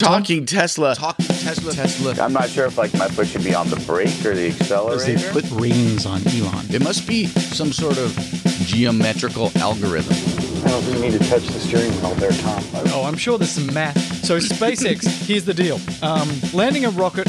Talking Tesla. Talking Tesla. Tesla. I'm not sure if like my foot should be on the brake or the Because accelerator. they put rings on Elon. It must be some sort of geometrical algorithm. I don't think you need to touch the steering wheel there, Tom. Oh, I'm sure there's some math. So SpaceX, here's the deal. Um, landing a rocket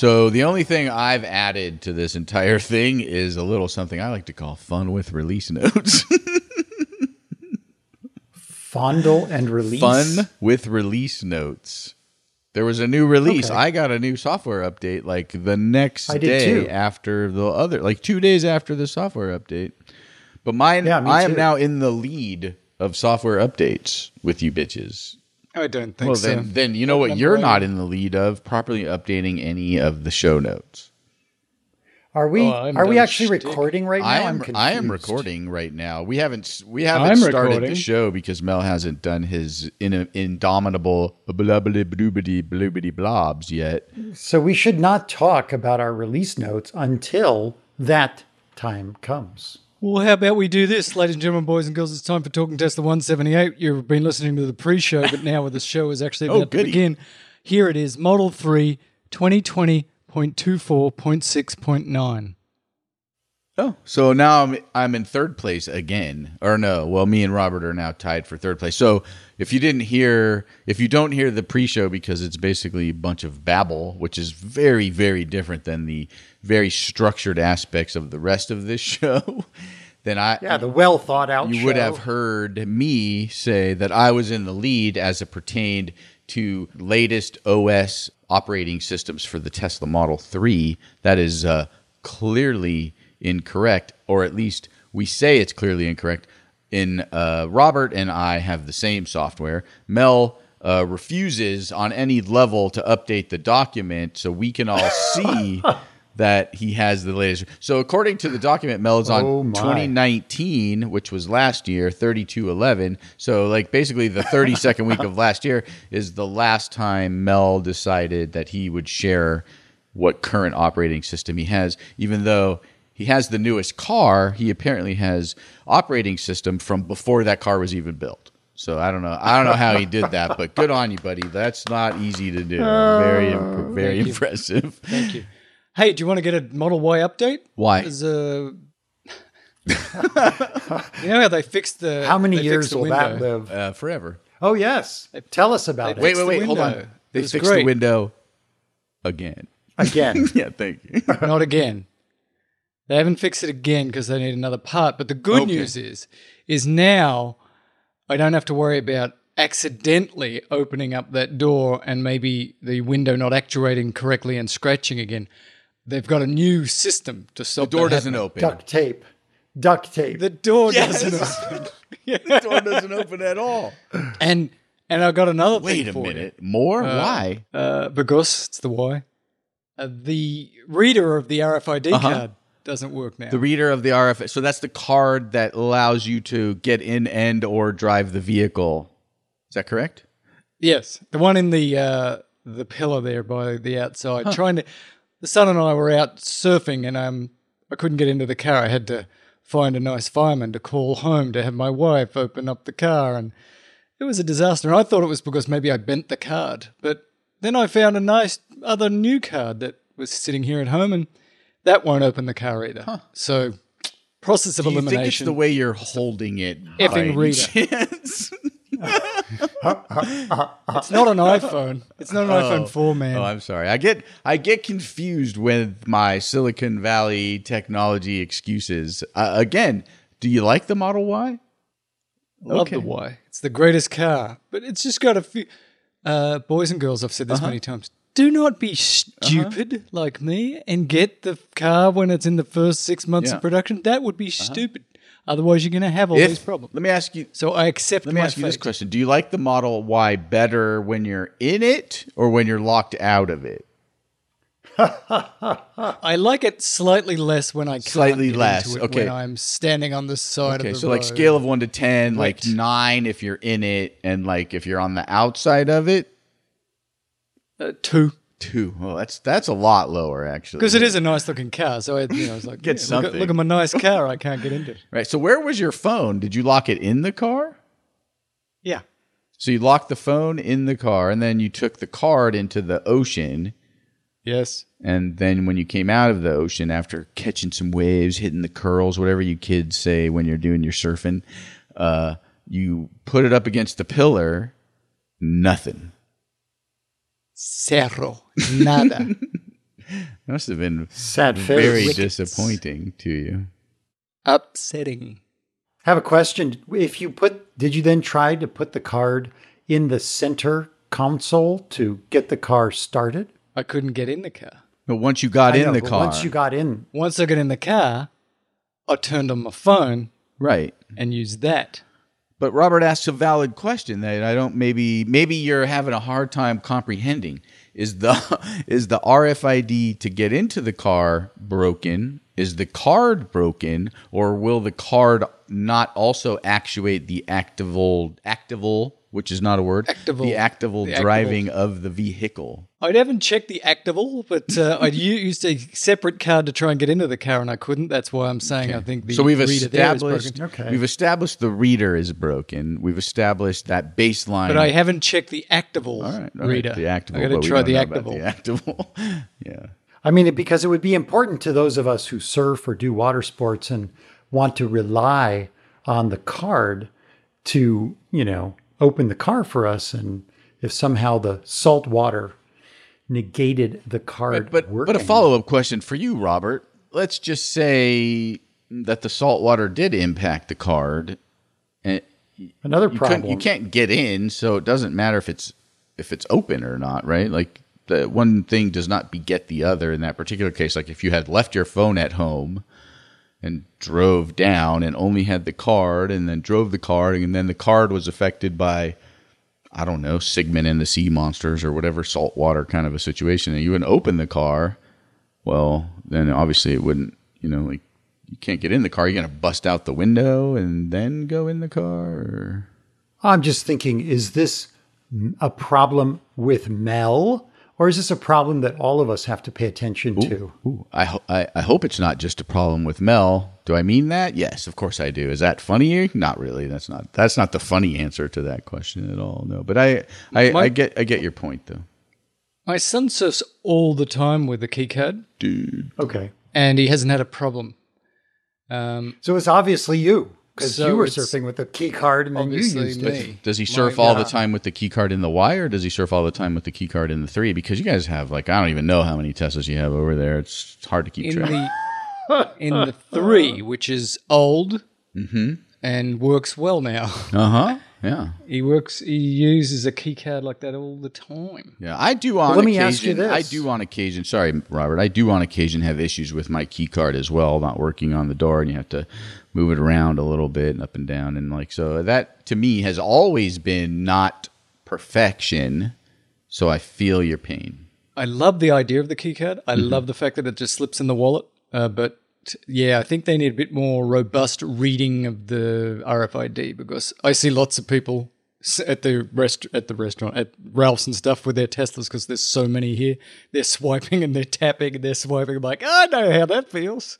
So the only thing I've added to this entire thing is a little something I like to call fun with release notes. Fondle and release. fun with release notes. There was a new release. Okay. I got a new software update like the next day too. after the other, like two days after the software update. But mine, Yeah, I am now in the lead of software updates with you bitches. I don't think Well, so. then, then you know what Number you're eight. not in the lead of properly updating any of the show notes. Are we? Oh, are we actually shtick. recording right now? I I'm I am recording right now. We haven't we haven't I'm started recording. the show because Mel hasn't done his in, indomitable blah blah blah bloobity bloobity blobs yet. So we should not talk about our release notes until that time comes. Well, how about we do this, ladies and gentlemen, boys and girls? It's time for Talking Tesla 178. You've been listening to the pre show, but now where the show is actually Oh, about to begin, here it is Model 3 2020.24.6.9. Oh, so now I'm I'm in third place again, or no? Well, me and Robert are now tied for third place. So if you didn't hear, if you don't hear the pre-show because it's basically a bunch of babble, which is very very different than the very structured aspects of the rest of this show, then I Yeah, the well thought out. you would have heard me say that I was in the lead as it pertained to latest OS operating systems for the Tesla Model 3. That is uh, clearly incorrect, or at least we say it's clearly incorrect. In uh, Robert and I have the same software. Mel uh, refuses on any level to update the document so we can all see that he has the latest. So according to the document, Mel is on Oh, 2019, which was last year, 3211. So, like, basically, the 32nd week of last year is the last time Mel decided that he would share what current operating system he has, even though he has the newest car, he apparently has operating system from before that car was even built. So I don't know. I don't know how he did that, but good on you, buddy. That's not easy to do. Very, imp- very Thank you. impressive. Thank you. Hey, do you want to get a Model Y update? Why? There's a. you know how they fixed the. How many years the will window? that live? Uh, forever. Oh yes. Tell us about it Wait, wait, wait. Hold on. They It was fixed the window again. again. Yeah, thank you. Not again. They haven't fixed it again because they need another part. But the good Okay. news is, is now I don't have to worry about accidentally opening up that door and maybe the window not actuating correctly and scratching again. They've got a new system to stop. The door that doesn't happening. open. Duct tape. Duct tape. The door Yes. doesn't open. The door doesn't open at all. And and I got another Wait thing a for minute. More? Why? Uh, because it's the why. Uh, the reader of the RFID Uh-huh. card doesn't work now. The reader of the RF. So that's the card that allows you to get in and or drive the vehicle. Is that correct? Yes, the one in the uh, the pillar there by the outside. Trying to, the son and I were out surfing, and um, I couldn't get into the car. I had to find a nice fireman to call home to have my wife open up the car, and it was a disaster. And I thought it was because maybe I bent the card, but then I found a nice other new card that was sitting here at home, and that won't open the car either. So, process of Do you think it's elimination. the way you're holding it? Effing by reader. chance? it's not an iPhone. It's not an iPhone 4, man. Oh, I'm sorry. I get I get confused with my Silicon Valley technology excuses. Uh, again, do you like the Model Y? Love Okay. the Y. It's the greatest car, but it's just got a few. Uh, boys and girls, I've said this Uh-huh. many times. Do not be uh-huh. stupid like me and get the car when it's in the first six months Yeah. of production. That would be uh-huh. stupid. Otherwise, you're going to have all If- these problems. Let me ask you. So I accept. Let me ask you this question: Do you like the Model Y better when you're in it or when you're locked out of it? I like it slightly less when I can't Slightly less, okay. When I'm standing on the side Okay, of the so like scale of one to ten, like nine if you're in it, and like if you're on the outside of it, uh, two two. Well, that's that's a lot lower actually. because it is a nice looking car. So I, you know, I was like, Get yeah, look, something. at, look at my nice car. I can't get into. it. right. So where was your phone? Did you lock it in the car? Yeah, So you locked the phone in the car, and then you took the card into the ocean. yes. And then when you came out of the ocean after catching some waves, hitting the curls, whatever you kids say when you're doing your surfing, uh, you put it up against the pillar. Nothing. Cerro, nada. Must have been Sad face. very Crickets. disappointing to you. Upsetting. Have a question. If you put, did you then try to put the card in the center console to get the car started? I couldn't get in the car. But once you got I in know, the car, Once you got in, Once I got in the car, I turned on my phone right? and used that. But Robert asks a valid question that I don't maybe maybe you're having a hard time comprehending. Is the is the RFID to get into the car broken? Is the card broken, or will the card not also actuate the actival actival, which is not a word, Actival. the actival The actival. driving of the vehicle? I haven't checked the Actival, but uh, I used a separate card to try and get into the car, and I couldn't. That's why I'm saying I think the so we've reader there is established broken. Okay. we've established the reader is broken. We've established that baseline. But I haven't checked the Actival all right, all right, reader. the actival. I got but to try the know about Actival. The actival. yeah. I mean, because it would be important to those of us who surf or do water sports and want to rely on the card to, you know, open the car for us. And if somehow the salt water negated the card But working, but a follow up question for you, Robert. Let's just say that the salt water did impact the card, and eh, another problem. couldn't, you can't get in, so it doesn't matter if it's if it's open or not, right? Like the one thing does not beget the other in that particular case. Like if you had left your phone at home and drove down and only had the card, and then drove the card, and then the card was affected by I don't know, Sigmund and the Sea Monsters or whatever saltwater kind of a situation, and you wouldn't open the car, well, then obviously it wouldn't, you know, like you can't get in the car. You're to bust out the window and then go in the car? I'm just thinking, is this a problem with Mel, or is this a problem that all of us have to pay attention to? Ooh, I, ho- I, I hope it's not just a problem with Mel. Do I mean that? Yes, of course I do. Is that funny? Not really. That's not that's not the funny answer to that question at all. No, but I I, My- I get I get your point though, My son surfs all the time with a key card, dude. Okay. and he hasn't had a problem. Um, So it's obviously you, because So you were surfing with a key card and then you obviously used it. me. Does he My surf all the time with the key card in the Y, or does he surf all the time with the key card in the three? Because you guys have like I don't even know how many Teslas you have over there. It's hard to keep in track. the in the three, which is old and works well now. Uh huh. Yeah. He works. He uses a key card like that all the time. Yeah, I do on let me occasion. ask you this. I do on occasion. Sorry, Robert. I do on occasion have issues with my key card as well, not working on the door, and you have to move it around a little bit and up and down, and like so. That to me has always been not perfection. So I feel your pain. I love the idea of the key card. I Mm-hmm. love the fact that it just slips in the wallet. Uh, but yeah, I think they need a bit more robust reading of the RFID because I see lots of people at the rest at the restaurant at Ralph's and stuff with their Teslas because there's so many here. They're swiping and they're tapping and they're swiping. I'm like, I know how that feels.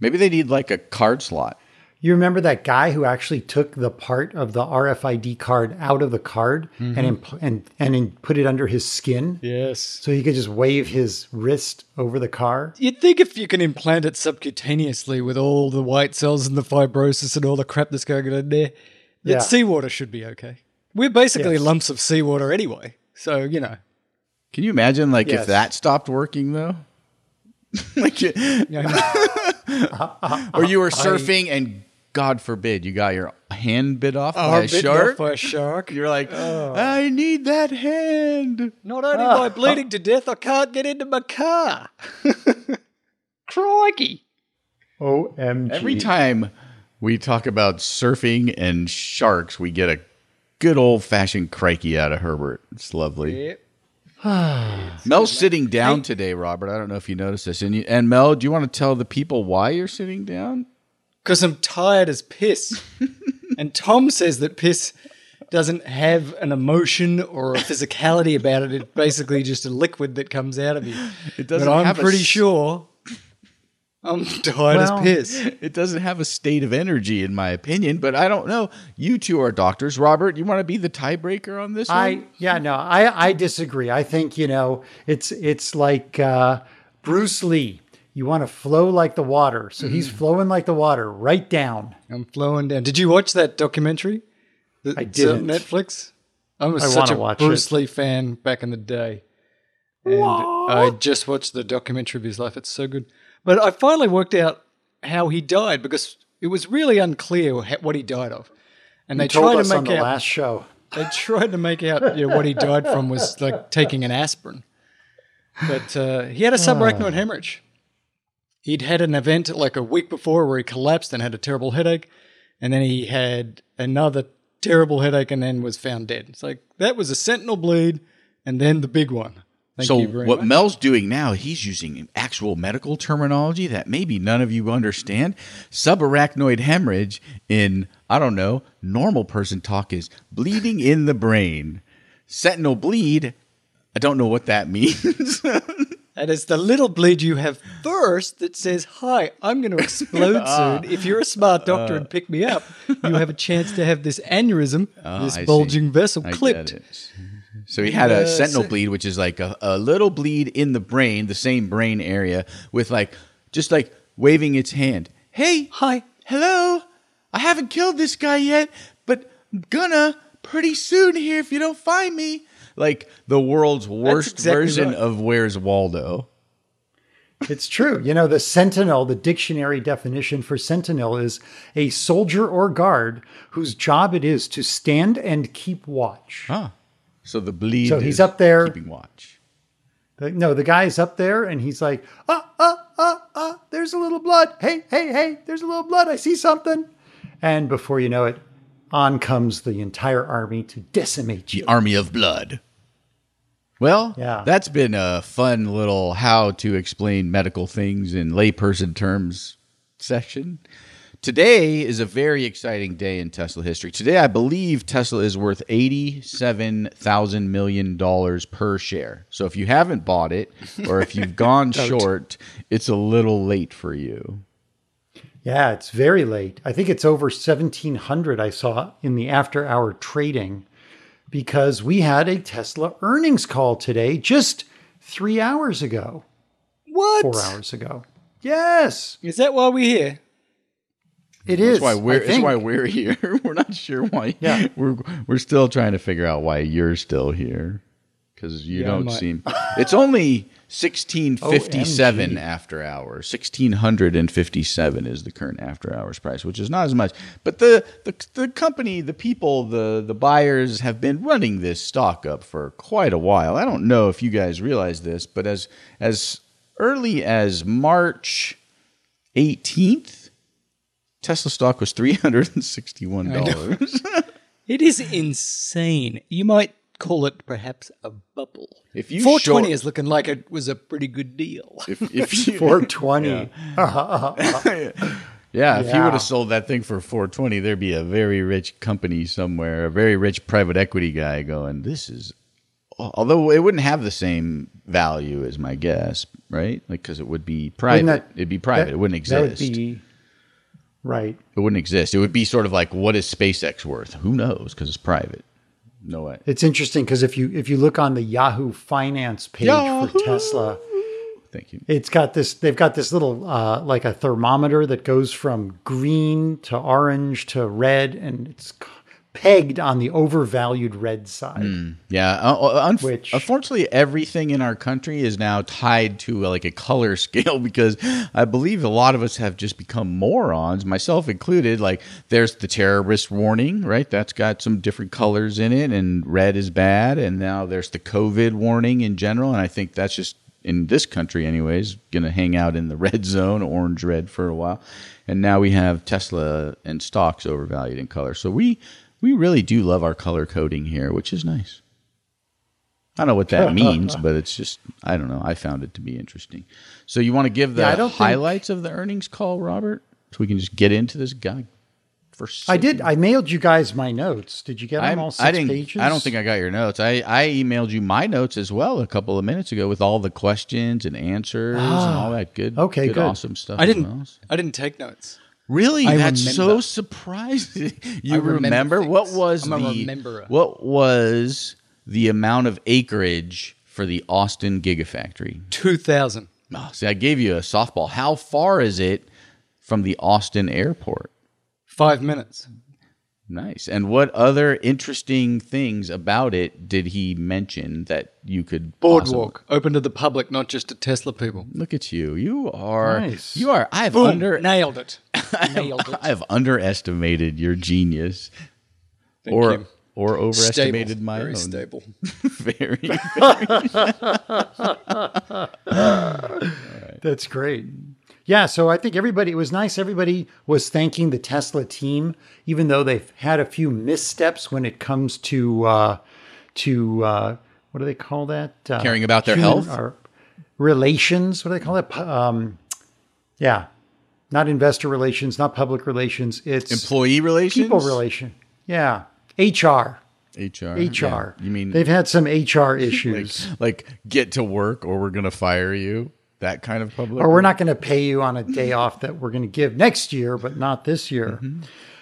Maybe they need like a card slot. You remember that guy who actually took the part of the RFID card out of the card and mm-hmm. impl- and and in- put it under his skin, Yes. so he could just wave his wrist over the car. You'd think if you can implant it subcutaneously with all the white cells and the fibrosis and all the crap that's going on in there, that Yeah. seawater should be okay. We're basically Yes. lumps of seawater anyway. So, you know. Can you imagine like Yes. if that stopped working though? like, you- you know, or you were surfing and God forbid you got your hand bit off oh, by a shark. off by a shark. You're like, oh. I need that hand. Not only am I bleeding to death, I can't get into my car. Crikey. OMG! Every time we talk about surfing and sharks, we get a good old fashioned crikey out of Herbert. It's lovely. Mel's sitting down today, Robert. I don't know if you noticed this. And, you, and Mel, do you want to tell the people why you're sitting down? Because I'm tired as piss. and Tom says that piss doesn't have an emotion or a physicality about it. It's basically just a liquid that comes out of you. It doesn't But I'm have pretty s- sure I'm tired Well, as piss. It doesn't have a state of energy, in my opinion, but I don't know. You two are doctors. Robert, you want to be the tiebreaker on this I one? yeah no I I disagree. I think you know it's it's like uh, Bruce Lee. You want to flow like the water, so he's Mm. flowing like the water right down. I'm flowing down. Did you watch that documentary? That's I on didn't. Netflix. I was I such a Bruce it. Lee fan back in the day. And I just watched the documentary of his life. It's so good. But I finally worked out how he died because it was really unclear what he died of. And they They tried to on make the out last show. they tried to make out you know, what he died from was like taking an aspirin. But uh, he had a subarachnoid hemorrhage. He'd had an event like a week before where he collapsed and had a terrible headache, and then he had another terrible headache and then was found dead. It's like that was a sentinel bleed and then the big one. Thank so what much. Mel's doing now, he's using actual medical terminology that maybe none of you understand. Subarachnoid hemorrhage in I don't know, normal person talk is bleeding in the brain. Sentinel bleed, I don't know what that means. And it's the little bleed you have first that says, "Hi, I'm going to explode Ah. soon. If you're a smart doctor and pick me up, you have a chance to have this aneurysm, this Ah, I see. bulging vessel I clipped." So he had a Uh, sentinel bleed, which is like a, a little bleed in the brain, the same brain area, with like just like waving its hand. Hey, Hi. hello. I haven't killed this guy yet, but I'm gonna pretty soon here if you don't find me. Like the world's worst exactly version right. of Where's Waldo. It's true. You know, the sentinel, the dictionary definition for sentinel is a soldier or guard whose job it is to stand and keep watch. Huh. So the bleed. So he's is up there. keeping watch. The- No, the guy's up there and he's like, ah, ah, ah, ah, there's a little blood. Hey, hey, hey, there's a little blood. I see something. And before you know it, on comes the entire army to decimate you. The Army of Blood. Well, Yeah. that's been a fun little how to explain medical things in layperson terms section. Today is a very exciting day in Tesla history. Today, I believe Tesla is worth eighty-seven thousand million dollars per share. So if you haven't bought it, or if you've gone short, it's a little late for you. Yeah, it's very late. I think it's over 1700 I saw in the after hour trading because we had a Tesla earnings call today just three hours ago, What? four hours ago. Yes, Is that why we're here? it is. That's why we're. That's why we're here. we're not sure why. Yeah. we're we're still trying to figure out why you're still here because you Yeah, don't seem. It's only sixteen fifty seven OMG. after hours. Sixteen hundred and fifty seven is the current after hours price, which is not as much. But the the the company, the people, the the buyers have been running this stock up for quite a while. I don't know if you guys realize this, but as as early as March eighteenth. Tesla stock was three hundred and sixty-one dollars. It is insane. You might call it perhaps a bubble. If you 420 short- is looking like it was a pretty good deal. if, if you, 420. yeah, if you would have sold that thing for four twenty, there'd be a very rich company somewhere, a very rich private equity guy going, "This is." Although it wouldn't have the same value as my guess, right? Like because it would be private. That- It'd be private. that- it wouldn't That would exist. be right. it wouldn't exist. It would be sort of like, what is SpaceX worth? Who knows? Because it's private. No way. It's interesting because if you if you look on the Yahoo Finance page Yahoo! for Tesla, Thank you. it's got this. They've got this little uh, like a thermometer that goes from green to orange to red, and it's pegged on the overvalued red side. Yeah, uh, uh, unf- Which- unfortunately, everything in our country is now tied to uh, like a color scale because I believe a lot of us have just become morons, myself included. Like, there's the terrorist warning, right? That's got some different colors in it, and red is bad. And now there's the COVID warning in general, and I think that's just in this country, anyways, going to hang out in the red zone, orange red, for a while. And now we have Tesla and stocks overvalued in color. So we we really do love our color coding here, which is nice. I don't know what that means, but it's just I don't know. I found it to be interesting. So you want to give the Yeah, I don't think- highlights of the earnings call, Robert, so we can just get into this guy. For I did. I mailed you guys my notes. Did you get them I'm- all six I didn't. pages? I don't think I got your notes. I, I emailed you my notes as well a couple of minutes ago with all the questions and answers and all that good, Ah, Okay, good, good. awesome stuff. I didn't. well. I didn't take notes. Really, I that's so surprising. You I remember remember, what was I'm the what was the amount of acreage for the Austin Gigafactory? Two thousand. Oh, see, I gave you a softball. How far is it from the Austin airport? Five minutes. Nice. And what other interesting things about it did he mention that you could Boardwalk open to the public, not just to Tesla people. Look at you. You are. Nice. You are. I've Boom. under. nailed it. Nailed it. I have underestimated your genius, Thank or you. or overestimated Stable. my Very own. stable. very. That's great. Yeah, so I think everybody, it was nice. Everybody was thanking the Tesla team, even though they've had a few missteps when it comes to, uh, to uh, what do they call that? Uh, Caring about their human- health? Or relations. What do they call? Pu- Um, yeah, not investor relations, not public relations. It's Employee relations. people relation. Yeah, HR. HR. HR. Yeah. You mean they've had some HR issues. like get to work or we're gonna fire you? That kind of public. or we're not going to pay you on a day off that we're going to give next year, but not this year.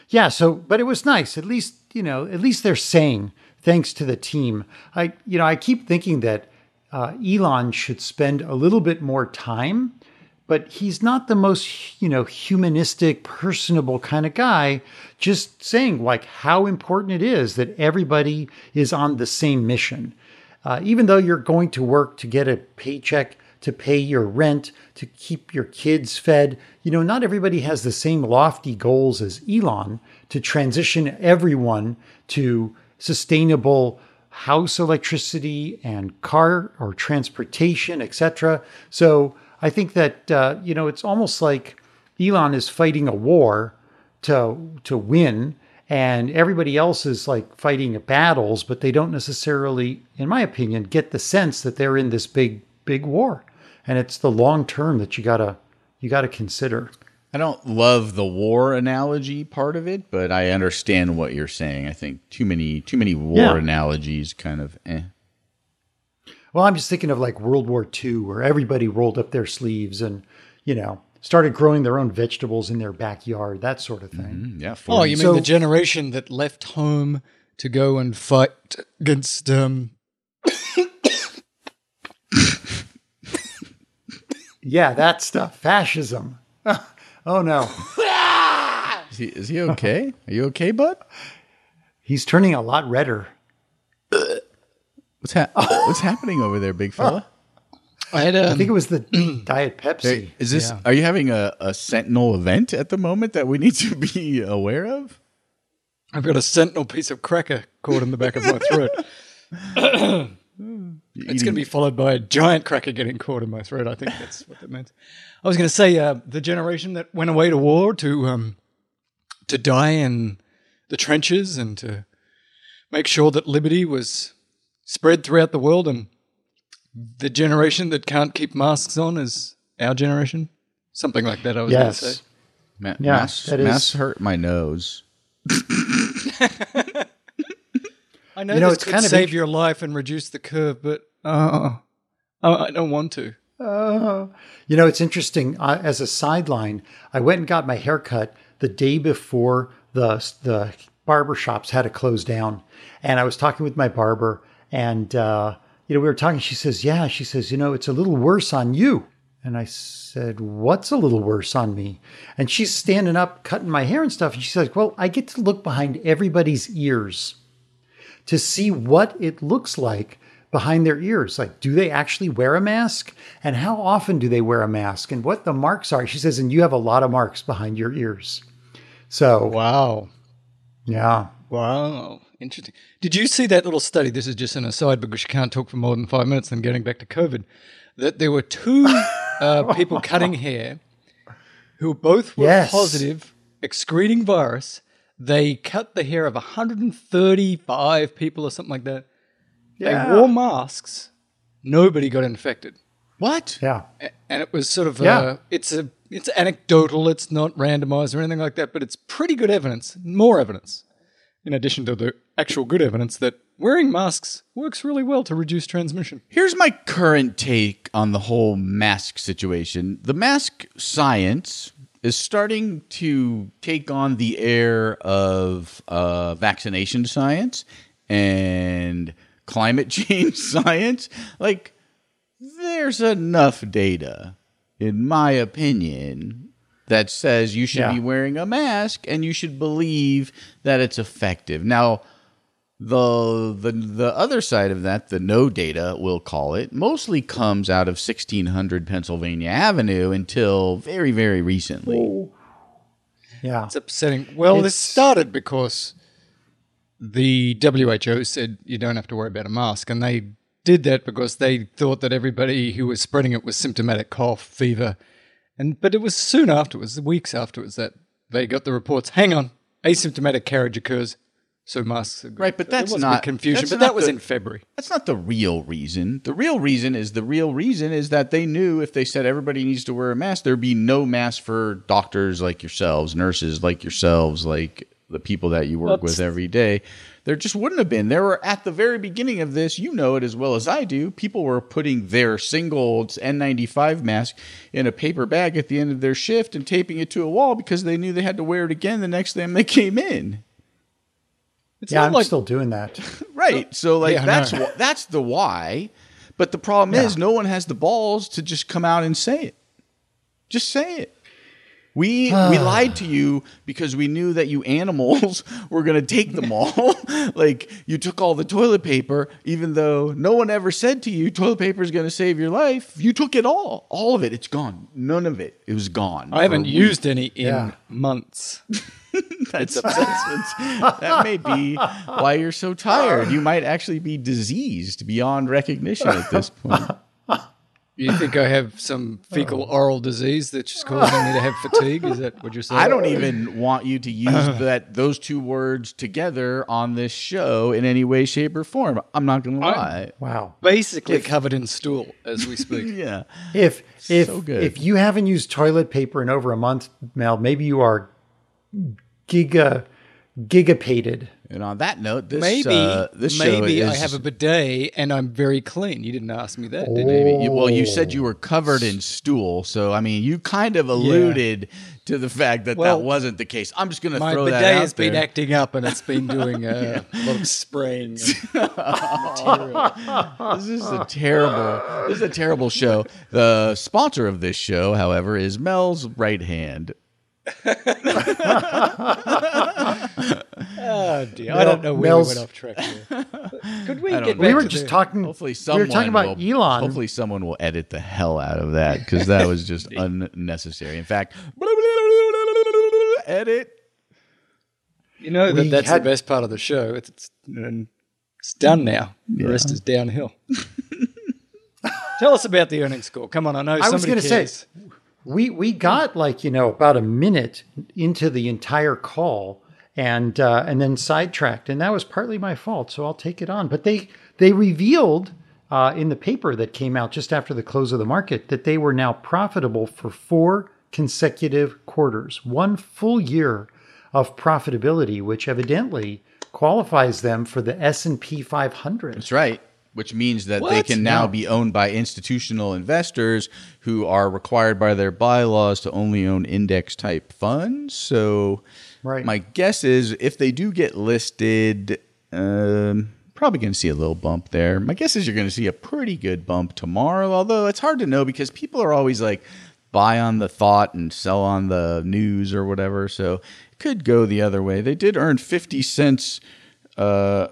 Yeah. So, but it was nice. At least, you know, at least they're saying thanks to the team. I, you know, I keep thinking that uh, Elon should spend a little bit more time, but he's not the most, you know, humanistic, personable kind of guy. Just saying like how important it is that everybody is on the same mission. Uh, even though you're going to work to get a paycheck to pay your rent, to keep your kids fed, you know, not everybody has the same lofty goals as Elon to transition everyone to sustainable house electricity and car or transportation, etc. So I think that uh, you know it's almost like Elon is fighting a war to to win and everybody else is like fighting battles but they don't necessarily in my opinion get the sense that they're in this big big war and it's the long term that you got to you got to consider I don't love the war analogy part of it, but I understand what you're saying. I think too many too many war Yeah. analogies kind of eh. well i'm just thinking of like world war ii where everybody rolled up their sleeves and you know started growing their own vegetables in their backyard that sort of thing Yeah. Oh, you mean So- the generation that left home to go and fight against um yeah that stuff fascism oh no is, he, is he okay? Are you okay, bud? he's turning a lot redder What's ha- What's happening over there, big fella? I had i um, think it was the diet pepsi Is this? Yeah. Are you having a, a sentinel event at the moment that we need to be aware of? I've got a sentinel piece of cracker caught in the back of my throat. It's going to be followed by a giant cracker getting caught in my throat. I think that's what that meant. I was going to say uh, the generation that went away to war to um, to die in the trenches and to make sure that liberty was spread throughout the world, and the generation that can't keep masks on is our generation. Something like that. I was going to say. yes Ma- Yeah, mass, that is- mass hurt my nose. I know, You know, this it's could kind of save your life and reduce the curve, but uh, I don't want to. You know, it's interesting. Uh, as a sideline, I went and got my hair cut the day before the the barber shops had to close down, and I was talking with my barber, and uh, you know, we were talking. She says, "Yeah," she says, "You know, it's a little worse on you." And I said, "What's a little worse on me?" And she's standing up, cutting my hair and stuff, and she says, "Well, I get to look behind everybody's ears." To see what it looks like behind their ears. Like, do they actually wear a mask? And how often do they wear a mask? And what the marks are? She says, and you have a lot of marks behind your ears. So, Wow. yeah. Wow. Interesting. Did you see that little study? This is just an aside because you can't talk for more than five minutes. Then getting back to COVID, that there were two uh, people cutting hair who both were Yes. positive, excreting virus. They cut the hair of 135 people or something like that. Yeah. They wore masks. Nobody got infected. What? Yeah. And it was sort of Yeah. uh, it's a it's anecdotal it's not randomized or anything like that but it's pretty good evidence more evidence in addition to the actual good evidence that wearing masks works really well to reduce transmission Here's my current take on the whole mask situation. The mask science is starting to take on the air of uh, vaccination science and climate change science. Like, there's enough data, in my opinion, that says you should Yeah. be wearing a mask and you should believe that it's effective. Now, the the the other side of that, the no data, we'll call it, mostly comes out of 1600 Pennsylvania Avenue until very very recently. Yeah. it's upsetting well this started because the WHO said you don't have to worry about a mask and they did that because they thought that everybody who was spreading it was symptomatic cough fever and but it was soon afterwards weeks afterwards that they got the reports hang on asymptomatic carriage occurs so masks are good. Right, but There that's was not- confusion that's but not that was the- in february That's not the real reason. The real reason is the real reason is that they knew if they said everybody needs to wear a mask, there'd be no mask for doctors like yourselves, nurses like yourselves, like the people that you work with every day. There just wouldn't have been. There were at the very beginning of this, you know it as well as I do. People were putting their single N95 mask in a paper bag at the end of their shift and taping it to a wall because they knew they had to wear it again the next time they came in. It's Yeah, not I'm like still doing that. Right. So like Yeah, that's know. wh- that's the why. But the problem is no one has the balls to just come out and say it. Just say it. We we lied to you because we knew that you animals were going to take them all. like you took all the toilet paper even though no one ever said to you toilet paper is going to save your life. You took it all. All of it. It's gone. None of it. It was gone. I haven't used any in Yeah. months. that's, that's- that may be why you're so tired. You might actually be diseased beyond recognition at this point. You think I have some fecal oh. oral disease that's just causing me to have fatigue? Is that what you're saying? I don't even want you to use that those two words together on this show in any way, shape, or form. I'm not going to lie. Wow. Basically covered in stool as we speak. Yeah. If if So good. if you haven't used toilet paper in over a month, Mel, maybe you are giga gigapated. And on that note, this Maybe, uh, this show maybe is I have a bidet and I'm very clean. You didn't ask me that, did you? Well, you said you were covered in stool, so I mean, you kind of alluded to the fact that Well, that wasn't the case. I'm just going to throw bidet that out My bidet has been acting up and it's been doing uh, a lot of spraying. This is a terrible. This is a terrible show. The sponsor of this show, however, is Mel's right hand. Oh dear, I don't know where Mel's- we went off track here. Could we get back We were to just the- talking. Hopefully, someone we someone were talking about will, Elon. Hopefully, someone will edit the hell out of that because that was just unnecessary. In fact, edit. You know that We that's had- the best part of the show. It's it's, it's done now. The rest is downhill. Tell us about the earnings score. Come on, I know I was somebody going to say cares. We we got like you know about a minute into the entire call and uh, and then sidetracked, and that was partly my fault. So I'll take it on. But they they revealed uh, in the paper that came out just after the close of the market that they were now profitable for four consecutive quarters, one full year of profitability, which evidently qualifies them for the S and P 500. That's right. Which means that they can now Yeah. be owned by institutional investors who are required by their bylaws to only own index type funds. So, Right. my guess is if they do get listed, um, probably going to see a little bump there. My guess is you're going to see a pretty good bump tomorrow, although it's hard to know because people are always like buy on the thought and sell on the news or whatever. So, it could go the other way. They did earn 50 cents uh,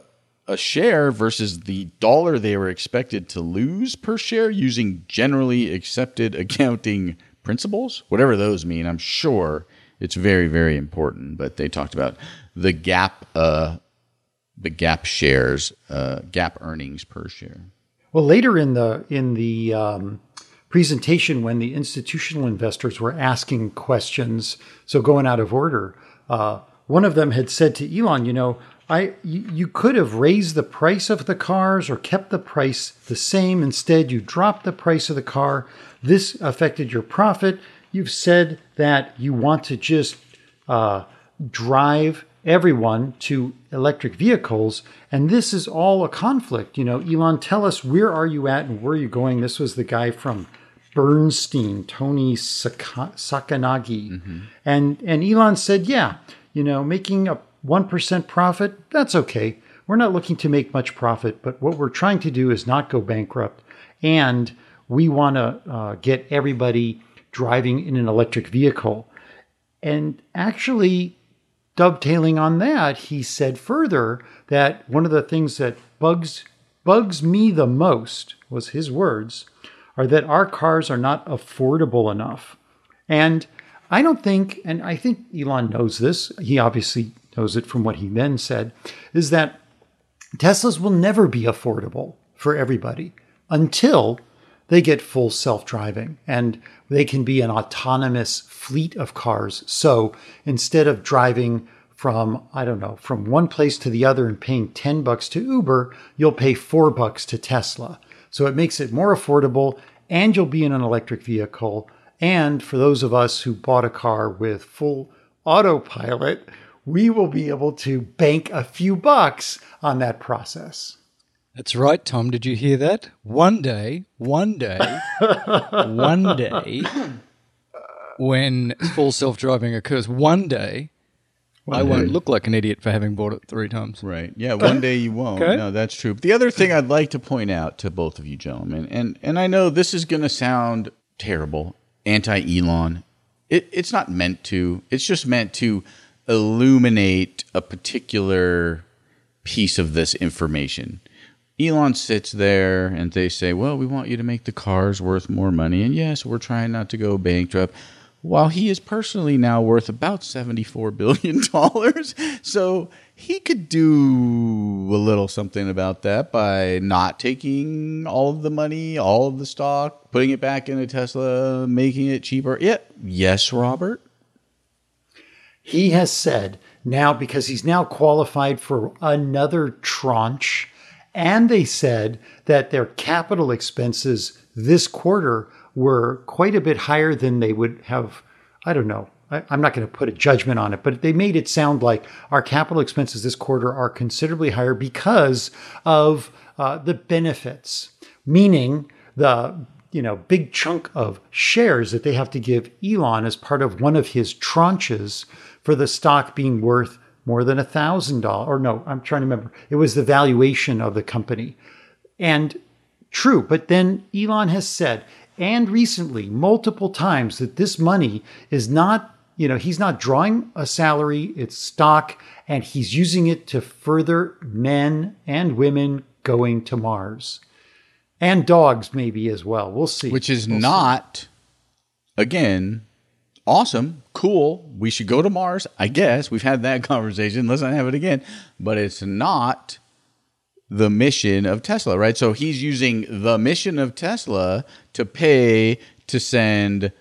a share versus the dollar they were expected to lose per share using generally accepted accounting principles, whatever those mean. I'm sure it's very, very important. But they talked about the GAAP uh, the GAAP shares, uh, GAAP earnings per share. Well, later in the in the um, presentation, when the institutional investors were asking questions, so going out of order, uh, one of them had said to Elon, "You know, I you, could have raised the price of the cars or kept the price the same. Instead, you dropped the price of the car. This affected your profit. You've said that you want to just uh, drive." everyone to electric vehicles. And this is all a conflict. You know, Elon, tell us where are you at and where are you going? This was the guy from Bernstein, Toni Saka- Sacconaghi. And, and Elon said, yeah, you know, making a 1% profit, that's okay. We're not looking to make much profit, but what we're trying to do is not go bankrupt. And we want to uh, get everybody driving in an electric vehicle. And actually, dovetailing on that, he said further that one of the things that bugs bugs me the most was his words are that our cars are not affordable enough. And I don't think and I think Elon knows this, he obviously knows it from what he then said, is that Teslas will never be affordable for everybody until they get full self driving and they can be an autonomous fleet of cars. So instead of driving from, I don't know, from one place to the other and paying 10 bucks to Uber, you'll pay four bucks to Tesla. So it makes it more affordable and you'll be in an electric vehicle. And for those of us who bought a car with full autopilot, we will be able to bank a few bucks on that process. That's right, Tom. Did you hear that? One day, one day, one day, when full self driving occurs, one day, I won't look like an idiot for having bought it three times. Right. Yeah. One day you won't. Okay. No, that's true. But the other thing I'd like to point out to both of you gentlemen, and and I know this is going to sound terrible, anti Elon. It, it's not meant to. It's just meant to illuminate a particular piece of this information. Elon sits there and they say, Well, we want you to make the cars worth more money. And yes, we're trying not to go bankrupt. While he is personally now worth about $74 billion. So he could do a little something about that by not taking all of the money, all of the stock, putting it back into Tesla, making it cheaper. Yeah. Yes, Robert. He has said now, because he's now qualified for another tranche, and they said that their capital expenses this quarter were quite a bit higher than they would have. I don't know. I, I'm not going to put a judgment on it, but they made it sound like our capital expenses this quarter are considerably higher because of uh, the benefits, meaning the you know big chunk of shares that they have to give Elon as part of one of his tranches for the stock being worth more than a thousand dollars. Or no, I'm trying to remember. It was the valuation of the company, and true. But then Elon has said, and recently, multiple times, that this money is not. You know, he's not drawing a salary, it's stock, and he's using it to further men and women going to Mars and dogs maybe as well. We'll see. which is We'll see. not again awesome. Cool. We should go to mars. I guess. We've had that conversation. Let's not have it again. But it's not the mission of tesla right? So he's using the mission of tesla to pay to send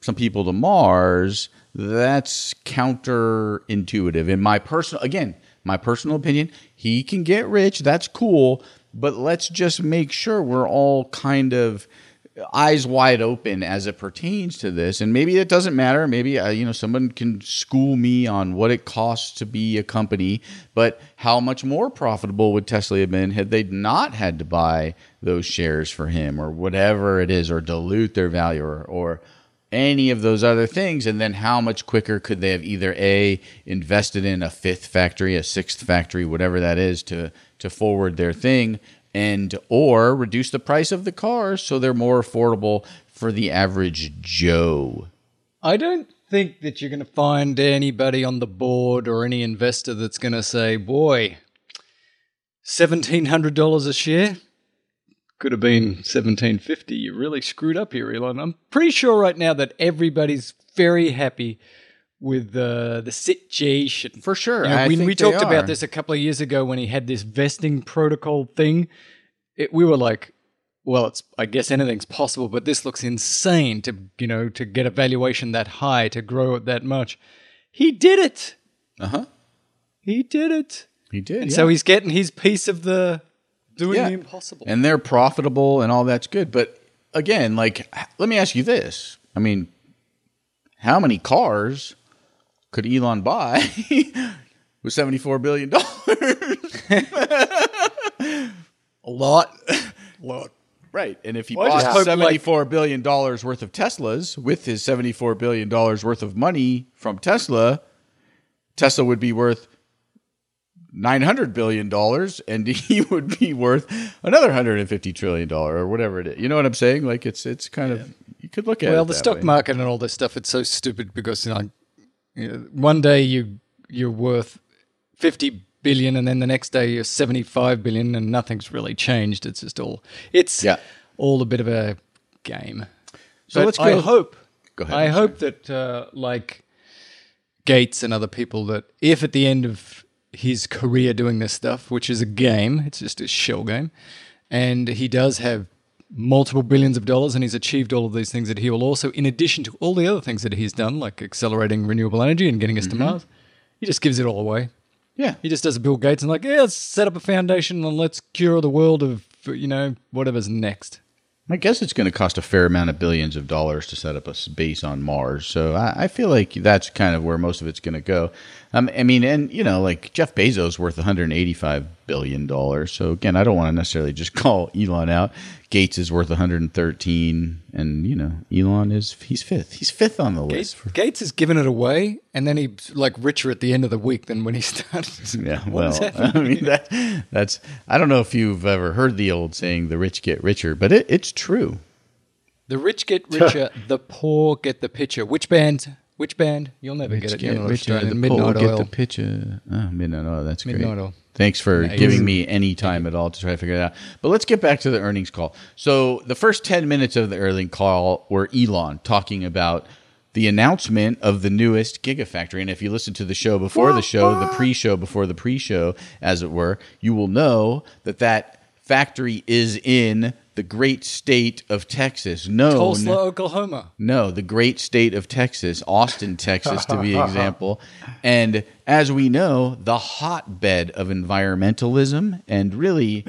some people to mars. That's counterintuitive. In my personal again my personal opinion he can get rich. That's cool. But let's just make sure we're all kind of eyes wide open as it pertains to this. And maybe it doesn't matter. Maybe uh, you know someone can school me on what it costs to be a company but how much more profitable would tesla have been had they not had to buy those shares for him or whatever it is or dilute their value or, or any of those other things? And then how much quicker could they have either a invested in a fifth factory a sixth factory whatever that is to to forward their thing and or reduce the price of the cars so they're more affordable for the average joe I don't think that you're going to find anybody on the board or any investor that's going to say, boy, $1,700 a share? Could have been 1750 You really screwed up here, Elon. I'm pretty sure right now that everybody's very happy with uh, the situation. For sure. You know, I when think we talked are. about this a couple of years ago when he had this vesting protocol thing, it, we were like, well, it's I guess anything's possible, but this looks insane to you know to get a valuation that high to grow it that much. He did it. Uh huh. He did it. He did. And yeah. so he's getting his piece of the doing Yeah. the impossible. and they're profitable and all that's good. But again, like, let me ask you this: I mean, how many cars could Elon buy with seventy-four billion dollars? a lot. a lot. Right, and if he Well, bought hope, like- seventy-four billion dollars worth of Teslas with his seventy-four billion dollars worth of money from Tesla, Tesla would be worth nine hundred billion dollars, and he would be worth another hundred and fifty trillion dollar or whatever it is. You know what I'm saying? Like it's it's kind of you could look at Well, the stock way. market and all this stuff, it's so stupid because you know, one day you you're worth fifty billion, and then the next day you're seventy five billion, and nothing's really changed. It's just all it's Yeah. all a bit of a game. So But let's go I hope. Go ahead, I hope that uh, like Gates and other people that if at the end of his career doing this stuff, which is a game, it's just a shell game, and he does have multiple billions of dollars and he's achieved all of these things that he will also, in addition to all the other things that he's done, like accelerating renewable energy and getting us Mm-hmm. to Mars, he just gives it all away. Yeah, He just does a Bill Gates and like, yeah, let's set up a foundation and let's cure the world of you know whatever's next. I guess it's going to cost a fair amount of billions of dollars to set up a base on Mars. So I, I feel like that's kind of where most of it's going to go. Um, I mean, and you know, like Jeff Bezos worth 185 billion dollars. So again, I don't want to necessarily just call Elon out. Gates is worth 113, and you know, Elon is he's fifth. He's fifth on the Gates, list. For, Gates has given it away, and then he's like richer at the end of the week than when he started. yeah, well. I mean that that's I don't know if you've ever heard the old saying, "The rich get richer," but it, it's true. The rich get richer, the poor get the picture. Which band? Which band? You'll never get it. You're not Australian. the Midnight Oil. Get the picture. Oh, Midnight Oil. That's great. Midnight Oil. Thanks for Nice. giving me any time at all to try to figure it out. But let's get back to the earnings call. So the first ten minutes of the earnings call were Elon talking about the announcement of the newest Gigafactory. And if you listen to the show before the show, the pre-show before the pre-show, as it were, you will know that that factory is in the great state of Texas. Known Tulsa, Oklahoma. no, the great state of Texas, Austin, Texas, to be example. And as we know, the hotbed of environmentalism, and really,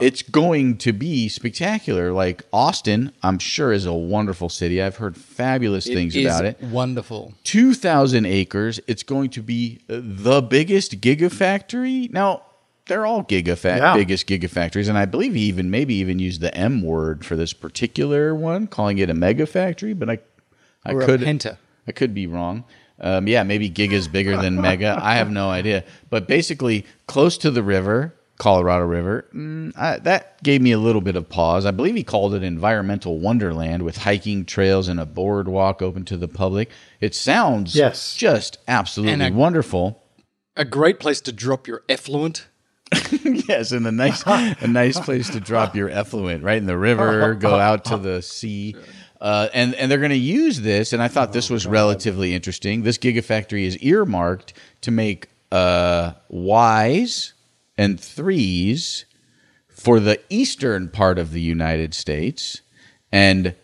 it's going to be spectacular. Like Austin, I'm sure is a wonderful city. I've heard fabulous things is about it. Wonderful. 2,000 acres. It's going to be uh, the biggest gigafactory. Now, they're all gigafa- Yeah. biggest gigafactories, and I believe he even maybe even used the M word for this particular one, calling it a mega factory. But I, I Or a could penta. I could be wrong. Um, yeah, maybe giga's bigger than mega. I have no idea. But basically, close to the river, Colorado River, mm, I, that gave me a little bit of pause. I believe he called it environmental wonderland with hiking trails and a boardwalk open to the public. It sounds Yes. just absolutely a- wonderful. A great place to drop your effluent. yes, and a nice a nice place to drop your effluent, right in the river, go out to the sea. Uh, and and they're going to use this, and I thought this was relatively interesting. This gigafactory is earmarked to make uh, Ys and threes for the eastern part of the United States, and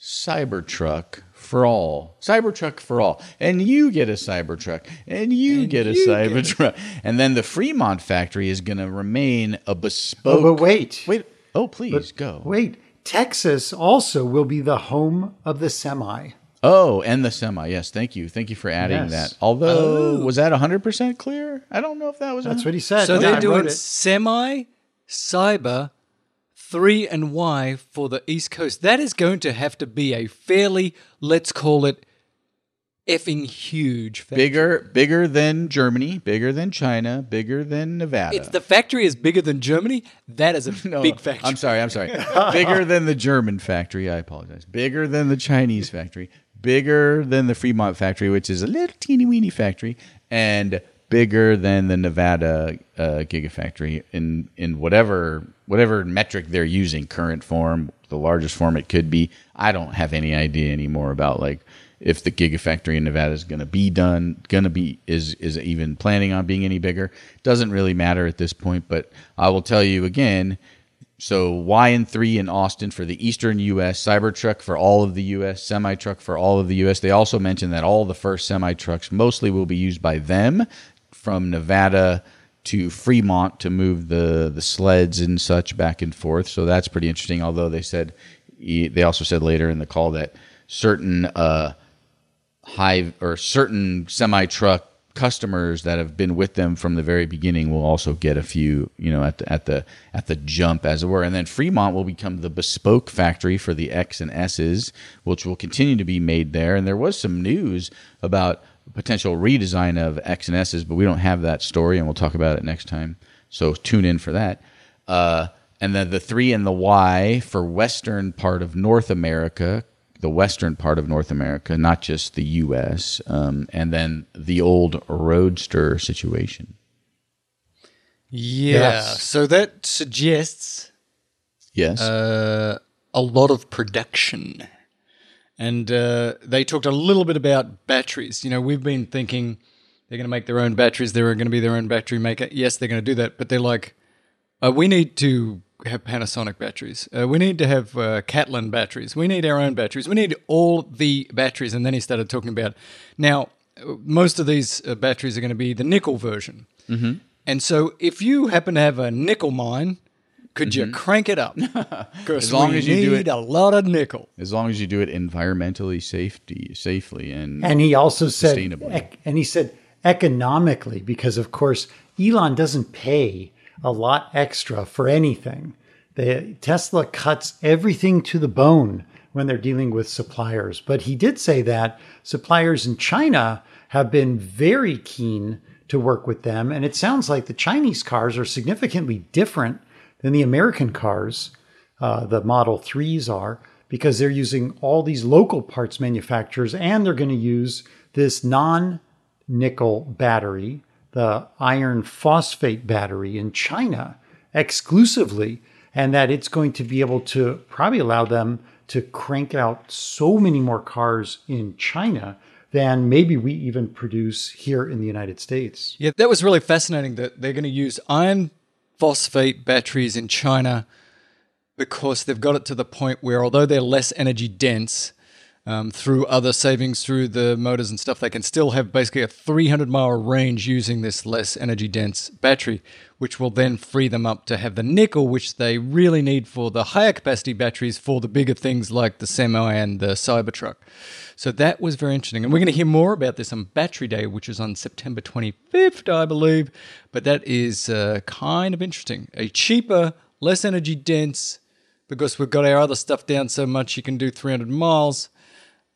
Cybertruck for all. Cybertruck for all. And you get a Cybertruck. And you get a Cybertruck. And then the Fremont factory is going to remain a oh, bespoke. Oh, but wait. Wait. Oh, please go. Wait. Texas also will be the home of the semi. Oh, and the semi. Yes, thank you. Thank you for adding Yes. that. Although, oh. was that 100% clear? I don't know if that was. That's 100 what he said. So Yeah, they're doing it. semi, cyber, three and Y for the East Coast. That is going to have to be a fairly, let's call it, effing huge. Factory. Bigger, bigger than Germany, bigger than China, bigger than Nevada. If the factory is bigger than Germany, that is a No, big factory. I'm sorry. I'm sorry. bigger than the German factory. I apologize. Bigger than the Chinese factory. Bigger than the Fremont factory, which is a little teeny weeny factory, and bigger than the Nevada uh, gigafactory in in whatever whatever metric they're using. Current form, the largest form it could be. I don't have any idea anymore about like if the gigafactory in Nevada is going to be done, going to be is is even planning on being any bigger. Doesn't really matter at this point, but I will tell you again. So Y and three in Austin for the Eastern U.S., Cybertruck for all of the U.S., semi truck for all of the U.S. They also mentioned that all the first semi trucks mostly will be used by them from Nevada to Fremont to move the the sleds and such back and forth. So that's pretty interesting. Although they said they also said later in the call that certain uh, high or certain semi truck customers that have been with them from the very beginning will also get a few, you know, at the at the at the jump as it were. And then Fremont will become the bespoke factory for the X and S's, which will continue to be made there. And there was some news about potential redesign of X and S's, but we don't have that story, and we'll talk about it next time. So tune in for that. Uh, and then the three and the Y for western part of North America the western part of North America, not just the U.S., um, and then the old roadster situation. Yeah. Yes. So that suggests Yes. uh, a lot of production. And uh, they talked a little bit about batteries. You know, we've been thinking they're going to make their own batteries. They're going to be their own battery maker. Yes, they're going to do that. But they're like, uh, we need to have Panasonic batteries. Uh, we need to have uh, CATL batteries. We need our own batteries. We need all the batteries. And then he started talking about now, most of these uh, batteries are going to be the nickel version. Mm-hmm. And so if you happen to have a nickel mine, could you mm-hmm. crank it up? As long we as you do need it- a lot of nickel. as long as you do it environmentally safety safely and, And he also said, ec- and he said economically, because of course Elon doesn't pay a lot extra for anything. The Tesla cuts everything to the bone when they're dealing with suppliers. But he did say that suppliers in China have been very keen to work with them, and it sounds like the Chinese cars are significantly different than the American cars uh, the Model 3s are because they're using all these local parts manufacturers and they're going to use this non nickel battery, the iron phosphate battery in China exclusively, and that it's going to be able to probably allow them to crank out so many more cars in China than maybe we even produce here in the United States. Yeah, that was really fascinating that they're going to use iron phosphate batteries in China because they've got it to the point where, although they're less energy dense um, through other savings through the motors and stuff, they can still have basically a 300 mile range using this less energy dense battery, which will then free them up to have the nickel, which they really need for the higher capacity batteries for the bigger things like the semi and the Cybertruck. So that was very interesting. And we're going to hear more about this on Battery Day, which is on September 25th, I believe. But that is uh, kind of interesting. A cheaper, less energy dense, because we've got our other stuff down so much you can do 300 miles.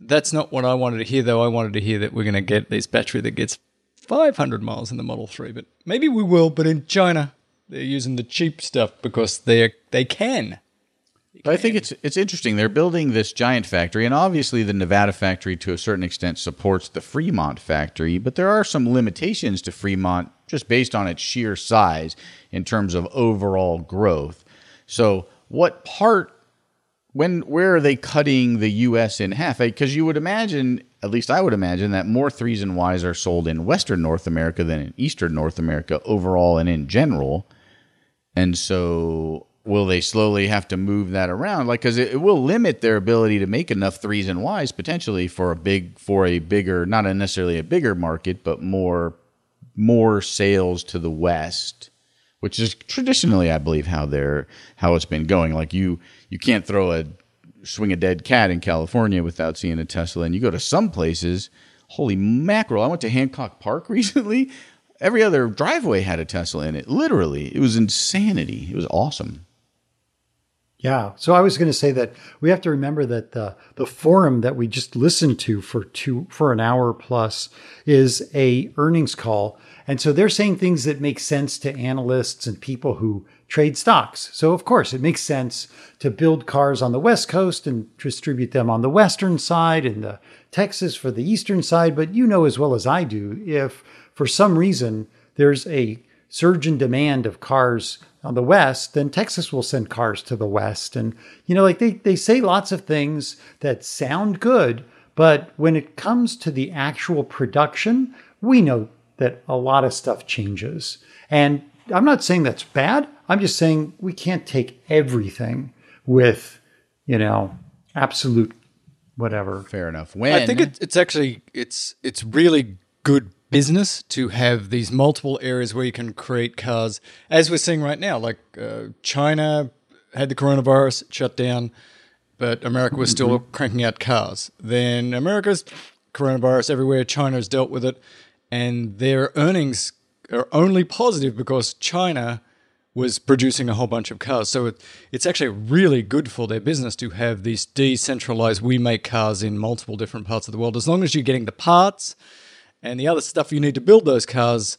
That's not what I wanted to hear, though. I wanted to hear that we're going to get this battery that gets 500 miles in the Model 3. But maybe we will, but in China, they're using the cheap stuff because they they can. But I think it's it's interesting. They're building this giant factory, and obviously the Nevada factory to a certain extent supports the Fremont factory. But there are some limitations to Fremont just based on its sheer size in terms of overall growth. So, what part? When where are they cutting the U.S. in half? Because you would imagine, at least I would imagine, that more threes and Ys are sold in Western North America than in Eastern North America overall and in general. And so will they slowly have to move that around? Like, because it, it will limit their ability to make enough threes and Ys potentially for a big, for a bigger, not necessarily a bigger market, but more, more sales to the West, which is traditionally, I believe, how they're, how it's been going. Like you, you can't throw a, swing a dead cat in California without seeing a Tesla. And you go to some places, holy mackerel. I went to Hancock Park recently. Every other driveway had a Tesla in it. Literally, it was insanity. It was awesome. Yeah. So I was going to say that we have to remember that the the forum that we just listened to for two for an hour plus is a earnings call. And so they're saying things that make sense to analysts and people who trade stocks. So of course, it makes sense to build cars on the West Coast and distribute them on the western side and the Texas for the eastern side, but you know as well as I do if for some reason there's a surge in demand of cars on the west, then Texas will send cars to the west. And, you know, like they, they say lots of things that sound good, But when it comes to the actual production, we know that a lot of stuff changes. And I'm not saying that's bad. I'm just saying we can't take everything with, you know, absolute whatever. Fair enough. When I think it, it's actually it's it's really good business to have these multiple areas where you can create cars, as we're seeing right now. Like uh, China had the coronavirus shut down, but America was still cranking out cars. Then America's coronavirus everywhere. China's dealt with it, and their earnings are only positive because China was producing a whole bunch of cars. So it, it's actually really good for their business to have these decentralized, we make cars in multiple different parts of the world. As long as you're getting the parts and the other stuff you need to build those cars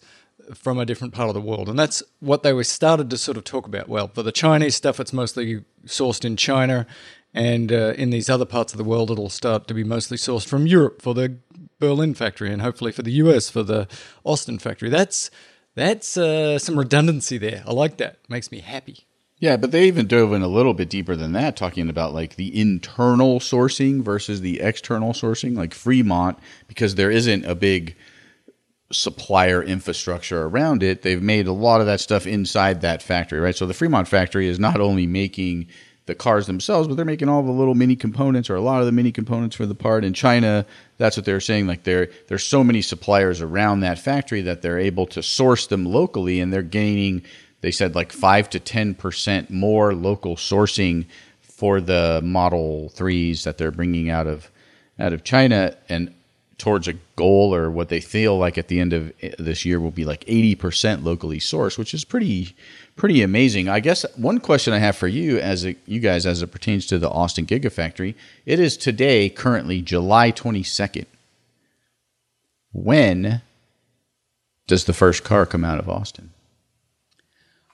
from a different part of the world. And that's what they were started to sort of talk about. Well, for the Chinese stuff, it's mostly sourced in China. And uh, in these other parts of the world, it'll start to be mostly sourced from Europe for the Berlin factory and hopefully for the US for the Austin factory. That's that's uh, some redundancy there. I like that. Makes me happy. Yeah, but they even dove in a little bit deeper than that, talking about like the internal sourcing versus the external sourcing, like Fremont, because there isn't a big supplier infrastructure around it. They've made a lot of that stuff inside that factory, right? So the Fremont factory is not only making the cars themselves, but they're making all the little mini components or a lot of the mini components for the part. In China, that's what they're saying. Like there, there's so many suppliers around that factory that they're able to source them locally, and they're gaining. They said like five to ten percent more local sourcing for the Model Threes that they're bringing out of out of China, and towards a goal or what they feel like at the end of eh, this year will be like 80% locally sourced, which is pretty pretty amazing. I guess one question I have for you as a, you guys as it pertains to the Austin Gigafactory, it is today currently July 22nd. When does the first car come out of Austin?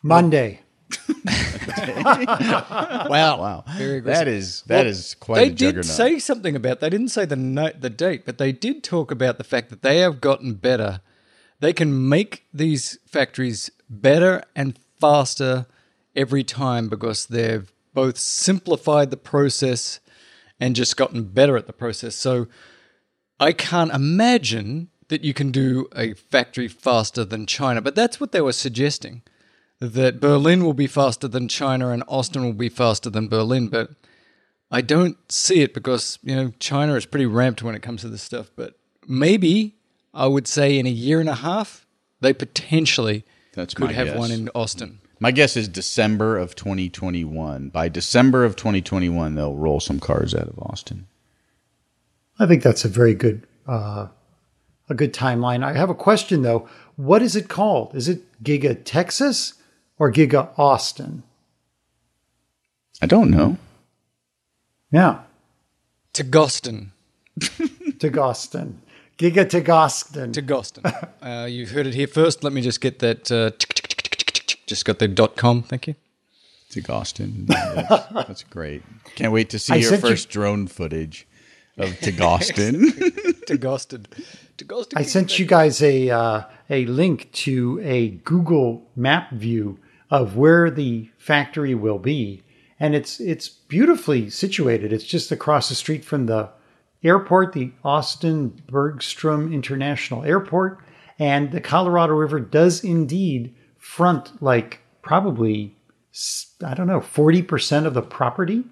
Monday. Wow. Wow. Very that is that Well, is quite they a did say something about. They didn't say the no, the date, but they did talk about the fact that they have gotten better. They can make these factories better and faster every time because they've both simplified the process and just gotten better at the process. So I can't imagine that you can do a factory faster than China, but that's what they were suggesting that Berlin will be faster than China and Austin will be faster than Berlin, but I don't see it because, you know, China is pretty ramped when it comes to this stuff, but maybe I would say in a year and a half they potentially That's could my have guess. one in Austin. My guess is December of 2021. By December of 2021, they'll roll some cars out of Austin. I think that's a very good uh, a good timeline. I have a question though. What is it called? Is it Giga Texas or Giga Austin? I don't know. Yeah, To Goston. To Goston. To Goston. Giga to Goston. To Goston. uh, you heard it here first. Let me just get that. Uh, just got the dot com. Thank you. to Austin. That's, that's great. Can't wait to see I your sent you- first drone footage of Tagaustin. To Goston. To Goston. I sent you guys a uh, a link to a Google map view of where the factory will be, and it's it's beautifully situated. It's just across the street from the airport, the Austin Bergstrom International Airport, and the Colorado River does indeed front like probably I don't know forty percent of the property,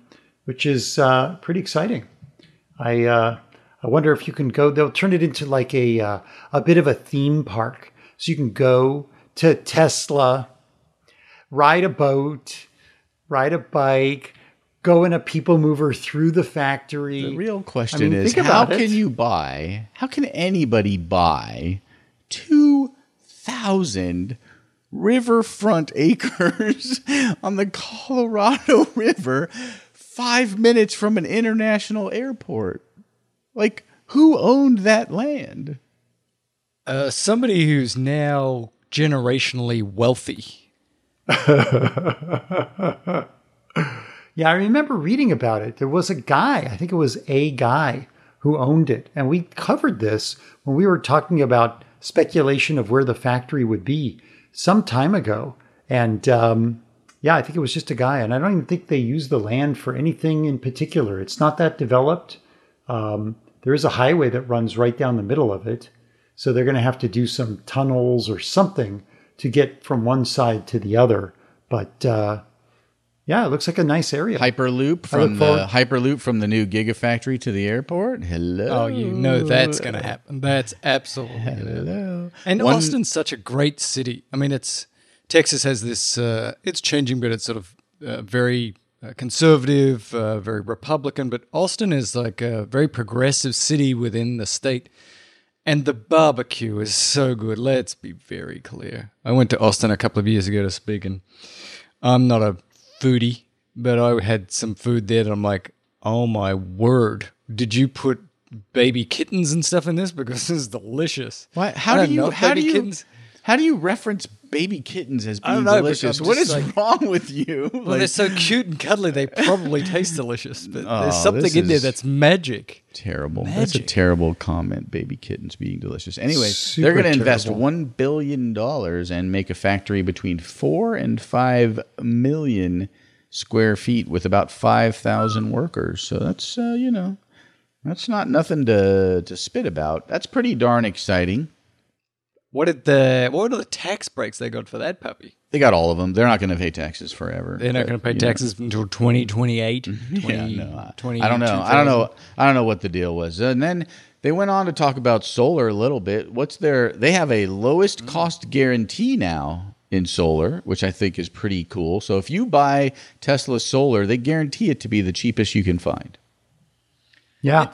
which is uh, pretty exciting. I uh, I wonder if you can go. They'll turn it into like a uh, a bit of a theme park, so you can go to Tesla, ride a boat, ride a bike, go in a people mover through the factory. the real question I mean, is think how about it. can you buy, how can anybody buy 2,000 riverfront acres on the Colorado River five minutes from an international airport? Like, who owned that land? Uh, somebody who's now generationally wealthy. Yeah, I remember reading about it. There was a guy, I think it was a guy who owned it. And we covered this when we were talking about speculation of where the factory would be some time ago. And um, yeah, I think it was just a guy. And I don't even think they use the land for anything in particular. It's not that developed. Um, there is a highway that runs right down the middle of it. So they're going to have to do some tunnels or something to get from one side to the other. But uh, yeah, it looks like a nice area. Hyperloop from the forward- Hyperloop from the new Gigafactory to the airport. Hello. Oh, you know that's going to happen. That's absolutely going to happen. Hello. And One- Austin's such a great city. I mean, it's Texas has this. Uh, it's changing, but it's sort of uh, very uh, conservative, uh, very Republican. But Austin is like a very progressive city within the state. And the barbecue is so good. Let's be very clear. I went to Austin a couple of years ago to speak, and I'm not a foodie, but I had some food there that I'm like, oh my word, did you put baby kittens and stuff in this? Because this is delicious. What? How don't you? know, How do you? kittens. How do you reference baby kittens as I being don't know, delicious? What is like- wrong with you? Well, Like, they're so cute and cuddly, they probably taste delicious, but Oh, there's something in there that's magic. terrible. That's a terrible comment. Baby kittens being delicious. Anyway, they're going to invest one billion dollars and make a factory between four and five million square feet with about five thousand workers. So that's uh, you know, that's not nothing to to spit about. That's pretty darn exciting. What did the what are the tax breaks they got for that puppy? They got all of them. They're not going to pay taxes forever. They're not going to pay you know, taxes until 2028. Yeah, no, I- 20 I don't know. I don't know. I don't know what the deal was. And then they went on to talk about solar a little bit. What's their? They have a lowest cost guarantee now in solar, which I think is pretty cool. So if you buy Tesla solar, they guarantee it to be the cheapest you can find. yeah.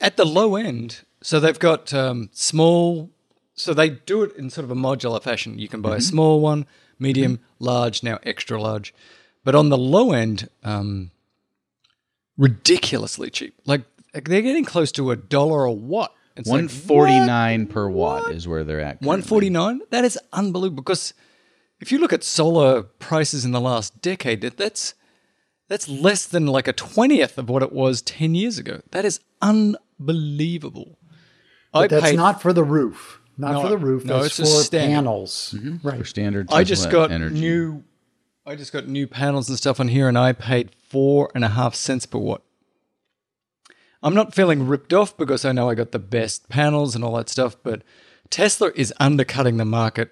at the low end, so they've got um, small. So they do it in sort of a modular fashion. You can buy a small one, medium, large, now extra large. But on the low end, um, ridiculously cheap. Like like they're getting close to a dollar a watt. It's One like, forty nine per watt is where they're at. One currently. forty nine. That is unbelievable. Because if you look at solar prices in the last decade, that's that's less than like a twentieth of what it was ten years ago. That is unbelievable. I That's paid- not for the roof. Not No, for the roof. no, that's it's for standard. panels. for Right. For standard. I just got energy. new. I just got new panels and stuff on here, and I paid four and a half cents per watt. I'm not feeling ripped off because I know I got the best panels and all that stuff, but Tesla is undercutting the market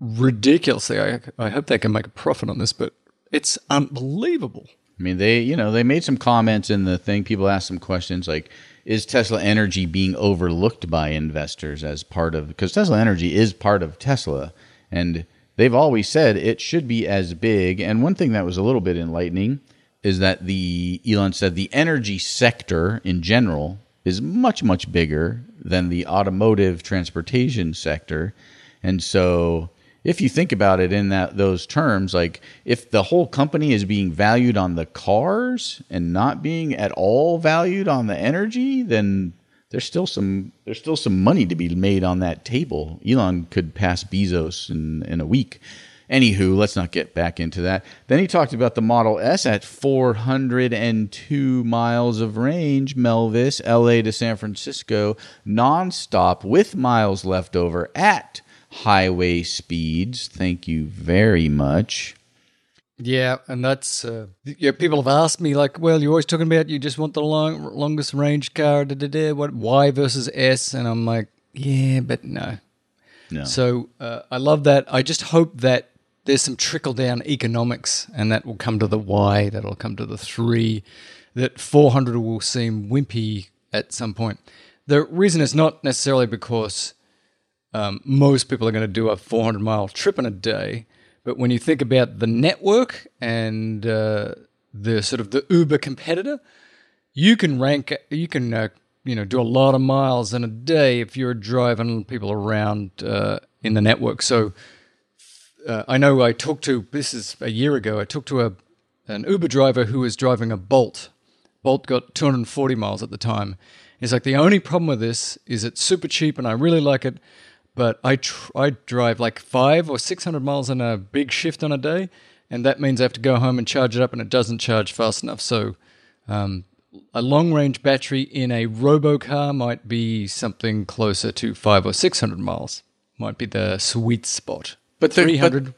ridiculously. I, I hope they can make a profit on this, but it's unbelievable. I mean, they you know they made some comments in the thing. People asked some questions like, "Is Tesla Energy being overlooked by investors as part of?" Because Tesla Energy is part of Tesla, and they've always said it should be as big. And one thing that was a little bit enlightening is that the Elon said the energy sector in general is much much bigger than the automotive transportation sector, and so if you think about it in that those terms, like if the whole company is being valued on the cars and not being at all valued on the energy, then there's still some there's still some money to be made on that table. Elon could pass Bezos in in a week. Anywho, let's not get back into that. Then he talked about the Model S at 402 miles of range, Melvis, LA to San Francisco, nonstop with miles left over at highway speeds. Thank you very much. Yeah, and that's uh, yeah. People have asked me like, "Well, you're always talking about you just want the long, longest range car. Da, da, da, what Y versus S?" And I'm like, "Yeah, but no." No. So uh, I love that. I just hope that there's some trickle down economics, and that will come to the Y. That'll come to the three. That 400 will seem wimpy at some point. The reason is not necessarily because um, most people are going to do a 400 mile trip in a day. But when you think about the network and uh, the sort of the Uber competitor, you can rank, you can, uh, you know, do a lot of miles in a day if you're driving people around uh, in the network. So uh, I know I talked to this is a year ago. I talked to a an Uber driver who was driving a Bolt. Bolt got 240 miles at the time. He's like the only problem with this is it's super cheap and I really like it, but I tr- I drive like five or 600 miles on a big shift on a day, and that means I have to go home and charge it up, and it doesn't charge fast enough. So. Um, a long range battery in a robo car might be something closer to five or six hundred miles. Might be the sweet spot. But three hundred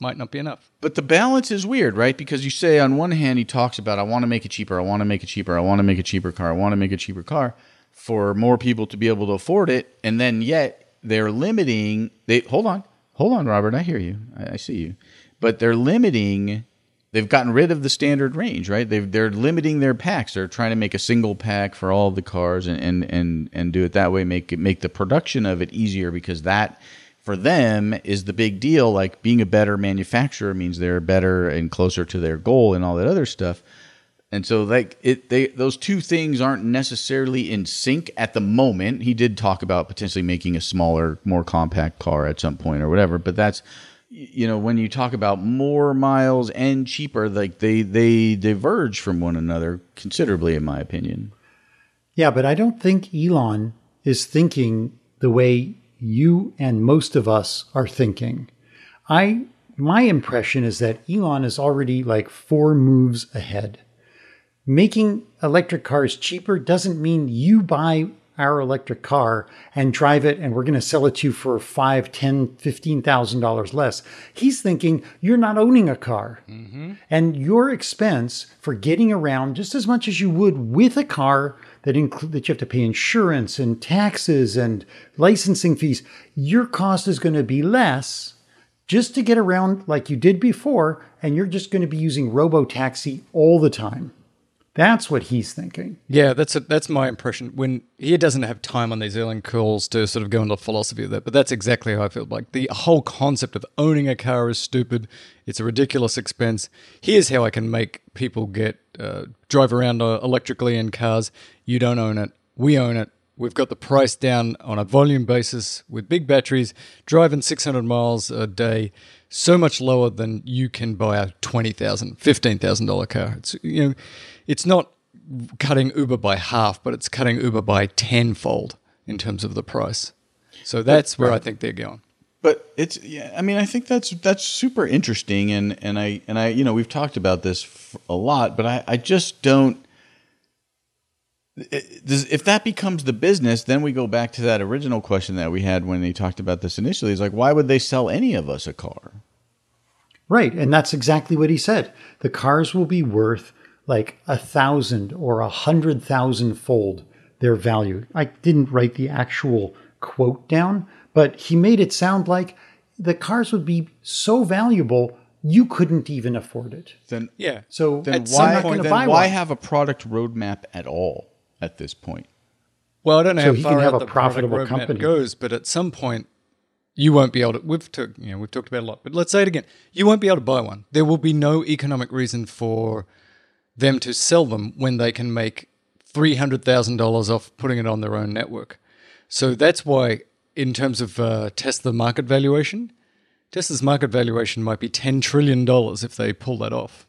might not be enough. But the balance is weird, right? Because you say on one hand he talks about I want to make it cheaper, I want to make it cheaper, I want to make a cheaper car, I want to make a cheaper car. for more people to be able to afford it, and then yet they're limiting. They hold on, hold on, Robert. I hear you. I, I see you, but they're limiting. They've gotten rid of the standard range, right? They've, they're limiting their packs. They're trying to make a single pack for all the cars and, and, and, and do it that way. Make it, make the production of it easier because that for them is the big deal. Like being a better manufacturer means they're better and closer to their goal and all that other stuff. And so like it they those two things aren't necessarily in sync at the moment. He did talk about potentially making a smaller, more compact car at some point or whatever, but that's you know when you talk about more miles and cheaper like they they diverge from one another considerably in my opinion. Yeah, but I don't think Elon is thinking the way you and most of us are thinking. I my impression is that Elon is already like four moves ahead. Making electric cars cheaper doesn't mean you buy our electric car and drive it and we're going to sell it to you for five, ten, fifteen thousand dollars less. He's thinking you're not owning a car. Mm-hmm. And your expense for getting around just as much as you would with a car that include that you have to pay insurance and taxes and licensing fees, your cost is going to be less just to get around like you did before, and you're just going to be using robo taxi all the time. That's what he's thinking. Yeah, that's a, that's my impression. When he doesn't have time on these early calls to sort of go into philosophy of that, but that's exactly how I feel. Like the whole concept of owning a car is stupid. It's a ridiculous expense. Here's how I can make people get uh, drive around uh, electrically in cars. You don't own it. We own it. We've got the price down on a volume basis with big batteries, driving 600 miles a day, so much lower than you can buy a $20,000, $15,000 car. It's, you know, it's not cutting Uber by half, but it's cutting Uber by tenfold in terms of the price. So that's where I think they're going. But it's yeah, I mean I think that's that's super interesting and and I and I you know we've talked about this a lot, but I I just don't if that becomes the business, then we go back to that original question that we had when they talked about this initially. Is like, why would they sell any of us a car? Right. And that's exactly what he said. The cars will be worth like a thousand or a hundred thousand fold their value. I didn't write the actual quote down, but he made it sound like the cars would be so valuable you couldn't even afford it. Then Yeah. So then at why some point, then buy why one. have a product roadmap at all at this point? Well, I don't know So how he far can have out a the product profitable roadmap company. goes, but at some point, you won't be able to. We've talked, you know, we've talked about it a lot, but let's say it again. You won't be able to buy one. There will be no economic reason for them to sell them when they can make three hundred thousand dollars off putting it on their own network. So that's why, in terms of uh, Tesla market valuation, Tesla's market valuation might be ten trillion dollars if they pull that off.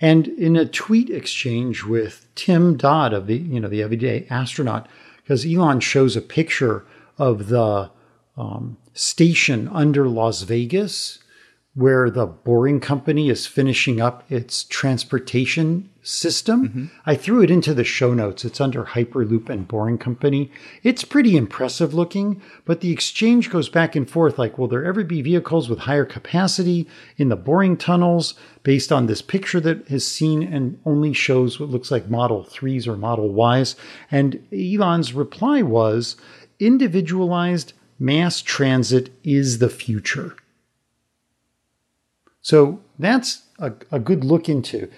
And in a tweet exchange with Tim Dodd of the you know the Everyday Astronaut, because Elon shows a picture of the um, station under Las Vegas, where the Boring Company is finishing up its transportation system. Mm-hmm. I threw it into the show notes. It's under Hyperloop and Boring Company. It's pretty impressive looking, but the exchange goes back and forth like, will there ever be vehicles with higher capacity in the boring tunnels based on this picture that is seen and only shows what looks like Model 3s or Model Ys? And Elon's reply was individualized mass transit is the future. So that's a, a good look into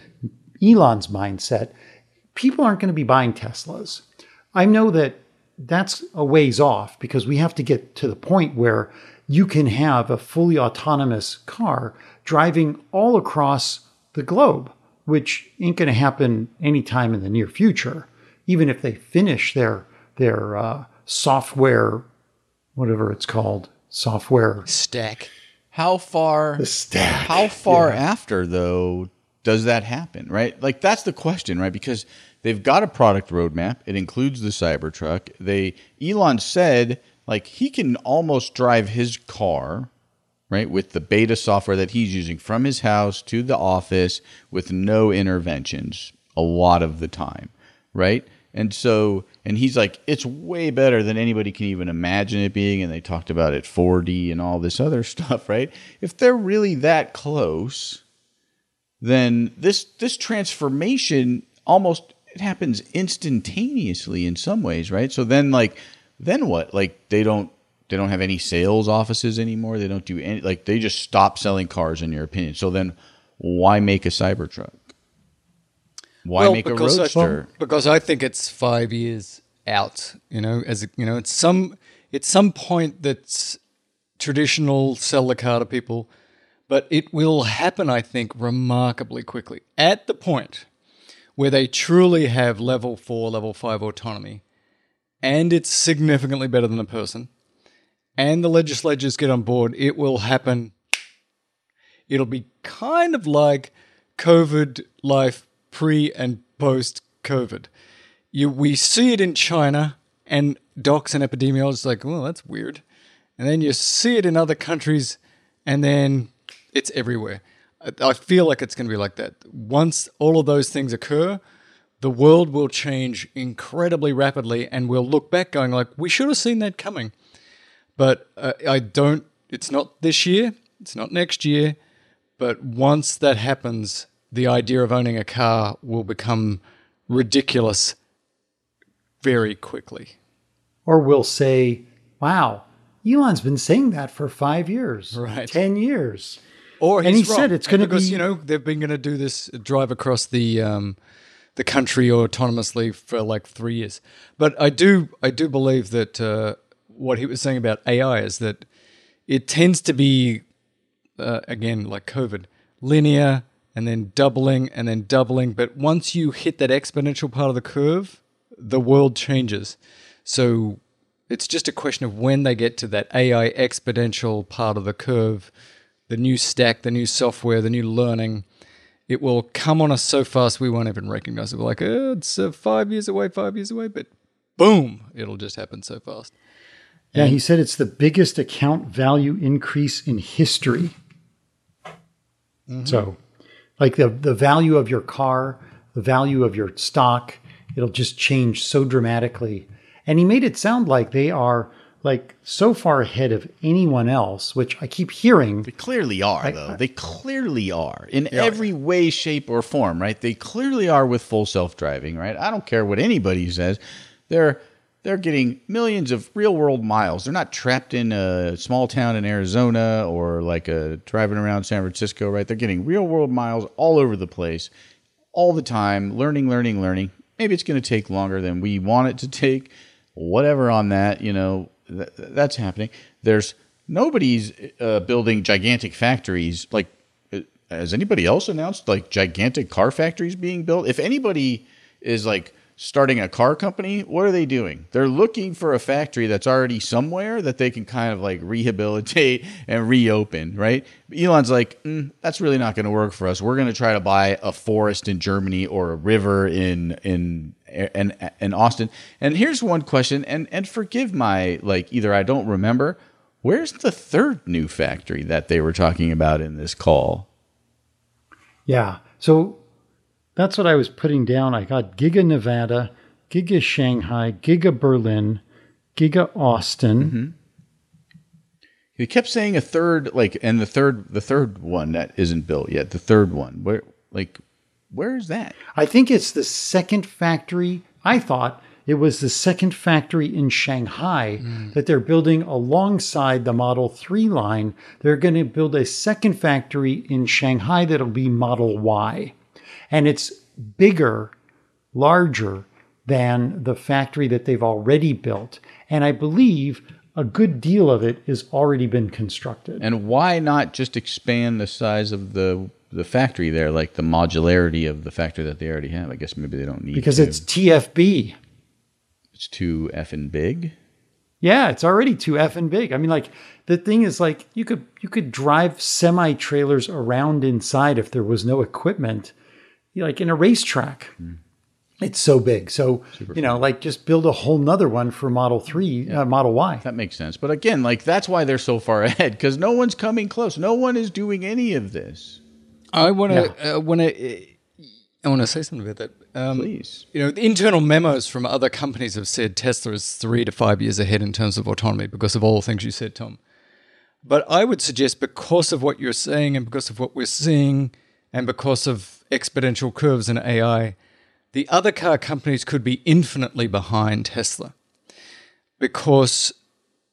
Elon's mindset. People aren't going to be buying Teslas. I know that that's a ways off because we have to get to the point where you can have a fully autonomous car driving all across the globe, which ain't going to happen anytime in the near future. Even if they finish their their uh, software, whatever it's called, software Stack. How far stack. How far after though does that happen, right? Like that's the question, right? Because they've got a product roadmap. It includes the Cybertruck. They Elon said like he can almost drive his car, right, with the beta software that he's using from his house to the office with no interventions a lot of the time, right? And so, and he's like, it's way better than anybody can even imagine it being. And they talked about it 4D and all this other stuff, right? If they're really that close, then this this transformation almost it happens instantaneously in some ways, right? So then like then what? Like they don't they don't have any sales offices anymore. They don't do any like they just stop selling cars in your opinion. So then why make a Cybertruck? Why make a because I- because I think it's five years out. You know, as you know, it's some it's some point that's traditional sell the car to people, but it will happen. I think remarkably quickly at the point where they truly have level four, level five autonomy, and it's significantly better than a person, and the legislatures get on board. It will happen it'll be kind of like COVID life pre and post COVID. You we see it in China and docs and epidemiologists like, well, that's weird. And then you see it in other countries and then it's everywhere. I- feel like it's going to be like that. Once all of those things occur, the world will change incredibly rapidly and we'll look back going like, we should have seen that coming but uh, I don't. It's not this year. It's not next year. But once that happens, the idea of owning a car will become ridiculous very quickly. Or we'll say, wow, Elon's been saying that for five years, Right. 10 years. Or And he said it's gonna because be- you know they've been going to do this drive across the um, the country autonomously for like three years. But I do I do believe that uh, what he was saying about AI is that it tends to be uh, again like COVID linear and then doubling and then doubling. But once you hit that exponential part of the curve, the world changes. So it's just a question of when they get to that AI exponential part of the curve, the new stack, the new software, the new learning. It will come on us so fast we won't even recognize it. We're like, oh, it's uh, five years away, five years away, but boom, it'll just happen so fast. Yeah, he said it's the biggest account value increase in history. So, like the the value of your car, the value of your stock, it'll just change so dramatically. And he made it sound like they are like so far ahead of anyone else, which I keep hearing. They clearly are, though. They clearly are in every way, shape, or form, right? They clearly are with full self driving, right? I don't care what anybody says. They're they're getting millions of real world miles. They're not trapped in a small town in Arizona or like a driving around San Francisco, right? They're getting real world miles all over the place, all the time, learning, learning, learning. Maybe it's going to take longer than we want it to take. Whatever on that, you know, th- that's happening. There's nobody's uh, building gigantic factories. Like, uh, has anybody else announced like gigantic car factories being built? If anybody is like starting a car company, what are they doing? They're looking for a factory that's already somewhere that they can kind of like rehabilitate and reopen, right? Elon's like, mm, that's really not going to work for us. We're going to try to buy a forest in Germany or a river in in in, in Austin. And here's one question, and and forgive my like either I don't remember. Where's the third new factory that they were talking about in this call? Yeah. So that's what I was putting down. I got Giga Nevada, Giga Shanghai, Giga Berlin, Giga Austin. Mm-hmm. He kept saying a third, like, and the third, the third one that isn't built yet. The third one, where, like, where is that? I think it's the second factory. I thought it was the second factory in Shanghai mm. that they're building alongside the Model 3 line. They're going to build a second factory in Shanghai that'll be Model Y. And it's bigger, larger than the factory that they've already built. And I believe a good deal of it has already been constructed. And why not just expand the size of the the factory there, like the modularity of the factory that they already have? I guess maybe they don't need because to. it's TFB. it's too effing big. Yeah, it's already too effing big. I mean, like the thing is, like you could you could drive semi trailers around inside if there was no equipment, like in a racetrack. It's so big. So you know, like just build a whole nother one for Model Three, uh, Model Y. That makes sense. But again, like that's why they're so far ahead because no one's coming close. No one is doing any of this. I want to uh, want to I want to say something about that. Um, Please. You know, the internal memos from other companies have said Tesla is three to five years ahead in terms of autonomy because of all the things you said, Tom. But I would suggest because of what you're saying and because of what we're seeing and because of exponential curves in AI, the other car companies could be infinitely behind Tesla. Because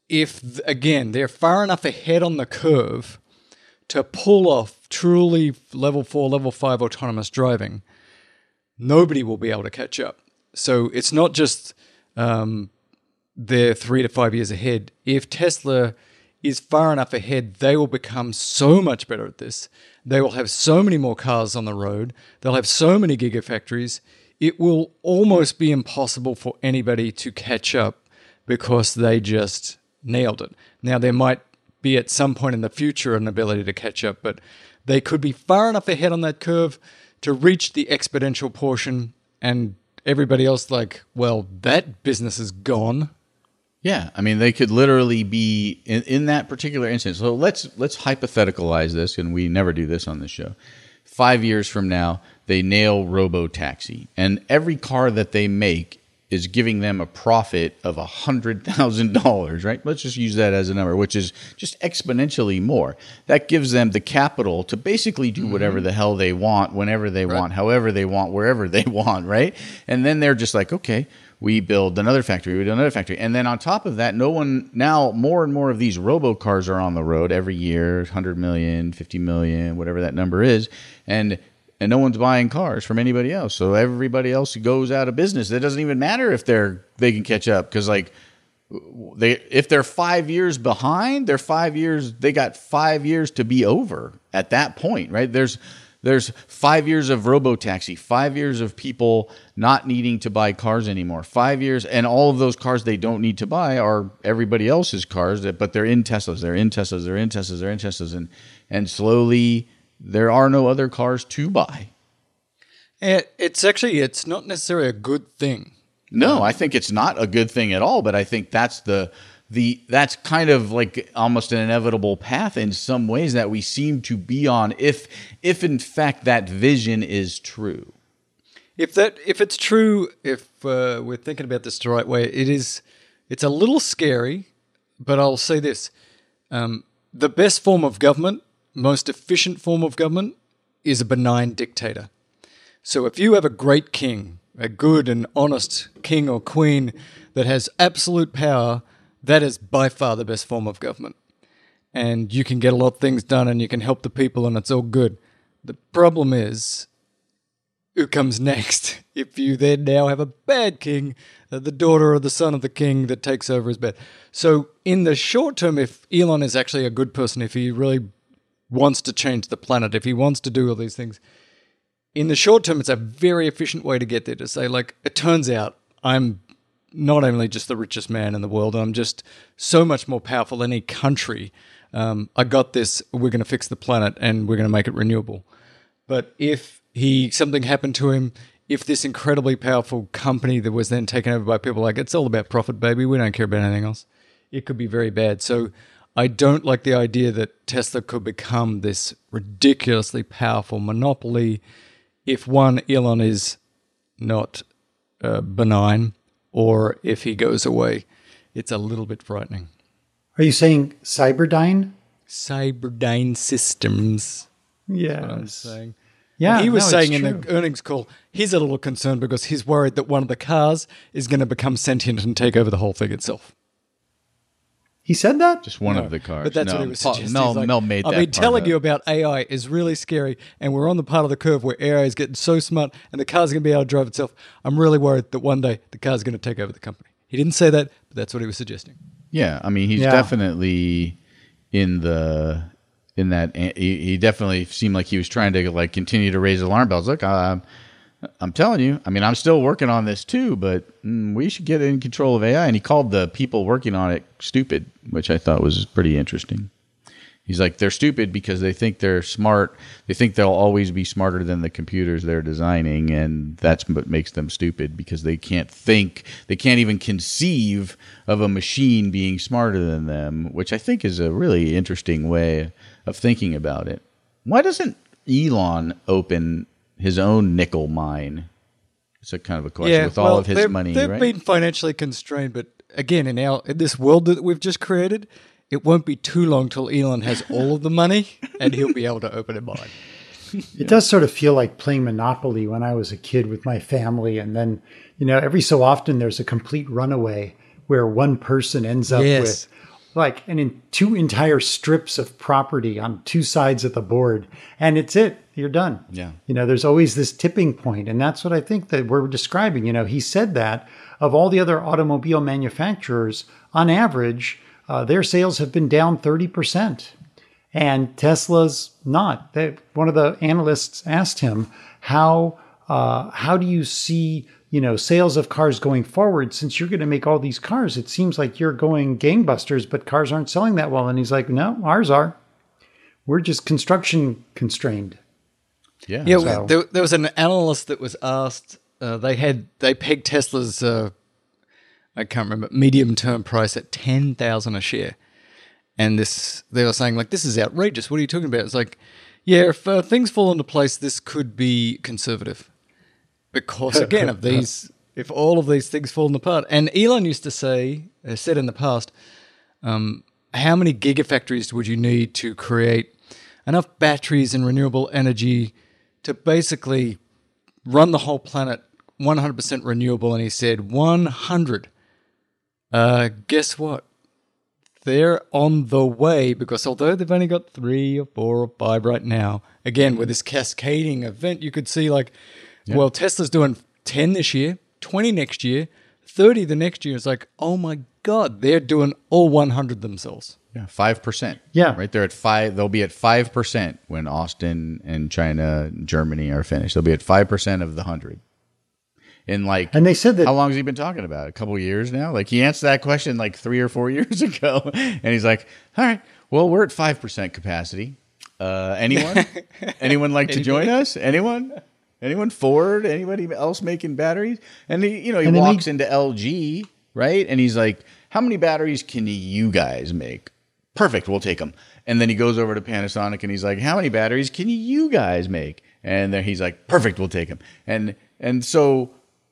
if again they're far enough ahead on the curve to pull off truly level 4 level 5 autonomous driving nobody will be able to catch up. So it's not just um, they're three to five years ahead. If tesla is far enough ahead they will become so much better at this they will have so many more cars on the road they'll have so many gigafactories it will almost be impossible for anybody to catch up because they just nailed it. Now, there might be at some point in the future an ability to catch up, but they could be far enough ahead on that curve to reach the exponential portion, and everybody else, like, well, that business is gone. Yeah, I mean, they could literally be in, in that particular instance. So let's let's hypotheticalize this, and we never do this on this show. Five years from now, they nail robo taxi, and every car that they make is giving them a profit of a hundred thousand dollars, right? Let's just use that as a number, which is just exponentially more. That gives them the capital to basically do whatever mm-hmm. the hell they want, whenever they want, however they want, wherever they want, right? And then they're just like, okay, we build another factory, we build another factory. And then on top of that, no one now more and more of these robo cars are on the road every year, 100 million, 50 million, whatever that number is. And and no one's buying cars from anybody else. So everybody else goes out of business. It doesn't even matter if they're they can catch up because like they if they're five years behind, they're five years. They got five years to be over at that point, right? There's there's five years of robo taxi, five years of people not needing to buy cars anymore, five years, and all of those cars they don't need to buy are everybody else's cars, that, but they're in Teslas, they're in Teslas, they're in Teslas, they're in Teslas, and and slowly there are no other cars to buy. It, it's actually it's not necessarily a good thing. No, I think it's not a good thing at all, but I think that's the the that's kind of like almost an inevitable path in some ways that we seem to be on if if in fact that vision is true. If that if it's true, if uh, we're thinking about this the right way, it is it's a little scary, but I'll say this: um, the best form of government, most efficient form of government, is a benign dictator. So if you have a great king, a good and honest king or queen that has absolute power, that is by far the best form of government. And you can get a lot of things done and you can help the people and it's all good. The problem is who comes next if you then now have a bad king, uh, the daughter or the son of the king that takes over his bed. So, in the short term, if Elon is actually a good person, if he really wants to change the planet, if he wants to do all these things, in the short term, it's a very efficient way to get there to say, like, it turns out I'm not only just the richest man in the world, I'm just so much more powerful than any country. Um, I got this. We're going to fix the planet and we're going to make it renewable. But if he something happened to him, if this incredibly powerful company that was then taken over by people like it's all about profit, baby, we don't care about anything else, it could be very bad. So I don't like the idea that Tesla could become this ridiculously powerful monopoly if one Elon is not uh, benign or if he goes away. It's a little bit frightening. Are you saying Cyberdyne? Cyberdyne Systems. Yeah. I'm saying. Yeah, he was no, saying in the earnings call, he's a little concerned because he's worried that one of the cars is going to become sentient and take over the whole thing itself. He said that? Just one of the cars. But that's No, what he was Paul- suggesting. Mel, like, Mel made that I've been part telling up. you about AI is really scary, and we're on the part of the curve where AI is getting so smart, and the car's going to be able to drive itself. I'm really worried that one day the car's going to take over the company. He didn't say that, but that's what he was suggesting. Yeah, I mean, he's Yeah. definitely in the in that. He, he definitely seemed like he was trying to like continue to raise alarm bells. Look, I'm, I'm telling you. I mean, I'm still working on this too, but mm, we should get in control of AI. And he called the people working on it stupid, which I thought was pretty interesting. He's like, they're stupid because they think they're smart. They think they'll always be smarter than the computers they're designing, and that's what makes them stupid because they can't think, they can't even conceive of a machine being smarter than them, which I think is a really interesting way of thinking about it. Why doesn't Elon open his own nickel mine? It's a kind of a question with all well, of his they've- money, They've right? been financially constrained, but again, in our in this world that we've just created, it won't be too long till Elon has all of the money and he'll be able to open a mine. It does sort of feel like playing Monopoly when I was a kid with my family. And then, you know, every so often there's a complete runaway where one person ends up Yes. with like an in two entire strips of property on two sides of the board. And it's it. You're done. Yeah. You know, there's always this tipping point, And that's what I think that we're describing. You know, he said that of all the other automobile manufacturers, on average, uh, their sales have been down 30% and Tesla's not. They, one of the analysts asked him how uh, how do you see you know sales of cars going forward since you're going to make all these cars? It seems like you're going gangbusters, but cars aren't selling that well. And he's like, no, ours are. We're just construction constrained. Yeah. Yeah, So- there, there was an analyst that was asked. Uh, they had they pegged Tesla's uh, I can't remember medium term price at ten thousand a share, and this they were saying like this is outrageous. What are you talking about? It's like, yeah, if uh, things fall into place, this could be conservative, because again, if these if all of these things fall apart, and Elon used to say uh, said in the past, um, how many gigafactories would you need to create enough batteries and renewable energy to basically run the whole planet 100% renewable? And he said 100. Uh, guess what? They're on the way because although they've only got three or four or five right now, again, with this cascading event, you could see like, well, Tesla's doing 10 this year, 20 next year, 30 the next year. It's like, oh my God, they're doing all 100 themselves. Yeah, five percent. Yeah. right there at five. They'll be at five percent when Austin and China, and Germany are finished. They'll be at five percent of the hundred. In like, And they said that how long has he been talking about? it? A couple years now. Like he answered that question like three or four years ago, and he's like, "All right, well, we're at five percent capacity. Uh, anyone? anyone like to join us? Anyone? Anyone? Ford? Anybody else making batteries?" And he, you know, he walks make- into LG, right? And he's like, "How many batteries can you guys make?" Perfect, we'll take them. And then he goes over to Panasonic and he's like, "How many batteries can you guys make?" And then he's like, "Perfect, we'll take them." And and so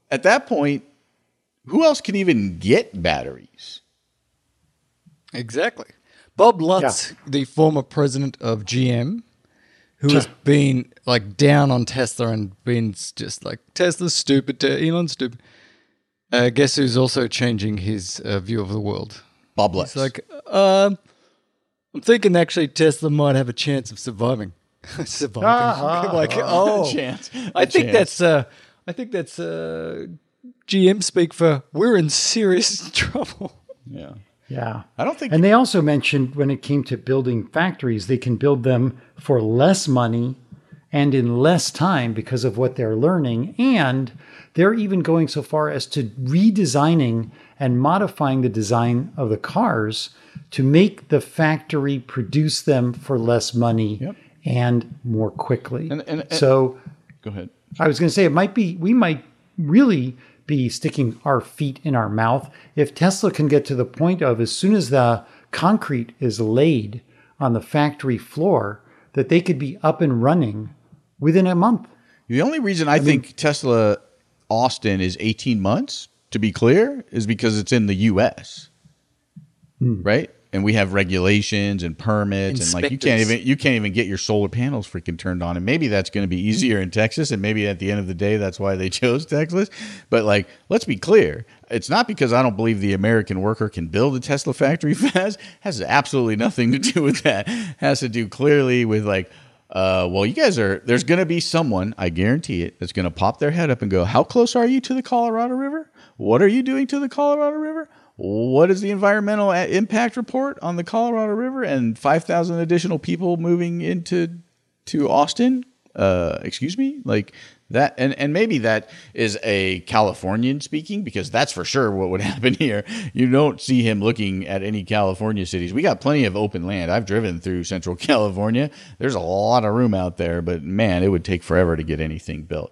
at that point, who else can even get batteries? Exactly. Bob Lutz, the former president of GM, who has been like down on Tesla and been just like Tesla's stupid, Elon's stupid. Uh, guess who's also changing his uh, view of the world? Bob. It's like, um, I'm thinking actually Tesla might have a chance of surviving. surviving. like, oh, chance. I A think chance. that's uh, I think that's uh, GM speak for we're in serious trouble. yeah. Yeah. I don't think And they also mentioned when it came to building factories, they can build them for less money and in less time because of what they're learning. And they're even going so far as to redesigning and modifying the design of the cars to make the factory produce them for less money Yep. and more quickly. And- and- and- so Go ahead. I was going to say it might be we might really be sticking our feet in our mouth if Tesla can get to the point of as soon as the concrete is laid on the factory floor that they could be up and running within a month. The only reason I, think Tesla Austin is 18 months, to be clear, is because it's in the US. Hmm. Right? And we have regulations and permits and like you can't even you can't even get your solar panels freaking turned on. And maybe that's going to be easier in Texas and maybe at the end of the day that's why they chose Texas. But like let's be clear, it's not because I don't believe the American worker can build a Tesla factory fast. has absolutely nothing to do with that. has to do clearly with like uh, well, you guys are. There's going to be someone, I guarantee it, that's going to pop their head up and go, "How close are you to the Colorado River? What are you doing to the Colorado River? What is the environmental impact report on the Colorado River and 5,000 additional people moving into to Austin? Uh, excuse me, like that, and and maybe that is a Californian speaking because that's for sure what would happen here. You don't see him looking at any California cities. We got plenty of open land. I've driven through Central California. There's a lot of room out there, but man, it would take forever to get anything built.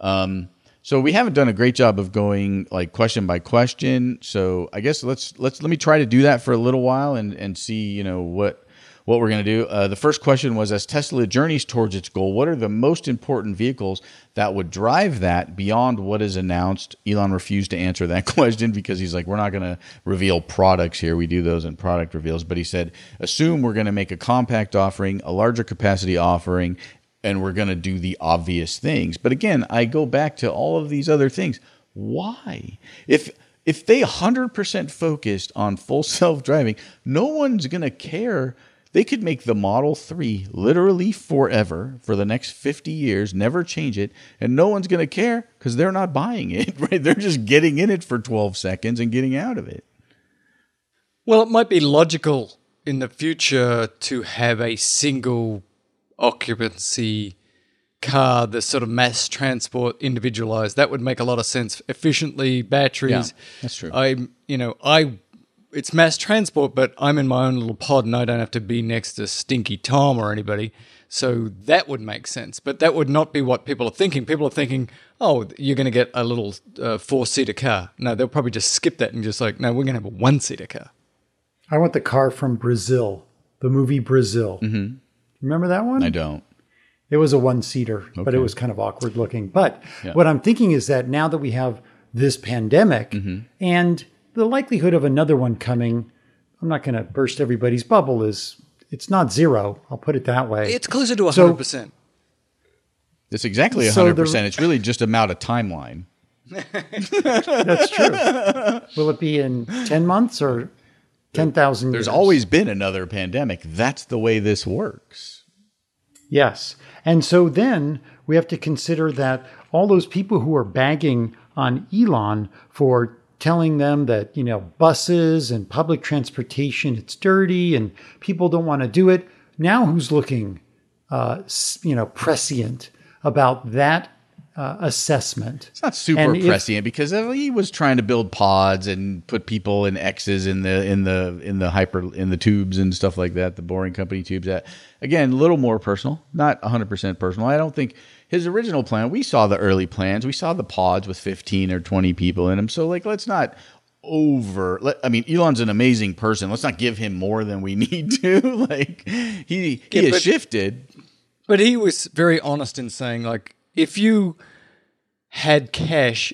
Um, so we haven't done a great job of going like question by question. So I guess let's let's let me try to do that for a little while and and see you know what what we're going to do. Uh, the first question was as Tesla journeys towards its goal, what are the most important vehicles that would drive that beyond what is announced? Elon refused to answer that question because he's like, we're not going to reveal products here. We do those in product reveals. But he said, assume we're going to make a compact offering, a larger capacity offering, and we're going to do the obvious things. But again, I go back to all of these other things. Why? If if they 100% focused on full self-driving, no one's going to care. They could make the Model 3 literally forever for the next 50 years, never change it, and no one's going to care cuz they're not buying it, right? They're just getting in it for 12 seconds and getting out of it. Well, it might be logical in the future to have a single occupancy car, the sort of mass transport individualized. That would make a lot of sense. Efficiently, batteries. Yeah, that's true. I, you know, I, it's mass transport, but I'm in my own little pod and I don't have to be next to Stinky Tom or anybody. So that would make sense. But that would not be what people are thinking. People are thinking, oh, you're going to get a little uh, four seater car. No, they'll probably just skip that and just like, no, we're going to have a one seater car. I want the car from Brazil, the movie Brazil. Mm-hmm. Remember that one? I don't. It was a one seater, but it was kind of awkward looking. But what I'm thinking is that now that we have this pandemic mm-hmm. and the likelihood of another one coming, I'm not going to burst everybody's bubble, is it's not zero. I'll put it that way. It's closer to So- 100%. It's exactly So 100%. the- it's really just about a timeline. That's true. Will it be in 10 months or 10,000 There's years? always been another pandemic. That's the way this works. Yes. And so then we have to consider that all those people who are bagging on Elon for telling them that, you know, buses and public transportation, it's dirty and people don't want to do it. Now who's looking, uh, you know, prescient about that uh, assessment? It's not super And if- prescient because uh, he was trying to build pods and put people in X's in the in the in the hyper in the tubes and stuff like that. The Boring Company tubes. That again, a little more personal, not 100 percent personal. I don't think his original plan. We saw the early plans. We saw the pods with 15 or 20 people in them. So like, let's not over. Let, I mean, Elon's an amazing person. Let's not give him more than we need to. like he he Yeah, has but- shifted. But he was very honest in saying, like, if you had cash,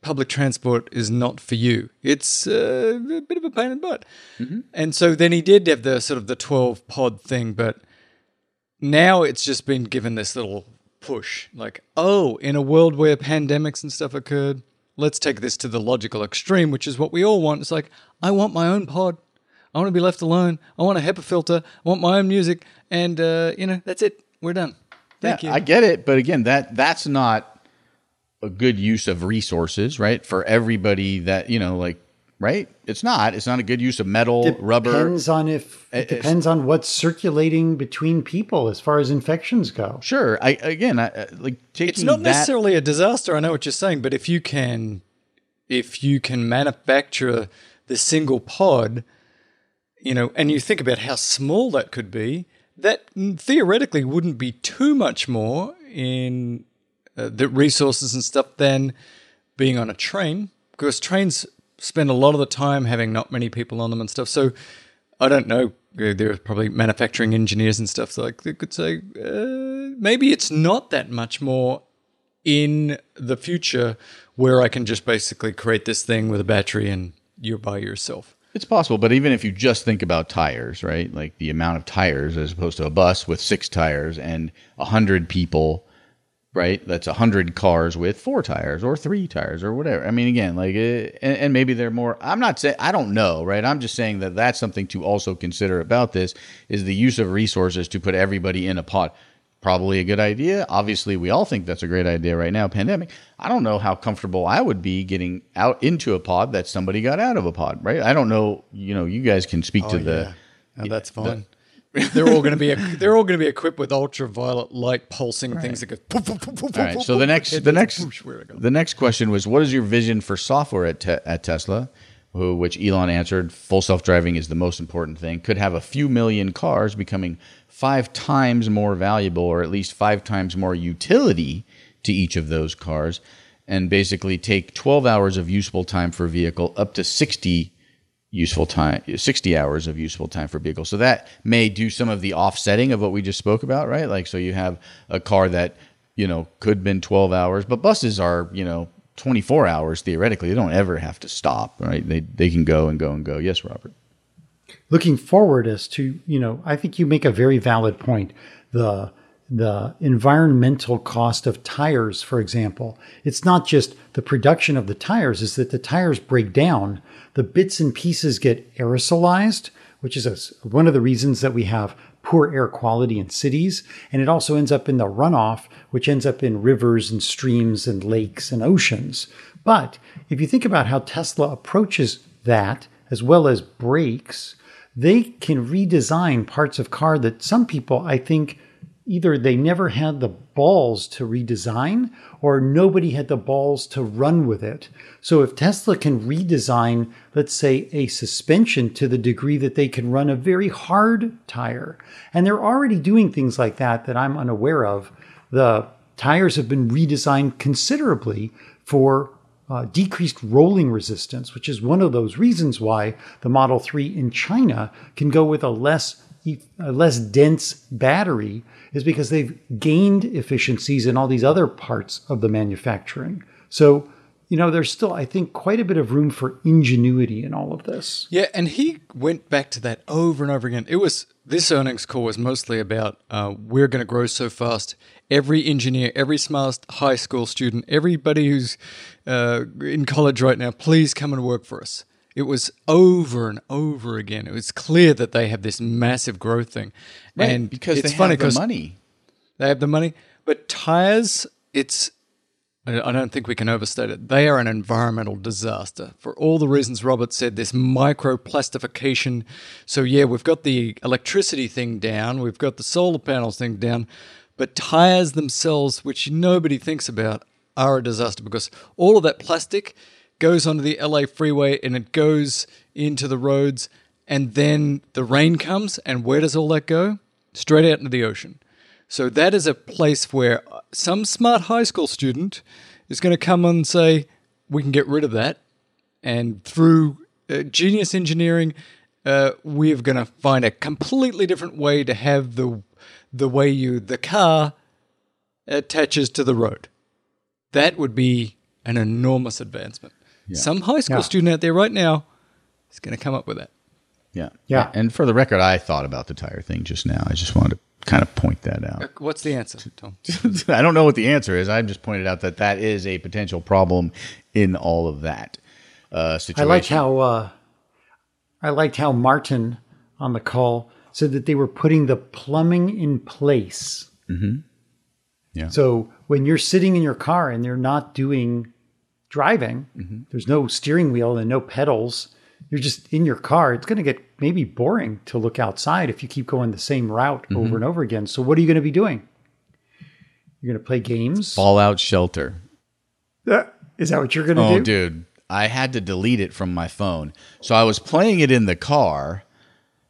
public transport is not for you. It's uh, a bit of a pain in the butt. And so then he did have the sort of the 12 pod thing, but now it's just been given this little push. Like, oh, in a world where pandemics and stuff occurred, let's take this to the logical extreme, which is what we all want. It's like, I want my own pod. I want to be left alone. I want a HEPA filter. I want my own music. And, uh, you know, that's it. We're done. Thank yeah, you. I get it, but again, that that's not a good use of resources, right? For everybody that you know, like, right? It's not. It's not a good use of metal, rubber. Depends on if eh, it It's- depends on what's circulating between people as far as infections go. Sure. I again, I, I- like taking it's not that, necessarily a disaster. I know what you're saying, but if you can, if you can manufacture the single pod, you know, and you think about how small that could be, that theoretically wouldn't be too much more in uh, the resources and stuff than being on a train, because trains spend a lot of the time having not many people on them and stuff. So I don't know. There are probably manufacturing engineers and stuff like they could say uh, maybe it's not that much more in the future where I can just basically create this thing with a battery and you're by yourself. It's possible, but even if you just think about tires, right? Like the amount of tires as opposed to a bus with six tires and a hundred people, right? That's a hundred cars with four tires or three tires or whatever. I mean, again, like, uh, and, and maybe they're more. I'm not saying I don't know, right? I'm just saying that that's something to also consider about this is the use of resources to put everybody in a pod. Probably a good idea. Obviously, we all think that's a great idea right now. Pandemic. I don't know how comfortable I would be getting out into a pod that somebody got out of a pod, right? I don't know. You know, you guys can speak oh, to the. Oh, that's fine. they're all going to be they're all going to be equipped with ultraviolet light pulsing things that go. Poof, poof, poof, poof, All right. poof, So the next, the next, whoosh, where it goes. the next question was, what is your vision for software at te- at Tesla? Who, which Elon answered, full self driving is the most important thing. Could have a few million cars becoming five times more valuable, or at least five times more utility to each of those cars, and basically take 12 hours of useful time for vehicle up to 60 useful time 60 hours of useful time for vehicle so that may do some of the offsetting of what we just spoke about right like so you have a car that you know could have been 12 hours but buses are you know 24 hours theoretically they don't ever have to stop right they they can go and go and go yes robert looking forward as to you know i think you make a very valid point the the environmental cost of tires, for example. It's not just the production of the tires, is that the tires break down. The bits and pieces get aerosolized, which is a, one of the reasons that we have poor air quality in cities. And it also ends up in the runoff, which ends up in rivers and streams and lakes and oceans. But if you think about how Tesla approaches that, as well as brakes, they can redesign parts of car that some people, I think, either they never had the balls to redesign or nobody had the balls to run with it. So if Tesla can redesign, let's say, a suspension to the degree that they can run a very hard tire, and they're already doing things like that that I'm unaware of, the tires have been redesigned considerably for uh, decreased rolling resistance, which is one of those reasons why the Model 3 in China can go with a less a less dense battery is because they've gained efficiencies in all these other parts of the manufacturing. So, you know, there's still, I think, quite a bit of room for ingenuity in all of this. Yeah, and he went back to that over and over again. It was this earnings call was mostly about uh, we're going to grow so fast. Every engineer, every smart high school student, everybody who's uh, in college right now, please come and work for us. It was over and over again. It was clear that they have this massive growth thing, Right, and because it's they funny have the money. They have the money, but tires, it's. I I don't think we can overstate it. They are an environmental disaster for all the reasons Robert said. This microplastification. So yeah, we've got the electricity thing down, we've got the solar panels thing down, but tires themselves, which nobody thinks about, are a disaster because all of that plastic goes onto the LA freeway and it goes into the roads, and then the rain comes, and where does all that go? Straight out into the ocean. So that is a place where some smart high school student is going to come and say, we can get rid of that. And through uh, genius engineering, uh, we're going to find a completely different way to have the the way you the car attaches to the road. That would be an enormous advancement. Some high school Yeah. student out there right now is going to come up with that. Yeah. Yeah. And for the record, I thought about the tire thing just now. I just wanted to kind of point that out. What's the answer, Tom? I don't know what the answer is. I just pointed out that that is a potential problem in all of that uh, I situation. liked how uh, I liked how Martin on the call said that they were putting the plumbing in place. Mm-hmm. Yeah. So when you're sitting in your car and they're not doing driving, Mm-hmm. there's no steering wheel and no pedals. You're just in your car. It's going to get maybe boring to look outside if you keep going the same route Mm-hmm. over and over again. So what are you going to be doing? You're going to play games. Fallout Shelter. Uh, Is that what you're going to Oh, do? dude. I had to delete it from my phone. So I was playing it in the car.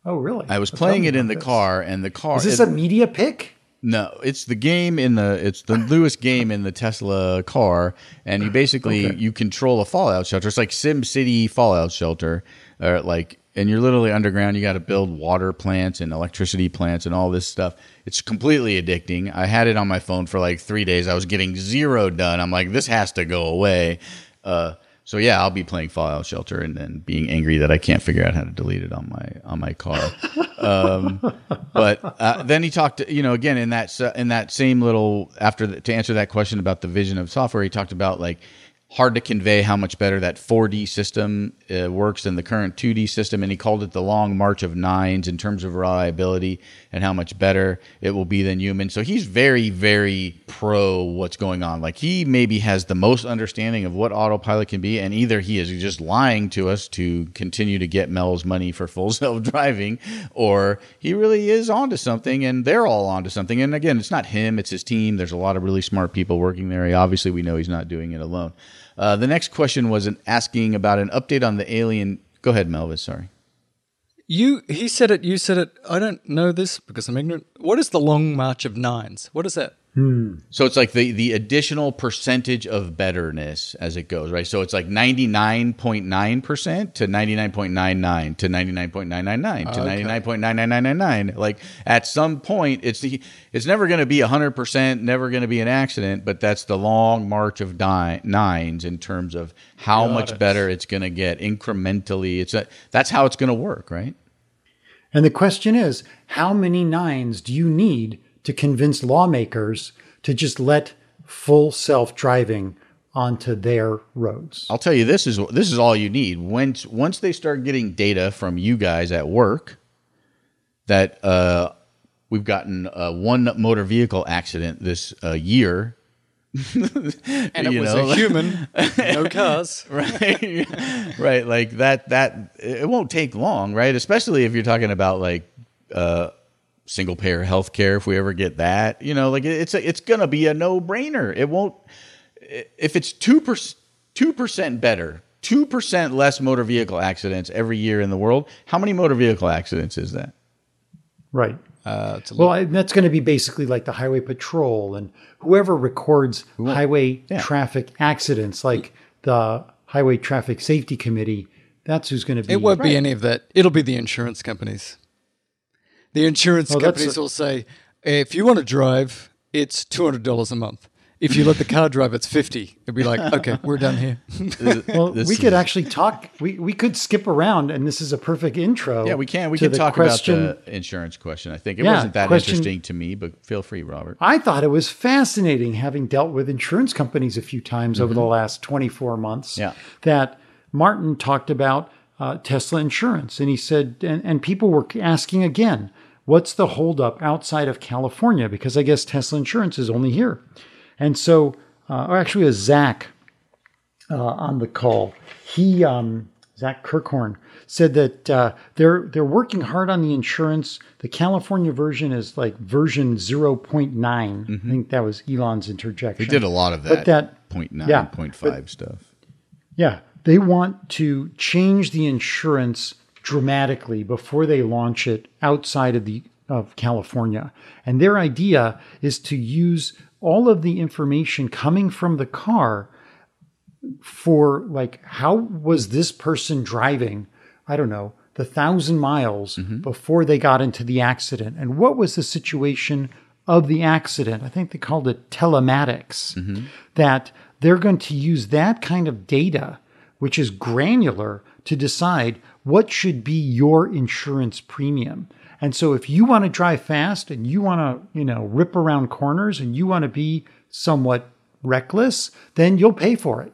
Oh, really? I was playing it in the this. car, and the car. Is this it- a media pick? No, it's the game in the it's the Lewis game in the Tesla car, and you basically you control a fallout shelter. It's like Sim City fallout shelter, or like, and you're literally underground. You got to build water plants and electricity plants and all this stuff. It's completely addicting. I had it on my phone for like three days. I was getting zero done. I'm like, this has to go away. Uh, so yeah, I'll be playing Fallout Shelter and then being angry that I can't figure out how to delete it on my on my car. Um, but uh, then he talked, you know, again in that in that same little after the, to answer that question about the vision of software, he talked about like hard to convey how much better that 4D system uh, works than the current 2D system, and he called it the long march of nines in terms of reliability and how much better it will be than human. So he's very, very pro what's going on. Like he maybe has the most understanding of what autopilot can be, and either he is just lying to us to continue to get Mel's money for full self driving, or he really is onto something, and they're all onto something. And again, it's not him; it's his team. There's a lot of really smart people working there. He, obviously, we know he's not doing it alone. Uh, the next question was an asking about an update on the alien. Go ahead, Melvis. Sorry. You he said it, you said it. I don't know this because I'm ignorant. What is the long march of nines? What is that? So it's like the the additional percentage of betterness as it goes, right? So it's like 99.9% to 99.99 to 99.999 to 99.99999. Like at some point it's the it's never going to be 100%, never going to be an accident, but that's the long march of di- nines in terms of how much better it's going to get incrementally. It's a, that's how it's going to work, right? And the question is, how many nines do you need to convince lawmakers to just let full self-driving onto their roads. I'll tell you this is this is all you need. Once once they start getting data from you guys at work that uh, we've gotten uh, one motor vehicle accident this uh, year, And it You was know? a human, no cars. right? right, like that. That it won't take long, right? Especially if you're talking about like uh, single payer health care. If we ever get that, you know, like it's a, it's gonna be a no brainer. It won't if it's two percent two percent better. Two percent less motor vehicle accidents every year in the world. How many motor vehicle accidents is that? Right. Uh, it's a Well, I- that's going to be basically like the highway patrol and whoever records highway Yeah. traffic accidents, like the Highway Traffic Safety Committee. That's who's going to be. It won't be any of that. It'll be the insurance companies. The insurance Oh, companies a- will say, if you want to drive, it's two hundred dollars a month. If you let the car drive, it's fifty. It'll be like, okay, we're done here. Well, This we could actually talk. We, we could skip around, and this is a perfect intro. Yeah, we can. We can talk question. about the insurance question. I think it Yeah, wasn't that question- interesting to me, but feel free, Robert. I thought it was fascinating having dealt with insurance companies a few times over the Mm-hmm. last 24 months. Yeah. That Martin talked about uh, Tesla insurance. And he said, and, and people were asking again, what's the holdup outside of California? Because I guess Tesla insurance is only here. And so, uh, or actually, a Zach uh, on the call. He, um, Zach Kirkhorn, said that uh, they're they're working hard on the insurance. The California version is like version 0.9. I think that was Elon's interjection. They did a lot of that. But that point nine, yeah, point but- stuff. yeah, they want to change the insurance dramatically before they launch it outside of the of California. And their idea is to use all of the information coming from the car for like how was this person driving i don't know the thousand miles mm-hmm. before they got into the accident? And what was the situation of the accident? I think they called it telematics. Mm-hmm. That they're going to use that kind of data which is granular to decide what should be your insurance premium and so if you want to drive fast and you want to you know rip around corners and you want to be somewhat reckless then you'll pay for it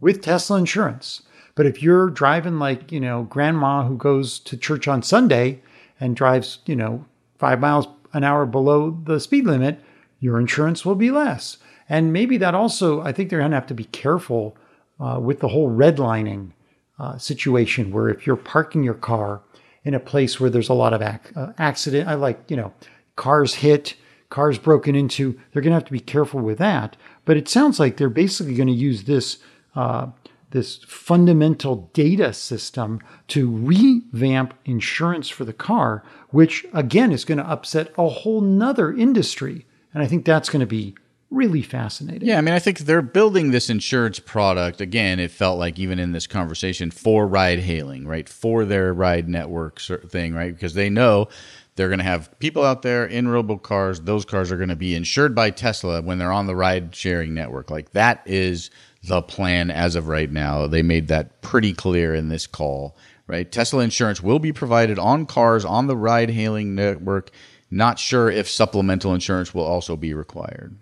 with Tesla insurance. But if you're driving like, you know, grandma who goes to church on Sunday and drives, you know, five miles an hour below the speed limit, your insurance will be less. And maybe that also, I think they're going to have to be careful uh, with the whole redlining uh, situation where if you're parking your car in a place where there's a lot of ac- uh, accident, I like, you know, cars hit, cars broken into, they're going to have to be careful with that. But it sounds like they're basically going to use this uh, this fundamental data system to revamp insurance for the car, which again is going to upset a whole nother industry. And I think that's going to be really fascinating. Yeah, I mean, I think they're building this insurance product. Again, it felt like even in this conversation for ride hailing, right? For their ride network thing, right? Because they know they're going to have people out there in robo cars. Those cars are going to be insured by Tesla when they're on the ride sharing network. Like that is the plan as of right now. They made that pretty clear in this call, right? Tesla insurance will be provided on cars on the ride hailing network. Not sure if supplemental insurance will also be required.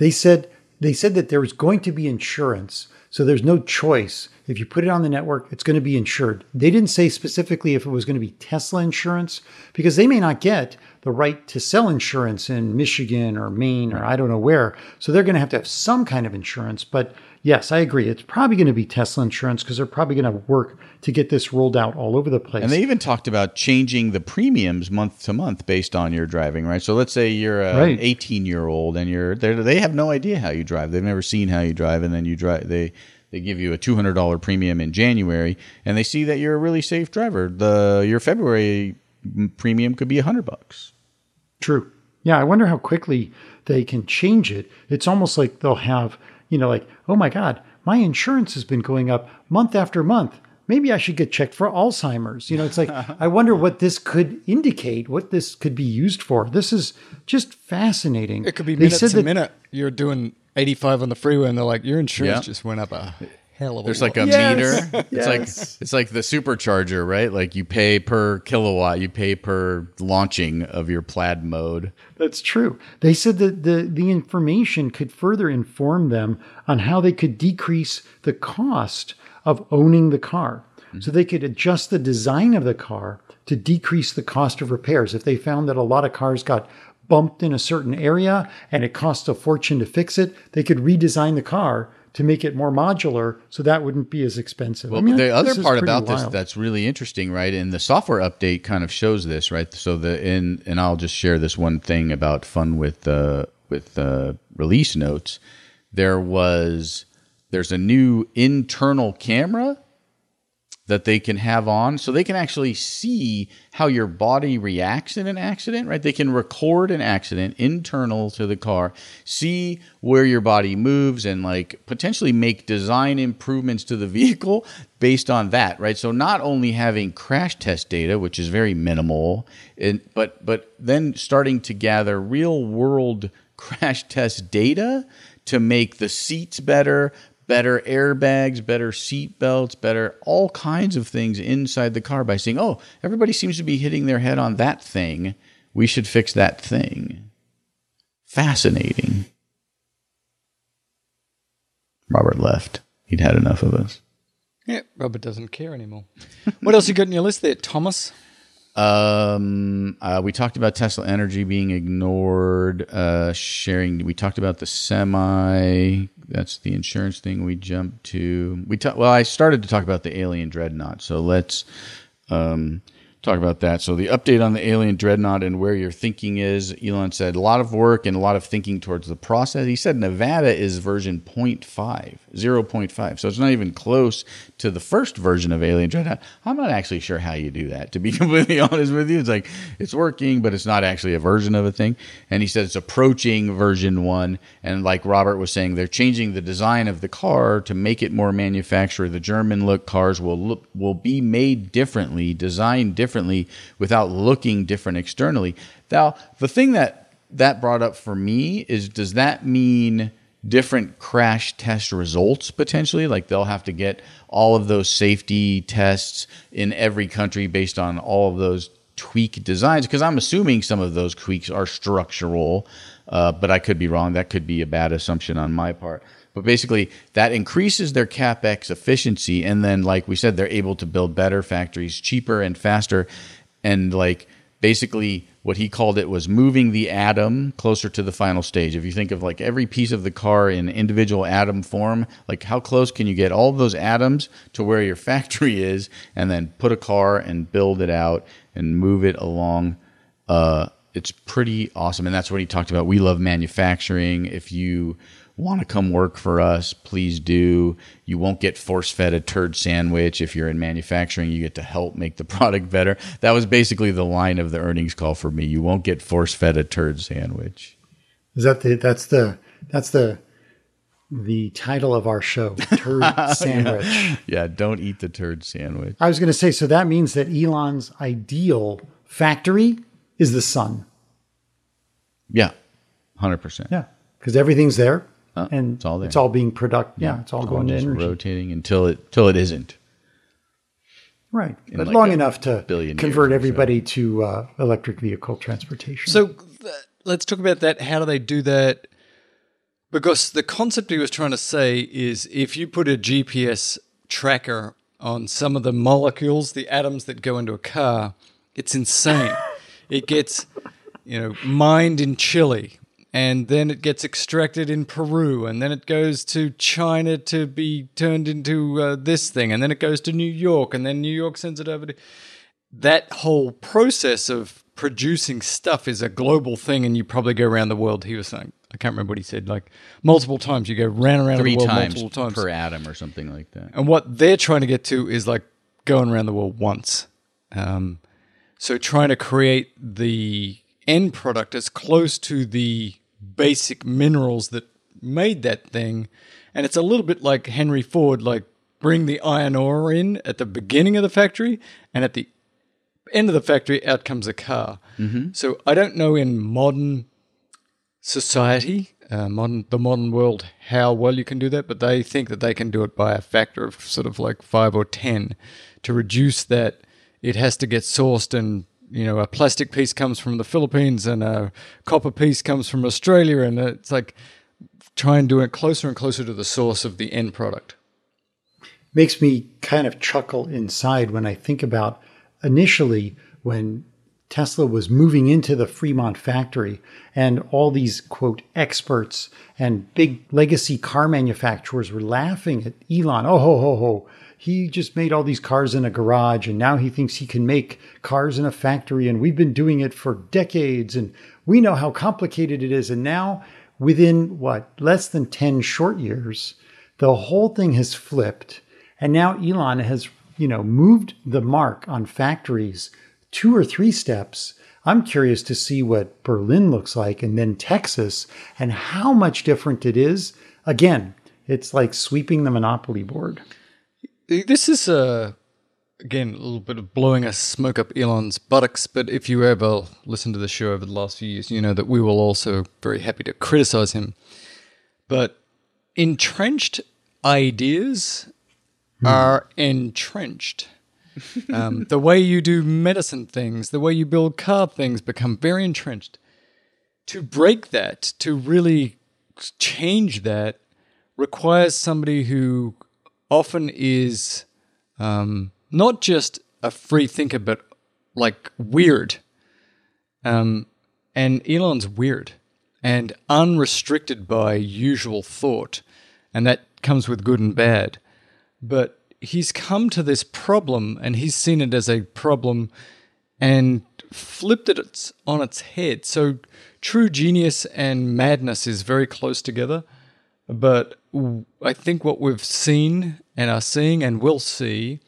They said they said that there was going to be insurance, so there's no choice. If you put it on the network, it's going to be insured. They didn't say specifically if it was going to be Tesla insurance because they may not get the right to sell insurance in Michigan or Maine or I don't know where. So they're going to have to have some kind of insurance. But yes, I agree. It's probably going to be Tesla insurance because they're probably going to work to get this rolled out all over the place. And they even talked about changing the premiums month to month based on your driving, right? So let's say you're a Right. 18 year old and you're they they have no idea how you drive. They've never seen how you drive, and then you drive. They they give you a $200 premium in January, and they see that you're a really safe driver. The your February premium could be a hundred bucks. True. Yeah, I wonder how quickly they can change it. It's almost like they'll have, you know, like, oh my God, my insurance has been going up month after month. Maybe I should get checked for Alzheimer's. You know, it's like, I wonder what this could indicate, what this could be used for. This is just fascinating. It could be They minutes said a that- minute. You're doing 85 on the freeway, and they're like, your insurance Yeah. just went up a hell of a There's lot. like a Yes. meter. It's like Yes. it's like the supercharger, right? Like you pay per kilowatt, you pay per launching of your plaid mode. That's true. They said that the, the information could further inform them on how they could decrease the cost of owning the car. Mm-hmm. So they could adjust the design of the car to decrease the cost of repairs. If they found that a lot of cars got bumped in a certain area and it cost a fortune to fix it, they could redesign the car to make it more modular so that wouldn't be as expensive. Well, I mean, the other part about this that's really interesting, right? And the software update kind of shows this, right? So the in and I'll just share this one thing about fun with uh, with uh, release notes. There was there's a new internal camera that they can have on so they can actually see how your body reacts in an accident right? They can record an accident internal to the car see where your body moves and like potentially make design improvements to the vehicle based on that right? So not only having crash test data which is very minimal and but but then starting to gather real world crash test data to make the seats better better airbags, better seat belts, better all kinds of things inside the car by saying, "Oh, everybody seems to be hitting their head on that thing. We should fix that thing." Fascinating. Robert left. He'd had enough of us. Yeah, Robert doesn't care anymore. what else you got in your list there, Thomas? Um, uh, we talked about Tesla Energy being ignored. Uh, sharing. We talked about the semi. That's the insurance thing. We jumped to. We ta- well, I started to talk about the alien dreadnought. So let's um, talk about that. So the update on the alien dreadnought and where your thinking is. Elon said a lot of work and a lot of thinking towards the process. He said Nevada is version 0.5, 0.5. So it's not even close to the first version of alien dreadnought. I'm not actually sure how you do that. To be completely honest with you, it's like it's working, but it's not actually a version of a thing. And he said it's approaching version one. And like Robert was saying, they're changing the design of the car to make it more manufacturer. The German look cars will look will be made differently, designed differently, without looking different externally. Now, the thing that that brought up for me is, does that mean? different crash test results potentially like they'll have to get all of those safety tests in every country based on all of those tweak designs because i'm assuming some of those tweaks are structural uh, but i could be wrong that could be a bad assumption on my part but basically that increases their capex efficiency and then like we said they're able to build better factories cheaper and faster and like basically what he called it was moving the atom closer to the final stage. If you think of like every piece of the car in individual atom form, like how close can you get all those atoms to where your factory is, and then put a car and build it out and move it along. Uh, it's pretty awesome, and that's what he talked about. We love manufacturing. If you want to come work for us, please do. You won't get force fed a turd sandwich. If you're in manufacturing, you get to help make the product better. That was basically the line of the earnings call for me. You won't get force fed a turd sandwich. Is that the that's the that's the the title of our show, Turd Sandwich. Yeah, don't eat the turd sandwich. I was going to say, so that means that Elon's ideal factory is the sun. Yeah, 100%. Yeah, because everything's there, Uh, and it's all there. It's all being product. Yeah, it's all going to just energy. rotating until it till it isn't. Right, but like long enough to convert or so. everybody to uh, electric vehicle transportation. So th- let's talk about that. How do they do that? Because the concept he was trying to say is if you put a GPS tracker on some of the molecules, the atoms that go into a car, it's insane. it gets, you know, mined in Chile, and then it gets extracted in Peru, and then it goes to China to be turned into uh, this thing, and then it goes to New York, and then New York sends it over to that whole process of producing stuff is a global thing, and you probably go around the world. He was saying, I can't remember what he said, like multiple times. You go round and round Three the world times multiple times. per atom or something like that. And what they're trying to get to is like going around the world once. Um, so trying to create the end product as close to the basic minerals that made that thing. And it's a little bit like Henry Ford, like bring the iron ore in at the beginning of the factory and at the end of the factory, out comes a car. So I don't know in modern society uh, modern the modern world how well you can do that, but they think that they can do it by a factor of sort of like five or ten to reduce that. It has to get sourced, and you know, a plastic piece comes from the Philippines, and a copper piece comes from Australia, and it's like try and do it closer and closer to the source of the end product. makes me kind of chuckle inside when I think about initially when Tesla was moving into the Fremont factory and all these quote experts and big legacy car manufacturers were laughing at Elon. Oh, ho, ho, ho. He just made all these cars in a garage and now he thinks he can make cars in a factory and we've been doing it for decades and we know how complicated it is. And now within what, less than 10 short years, the whole thing has flipped. And now Elon has, you know, moved the mark on factories two or three steps. I'm curious to see what Berlin looks like and then Texas and how much different it is. Again, it's like sweeping the monopoly board. This is uh, again a little bit of blowing a smoke up Elon's buttocks. But if you ever listen to the show over the last few years, you know that we will also very happy to criticize him. But entrenched ideas are entrenched. Um, the way you do medicine things, the way you build car things become very entrenched. To break that, to really change that, requires somebody who often is um, not just a free thinker, but like weird. Um, and Elon's weird and unrestricted by usual thought, and that comes with good and bad. But he's come to this problem and he's seen it as a problem and flipped it on its head. So true genius and madness is very close together. But I think what we've seen and are seeing and will see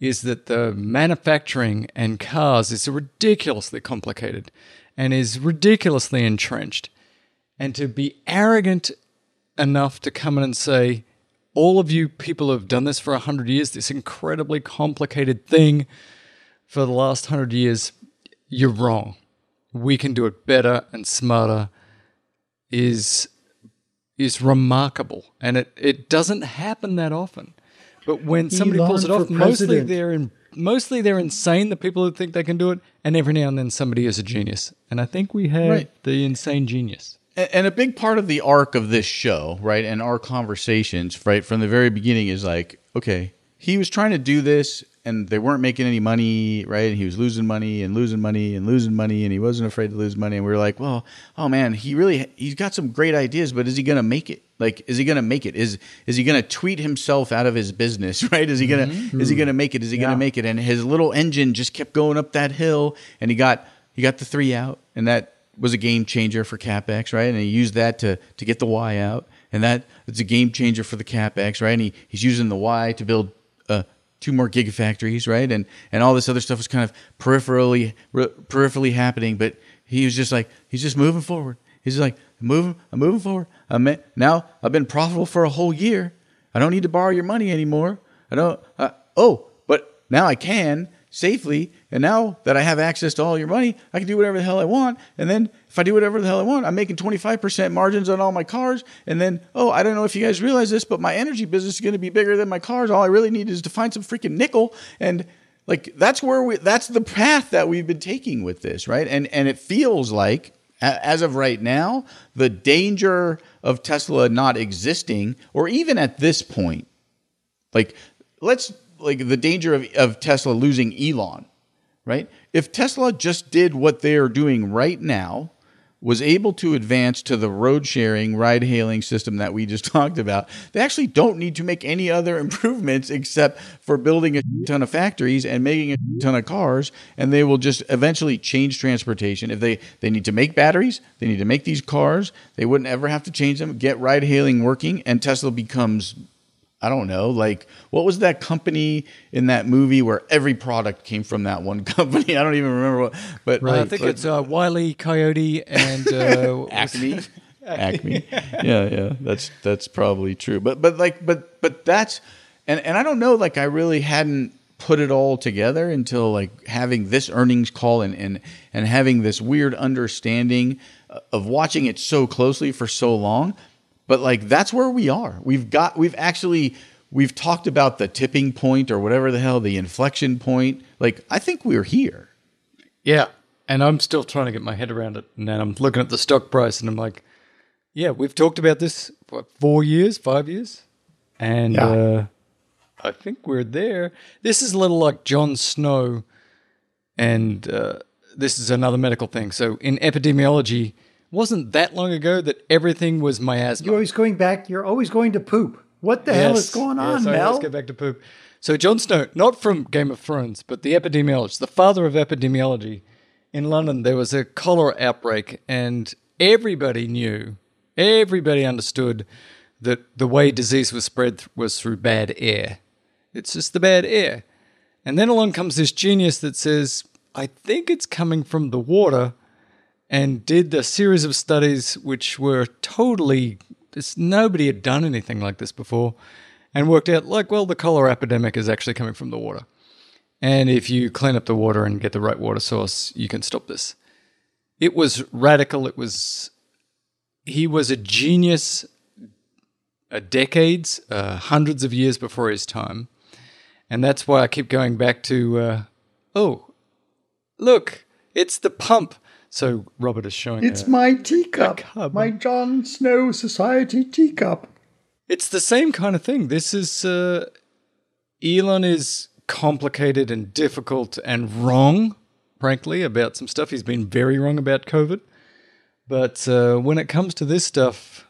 is that the manufacturing and cars is ridiculously complicated and is ridiculously entrenched. And to be arrogant enough to come in and say, all of you people have done this for a hundred years, this incredibly complicated thing for the last hundred years, you're wrong. We can do it better and smarter. Is is remarkable, and it it doesn't happen that often. But when somebody Elon pulls it off, mostly they're in, mostly they're insane. The people who think they can do it, and every now and then somebody is a genius. And I think we have Right. the insane genius. And and a big part of the arc of this show, right, and our conversations, right, from the very beginning is like, okay, he was trying to do this and they weren't making any money, right? And he was losing money and losing money and losing money and he wasn't afraid to lose money. And we were like, well, oh man, he really, he's got some great ideas, but is he going to make it? Like, is he going to make it? Is, is he going to tweet himself out of his business, right? Is he going to, mm-hmm. is he going to make it? Is he going to make it? And his little engine just kept going up that hill and he got, he got the three out and that was a game changer for capex, right? And he used that to to get the Y out, and that it's a game changer for the capex, right? And he, he's using the Y to build two more gigafactories, right? And and all this other stuff was kind of peripherally re, peripherally happening, but he was just like he's just moving forward. He's like I'm moving, I'm moving forward. I'm now I've been profitable for a whole year. I don't need to borrow your money anymore. I don't. Uh, oh, but now I can safely. And now that I have access to all your money, I can do whatever the hell I want. And then if I do whatever the hell I want, I'm making 25% margins on all my cars. And then, oh, I don't know if you guys realize this, but my energy business is going to be bigger than my cars. All I really need is to find some freaking nickel. And like that's where we that's the path that we've been taking with this, right? And and it feels like as of right now, the danger of Tesla not existing, or even at this point, like let's like the danger of, of Tesla losing Elon, right? If Tesla just did what they are doing right now, was able to advance to the road sharing, ride hailing system that we just talked about, they actually don't need to make any other improvements except for building a ton of factories and making a ton of cars. And they will just eventually change transportation. If they, they need to make batteries, they need to make these cars, they wouldn't ever have to change them, get ride hailing working, and Tesla becomes I don't know, like what was that company in that movie where every product came from that one company? I don't even remember what, but Uh, I think it's uh, Wiley Coyote and uh, Acme. Acme. Yeah, yeah. That's that's probably true. But but like but but that's and and I don't know like I really hadn't put it all together until like having this earnings call and and and having this weird understanding of watching it so closely for so long. But like that's where we are. We've got we've actually we've talked about the tipping point or whatever the hell the inflection point. Like I think we're here. Yeah. And I'm still trying to get my head around it. And then I'm looking at the stock price and I'm like, yeah, we've talked about this for four years, five years? And Yeah. uh, I think we're there. This is a little like John Snow. And uh, this is another medical thing. So in epidemiology, wasn't that long ago that everything was miasma? You're always going back. You're always going to poop. What the hell is going on, yes, right, Mel? Let's get back to poop. So John Snow, not from Game of Thrones, but the epidemiologist, the father of epidemiology, in London, there was a cholera outbreak, and everybody knew, everybody understood that the way disease was spread was through bad air. It's just the bad air. And then along comes this genius that says, I think it's coming from the water, and did a series of studies which were totally this, nobody had done anything like this before and worked out like well the cholera epidemic is actually coming from the water. And if you clean up the water and get the right water source you can stop this. It was radical. It was he was a genius uh, decades uh, hundreds of years before his time. And that's why i keep going back to uh, oh look it's the pump so robert is showing It's a- my teacup. cub. My John Snow Society teacup. It's the same kind of thing. This is uh, Elon is complicated and difficult and wrong, frankly, about some stuff. He's been very wrong about COVID, but uh, when it comes to this stuff,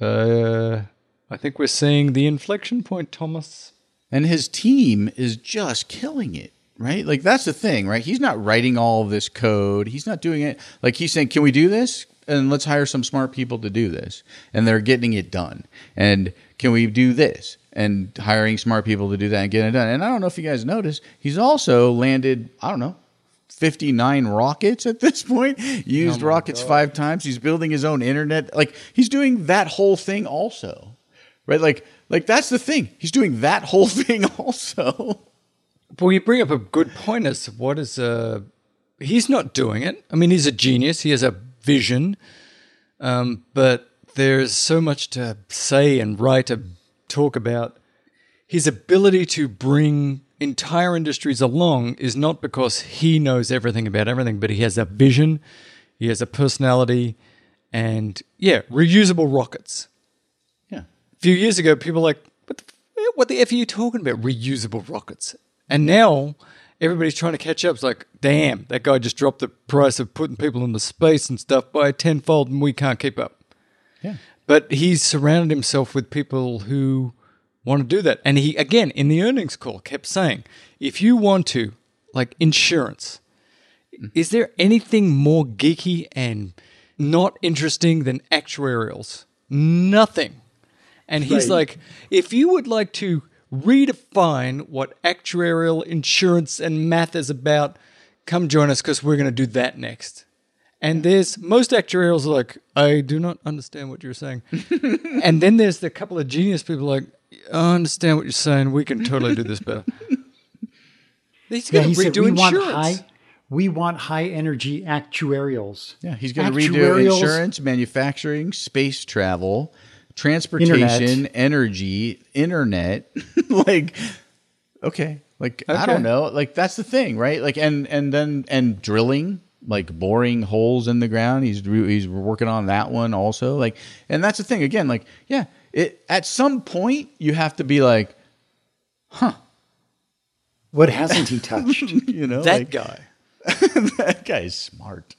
uh, I think we're seeing the inflection point, Thomas. and his team is just killing it right? Like that's the thing right? He's not writing all of this code. He's not doing it. Like he's saying can we do this? And let's hire some smart people to do this. And they're getting it done. And can we do this? And hiring smart people to do that and getting it done. And i don't know if you guys noticed he's also landed i don't know 59 rockets at this point. Used oh rockets five times. He's building his own internet. Like he's doing that whole thing also right? Like like that's the thing. He's doing that whole thing also Well, you bring up a good point as to what is uh he's not doing it. I mean, he's a genius. He has a vision, um, but there's so much to say and write and talk about. His ability to bring entire industries along is not because he knows everything about everything, but he has a vision, he has a personality, and yeah, reusable rockets. yeah A few years ago, people were like, what the, what the F are you talking about? Reusable rockets. And now everybody's trying to catch up. It's like, damn, that guy just dropped the price of putting people into space and stuff by a tenfold, and we can't keep up. yeah But he's surrounded himself with people who want to do that. And he, again, in the earnings call, kept saying, if you want to, like insurance, mm. is there anything more geeky and not interesting than actuarials? Nothing. And he's like, if you would like to redefine what actuarial insurance and math is about, come join us because we're going to do that next. And there's most actuarials are like, I do not understand what you're saying. and then there's the couple of genius people like, I understand what you're saying. We can totally do this better. He's Yeah, going he to said redo we want insurance. high. We want high energy actuarials. yeah he's going to redo insurance manufacturing space travel transportation energy internet. Like okay. Like i don't know. Like that's the thing right? Like and and then and drilling like boring holes in the ground. He's he's working on that one also. Like and that's the thing. Again like yeah it at some point you have to be like huh, What hasn't he touched? you know That like, guy. that guy's smart.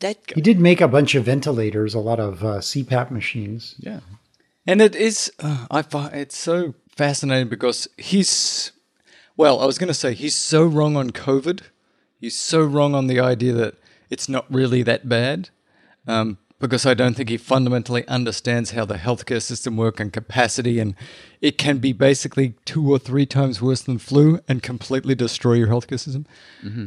That guy. he did make a bunch of ventilators, a lot of uh, CPAP machines. yeah And it is, uh, I find it's so fascinating because he's, well, I was going to say he's so wrong on COVID. He's so wrong on the idea that it's not really that bad. Um, because I don't think he fundamentally understands how the healthcare system works and capacity, and it can be basically two or three times worse than flu and completely destroy your healthcare system.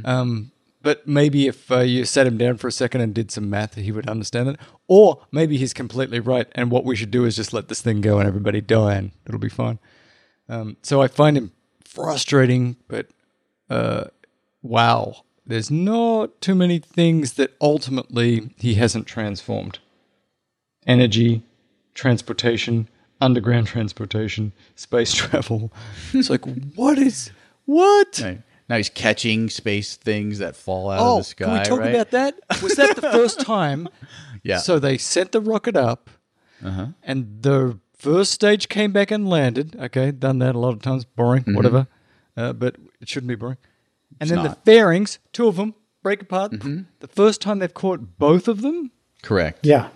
Um, but maybe if uh, you sat him down for a second and did some math, he would understand it. Or maybe he's completely right, and what we should do is just let this thing go and everybody die, and it'll be fine. Um, so I find him frustrating, but uh, wow, there's not too many things that ultimately he hasn't transformed. Energy, transportation, underground transportation, space travel. It's like, what is what? Now he's catching space things that fall out of Oh, the sky. can we talk right? about that? Was that the first time? Yeah. So they sent the rocket up, Uh-huh. and the first stage came back and landed. Okay, done that a lot of times. Boring, whatever. Uh, but it shouldn't be boring. And Mm-hmm. It's then the not. fairings, two of them break apart. Mm-hmm. The first time they've caught both of them. Correct. Yeah.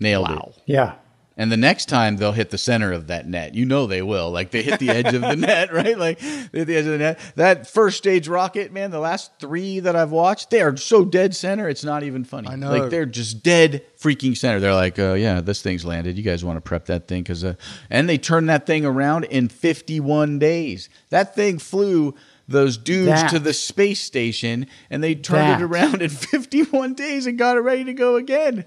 Nailed it. Yeah. And the next time they'll hit the center of that net. You know they will. Like they hit the edge of the net, right? Like they hit the edge of the net. That first stage rocket, man, the last three that I've watched, they are so dead center, it's not even funny. I know. Like they're just dead freaking center. They're like, uh, yeah, this thing's landed. You guys want to prep that thing? Cause, uh, and they turned that thing around in 51 days. That thing flew those dudes That. to the space station and they turned That. it around in 51 days and got it ready to go again.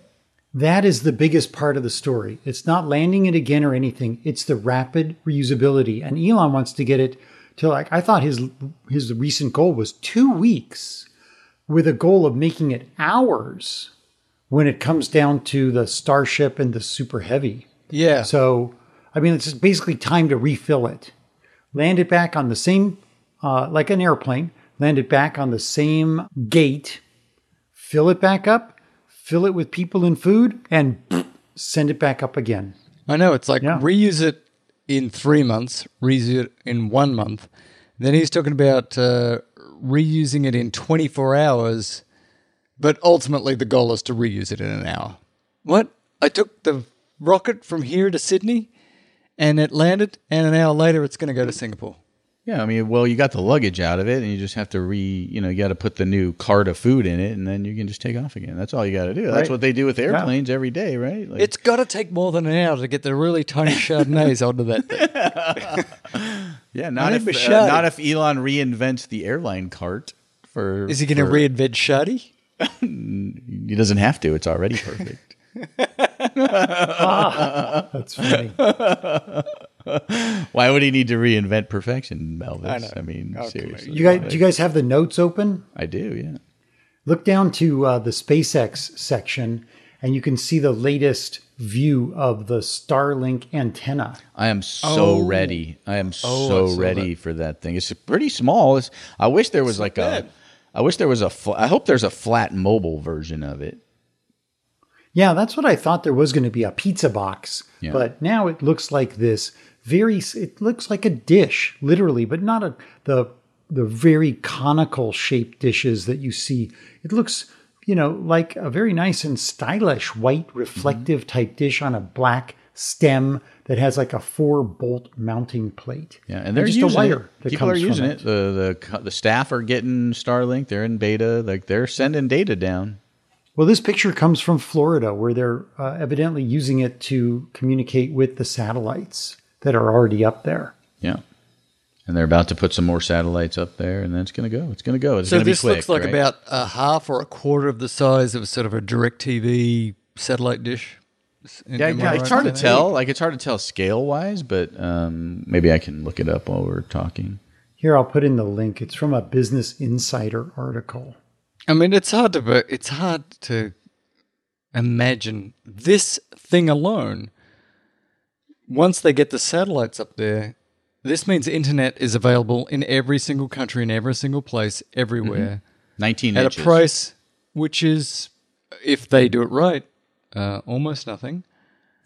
That is the biggest part of the story. It's not landing it again or anything. It's the rapid reusability. And Elon wants to get it to like I thought his his recent goal was 2 weeks with a goal of making it hours when it comes down to the Starship and the Super Heavy. Yeah. So, I mean, it's basically time to refill it. Land it back on the same, uh, like an airplane, land it back on the same gate, fill it back up, fill it with people and food, and send it back up again. I know it's like Yeah. reuse it in three months, reuse it in one month. Then he's talking about uh, reusing it in 24 hours, but ultimately the goal is to reuse it in an hour. What? I took the rocket from here to Sydney and it landed, and an hour later it's going to go to Singapore. Yeah, I mean, well, you got the luggage out of it, and you just have to re, you know, you got to put the new cart of food in it, and then you can just take off again. That's all you got to do. That's Right. what they do with airplanes every day, right? Like, It's got to take more than an hour to get the really tiny Chardonnays onto that thing. yeah, not if name uh, not if Elon reinvents the airline cart for. Is he going to reinvent Shardy? He doesn't have to. It's already perfect. That's funny. Why would he need to reinvent perfection, Melvis? I. I mean, Oh, seriously. you guys, do you guys have the notes open? I do. Yeah. Look down to uh, the SpaceX section, and you can see the latest view of the Starlink antenna. I am so Oh. ready. I am Oh, so saw ready for that thing. It's pretty small. It's, I wish there was like bad. a. I wish there was a. Fl- I hope there's a flat mobile version of it. Yeah, that's what I thought there was going to be a pizza box. Yeah. But now it looks like this very it looks like a dish, literally, but not a the the very conical shaped dishes that you see. It looks, you know, like a very nice and stylish white reflective type dish on a black stem that has like a four bolt mounting plate. Yeah, and they're just using a wire it. that People are using it. The the the staff are getting Starlink. They're in beta. Like they're sending data down. Well, this picture comes from Florida, where they're uh, evidently using it to communicate with the satellites that are already up there. Yeah. And they're about to put some more satellites up there, and then it's going to go. It's going to go. It's So going be this quick. looks like right? about a half or a quarter of the size of sort of a DirecTV satellite dish. Am- Yeah, yeah, right it's hard to tell. Like it's hard to tell scale wise, but um, maybe I can look it up while we're talking. Here, I'll put in the link. It's from a Business Insider article. I mean, it's hard to be- it's hard to imagine this thing alone. Once they get the satellites up there, this means internet is available in every single country, in every single place, everywhere. Mm-hmm. Nineteen at inches. a price which is, if they do it right, uh, almost nothing.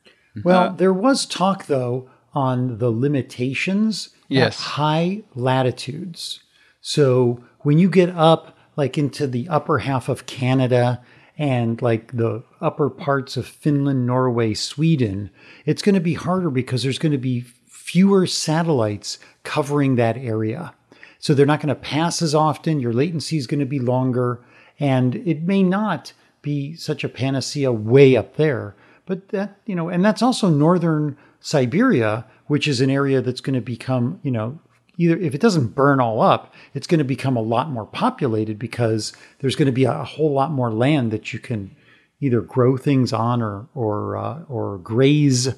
Mm-hmm. Well, uh, there was talk, though, on the limitations Yes. at high latitudes. So when you get up, like into the upper half of Canada and like the upper parts of Finland, Norway, Sweden, it's going to be harder because there's going to be fewer satellites covering that area. So they're not going to pass as often. Your latency is going to be longer. And it may not be such a panacea way up there. But that, you know, and that's also northern Siberia, which is an area that's going to become, you know, either if it doesn't burn all up, it's going to become a lot more populated because there's going to be a whole lot more land that you can either grow things on or or uh, or graze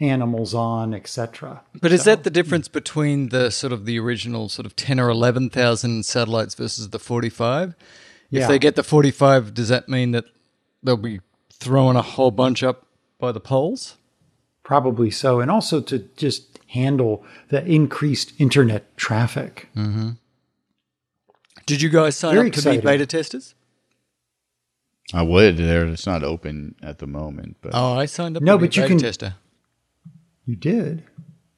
animals on, etc. But is that the difference between the sort of the original sort of ten or eleven thousand satellites versus the forty-five? If Yeah. they get the forty-five, does that mean that they'll be throwing a whole bunch up by the poles? Probably so, and also to just handle the increased internet traffic. Did you guys sign Very up to exciting. be beta testers? I would. There, it's not open at the moment, but Oh, I signed up. No, to be but you beta can- tester. You did.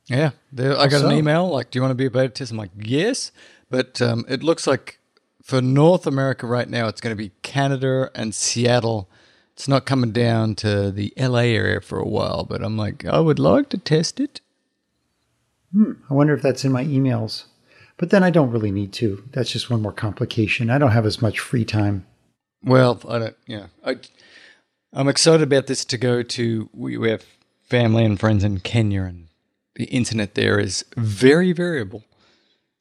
Yeah, there, I got so? an email like, "Do you want to be a beta tester?" I'm like, "Yes," but um, it looks like for North America right now, it's going to be Canada and Seattle. It's not coming down to the LA area for a while, but I'm like, I would like to test it. I wonder if that's in my emails. But then I don't really need to. That's just one more complication. I don't have as much free time. Well, I don't. Yeah, I, I'm excited about this to go to. We, we have family and friends in Kenya, and the internet there is very variable.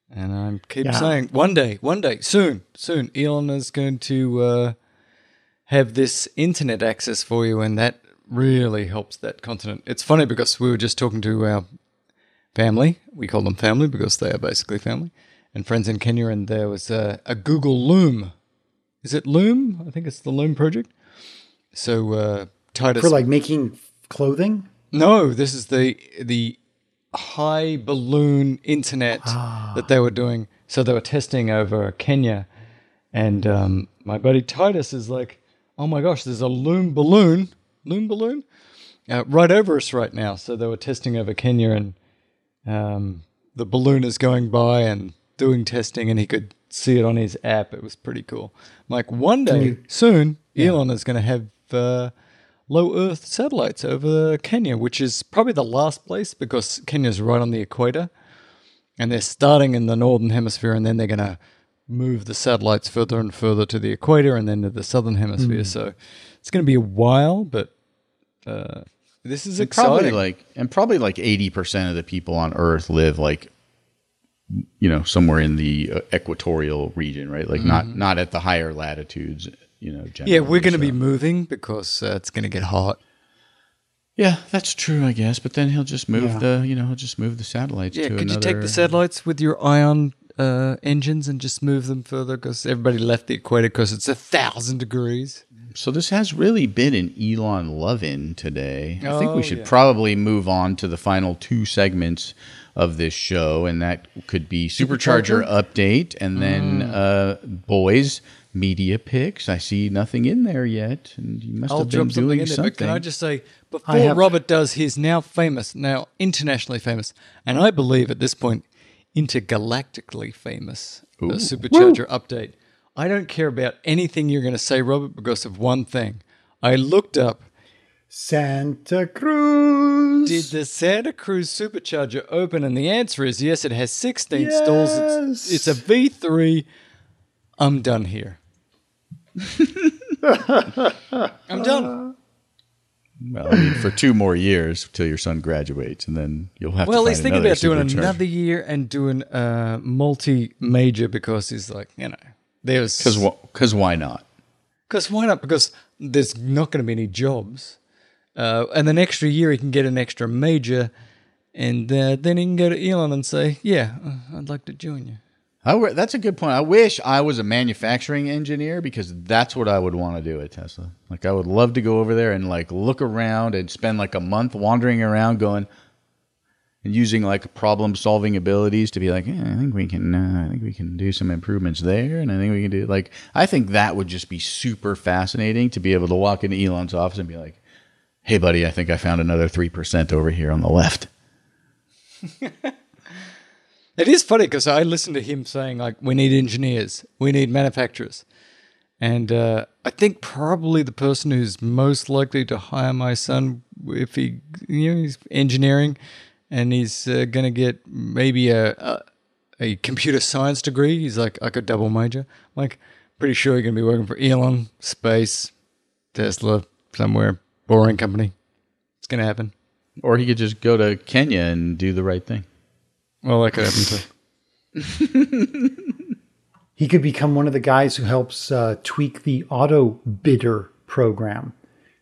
And I keep Yeah. saying, one day, one day, soon, soon, Elon is going to uh, have this internet access for you, and that really helps that continent. It's funny because we were just talking to our family. We call them family because they are basically family, and friends in Kenya, and there was a, a Google Loom. Is it Loom? I think it's the Loom project. So uh, Titus, For like making clothing? no, this is the the high balloon internet that they were doing. So they were testing over Kenya, and um, my buddy Titus is like, "Oh my gosh, there's a loom balloon, loom balloon, uh, right over us right now." So they were testing over Kenya, and um, the balloon is going by and doing testing, and he could see it on his app. It was pretty cool. I'm like one day you- soon, Elon is going to have. Uh, low Earth satellites over Kenya, which is probably the last place because Kenya's right on the equator. And they're starting in the northern hemisphere and then they're going to move the satellites further and further to the equator and then to the southern hemisphere. So it's going to be a while, but uh, this is And probably like and probably like 80% of the people on earth live like you know somewhere in the uh, equatorial region right like not not at the higher latitudes you know Mm-hmm. yeah, we're going to be moving because uh, it's going to get hot. yeah that's true i guess but then he'll just move Yeah. the you know he'll just move the satellites Yeah, could another you take the satellites with your ion uh, engines and just move them further? Because everybody left the equator because it's a thousand degrees. So this has really been an elon love-in today i think Oh, we should yeah. probably move on to the final two segments of this show and that could be supercharger, update and then Mm. uh boys media picks i see nothing in there yet and you must I'll have been drop something doing in there. something But can I just say, before have- Robert does his now famous, now internationally famous, and I believe at this point intergalactically famous supercharger update. I don't care about anything you're going to say, Robert, because of one thing. I looked up. Santa Cruz. Did the Santa Cruz supercharger open? And the answer is yes. It has 16 stalls. It's, Yes. it's a V3. I'm done here. I'm done. Well, I mean, for two more years till your son graduates, and then you'll have Well, to. he's thinking about doing another year and doing a multi-major because he's like, you know, there's Because because why not? because why not? Because there's not going to be any jobs, uh, and the extra year he can get an extra major, and uh, then he can go to Elon and say, "Yeah, uh, I'd like to join you." I w- that's a good point. I wish I was a manufacturing engineer because that's what I would want to do at Tesla. Like I would love to go over there and like look around and spend like a month wandering around, going and using like problem solving abilities to be like, yeah, I think we can, uh, I think we can do some improvements there, and I think we can do like I think that would just be super fascinating to be able to walk into Elon's office and be like, hey, buddy, I think I found another three percent over here on the left. It is funny because I listened to him saying like, "We need engineers, we need manufacturers," and uh, I think probably the person who's most likely to hire my son, if he, you know, he's engineering, and he's uh, going to get maybe a, a a computer science degree. He's like, I could double major. I'm like, pretty sure you're going to be working for Elon, Space, Tesla, somewhere boring company. It's going to happen. Or he could just go to Kenya and do the right thing. Well, that could happen too. He could become one of the guys who helps uh, tweak the auto bidder program.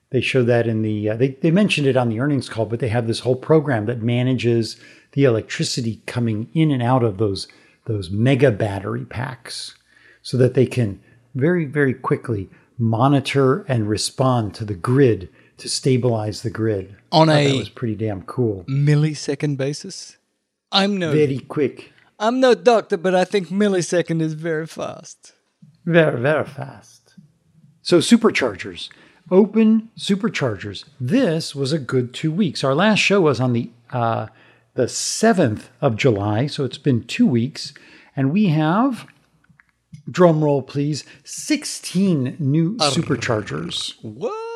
They show that in the, uh, they, they mentioned it on the earnings call, but they have this whole program that manages the electricity coming in and out of those, those mega battery packs so that they can very, very quickly monitor and respond to the grid to stabilize the grid. On a- that was pretty damn cool. Millisecond basis. I'm no Very quick, I'm no doctor, but I think millisecond is very fast. very, very fast. So superchargers, open superchargers. This was a good two weeks. Our last show was on the uh, the seventh of July, so it's been two weeks, and we have. Drum roll, please. 16 new superchargers. What?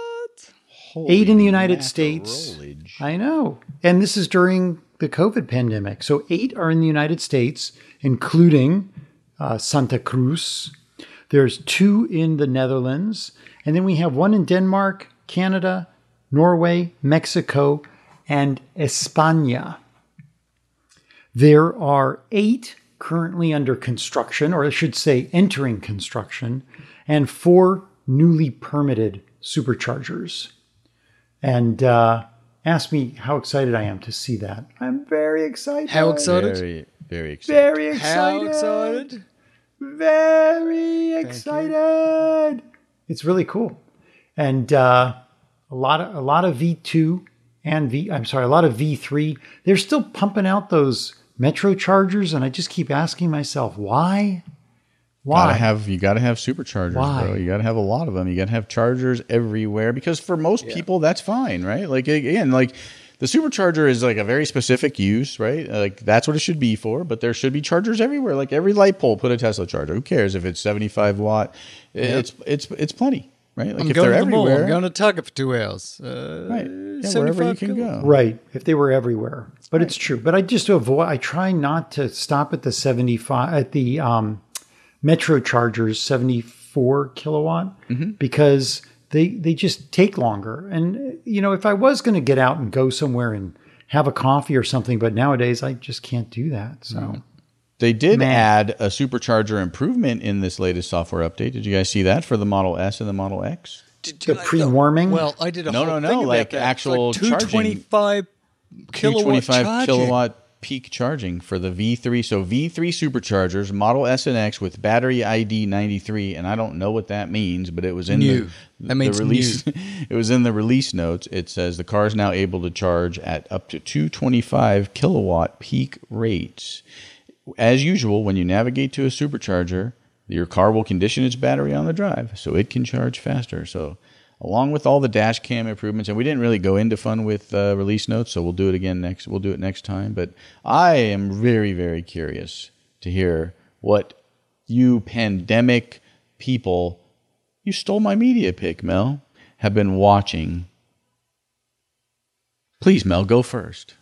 eight in the United States. I know. And this is during the COVID pandemic. So eight are in the United States, including uh, Santa Cruz. There's two in the Netherlands. And then we have one in Denmark, Canada, Norway, Mexico, and España. There are eight currently under construction, or I should say entering construction, and four newly permitted superchargers and uh, asked me how excited I am to see that. I'm very excited. How excited? Very, very excited. Very excited. How excited? Very excited. It's really cool, and uh, a lot of a lot of V two and V. I'm sorry, a lot of V three. They're still pumping out those Metro chargers, and I just keep asking myself why. Why? Gotta have you gotta have superchargers, Why? bro. You gotta have a lot of them. You gotta have chargers everywhere because for most people that's fine, right? Like again, like the supercharger is like a very specific use, right? Like that's what it should be for. But there should be chargers everywhere. Like every light pole, put a Tesla charger. Who cares if it's seventy five watt? It's it's it's plenty, right? Like I'm if going they're to the mall. everywhere, I'm going to Target for two hours. Uh, right? Yeah, wherever you can go. Right, if they were everywhere. But it's true. But I just avoid. I try not to stop at the seventy-five at the um, Metro chargers seventy-four kilowatt because they they just take longer. And you know, if I was going to get out and go somewhere and have a coffee or something, but nowadays I just can't do that. So They did Man. add a supercharger improvement in this latest software update. Did you guys see that for the Model S and the Model X? Did the pre-warming. Well, I did a No, whole no, no, thing like that. actual it's charging. like 225 kilowatt 225 charging. kilowatt peak charging for the V3. So V3 superchargers, Model S and X with battery ID 93, and I don't know what that means, but it was in New. the, That means the release. it was in the release notes. It says the car is now able to charge at up to 225 kilowatt peak rates. As usual, when you navigate to a supercharger, your car will condition its battery on the drive so it can charge faster. So along with all the dash cam improvements and we didn't really go into fun with uh, release notes so we'll do it again next we'll do it next time but i am very very curious to hear what you pandemic people you stole my media pick mel have been watching please mel go first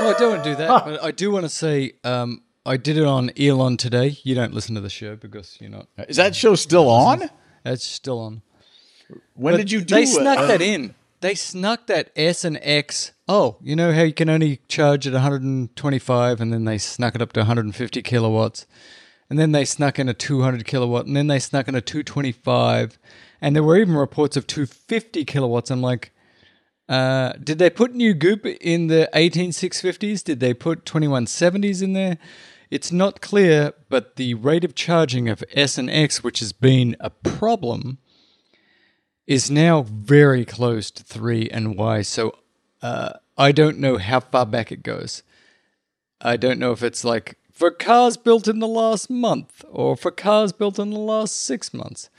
Well, I don't want to do that, but I do want to say um, I did it on Elon today. You don't listen to the show because you're not. is that show still on It's still on. when But did you do that? They it? snuck Uh, that in. They snuck that S and X. Oh, you know how you can only charge at 125, and then they snuck it up to 150 kilowatts, and then they snuck in a 200 kilowatt, and then they snuck in a 225, and there were even reports of 250 kilowatts. I'm like, uh, did they put new goop in the 18650s? Did they put 2170s in there? It's not clear, but the rate of charging of S and X, which has been a problem, is now very close to 3 and Y. So uh, I don't know how far back it goes. I don't know if it's like for cars built in the last month or for cars built in the last six months.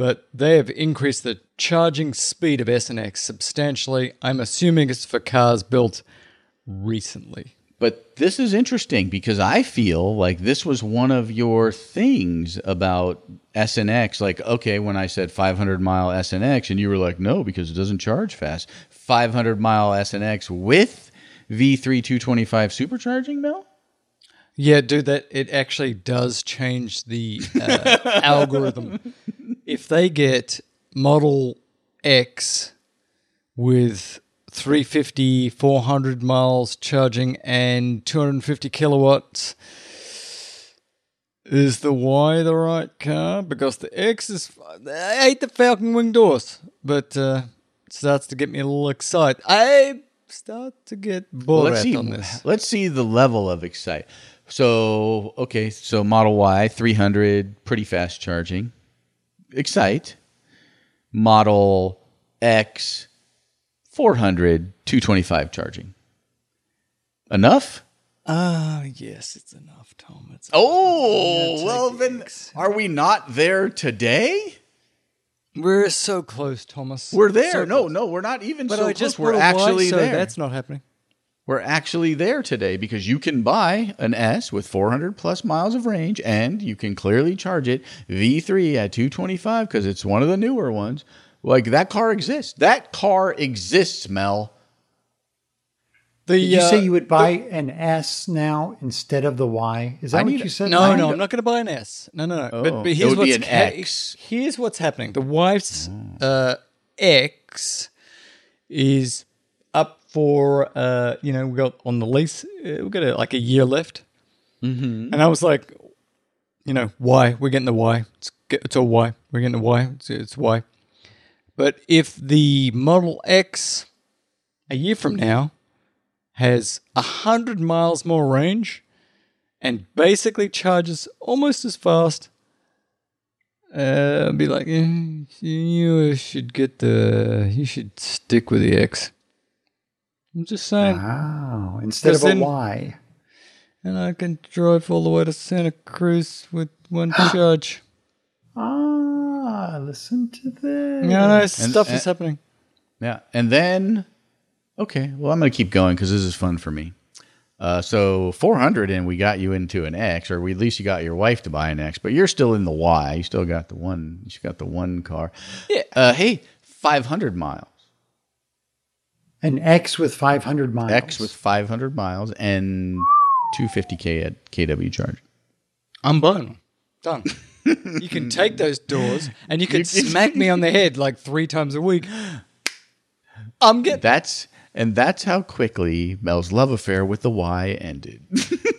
But they have increased the charging speed of SNX substantially. I'm assuming it's for cars built recently. But this is interesting because I feel like this was one of your things about SNX. Like, okay, when I said 500 mile SNX, and you were like, no, because it doesn't charge fast. 500 mile SNX with V3 225 supercharging, Mel? Yeah, dude, that it actually does change the uh, algorithm. If they get Model X with 350, 400 miles charging and 250 kilowatts, is the Y the right car? Because the X is. I hate the Falcon Wing doors, but uh, starts to get me a little excited. I start to get bored let's see. on this. Let's see the level of excite. So okay, so Model Y 300, pretty fast charging. Excite. Model X 400, 225 charging. Enough? Ah, yes, it's enough, Tom. It's Oh, take well the then, are we not there today? we're so close, Thomas. We're there. So no, close. no, we're not even But so I just close. We're bought a Y, actually so there. That's not happening. We're actually there today because you can buy an S with 400 plus miles of range and you can clearly charge it V3 at 225 because it's one of the newer ones. Like that car exists. That car exists, Mel. The, Did you uh, say you would buy an S now instead of the Y? Is that I what you said? No, I no, need- I'm not going to buy an S. No, no, no. Oh, but, but it here's would be what's an ha- X. Here's what's happening. The wife's uh, X is up for uh, you know we got on the lease. Uh, we got a, like a year left, mm-hmm. and I was like, you know, why we're getting the Y. It's it's all Y. We're getting the Y. It's, it's Y. But if the Model X a year from now has a hundred miles more range and basically charges almost as fast. Uh, I'd be like, eh, you should get the, you should stick with the X. I'm just saying, Wow. Instead of a then- Y. and I can drive all the way to Santa Cruz with one charge. Ah, listen to this. Yeah, no, stuff and- is happening. Yeah. And then, okay, well, I'm going to keep going because this is fun for me. Uh, so 400 and we got you into an X, or we, at least you got your wife to buy an X, but you're still in the Y. You still got the one. You got the one car. Yeah. Uh, hey, 500 miles. An X with 500 miles. X with 500 miles and 250k at KW charge. I'm buying them. Done. you can take those doors and you can smack me on the head like three times a week. I'm getting. That's and that's how quickly Mel's love affair with the Y ended.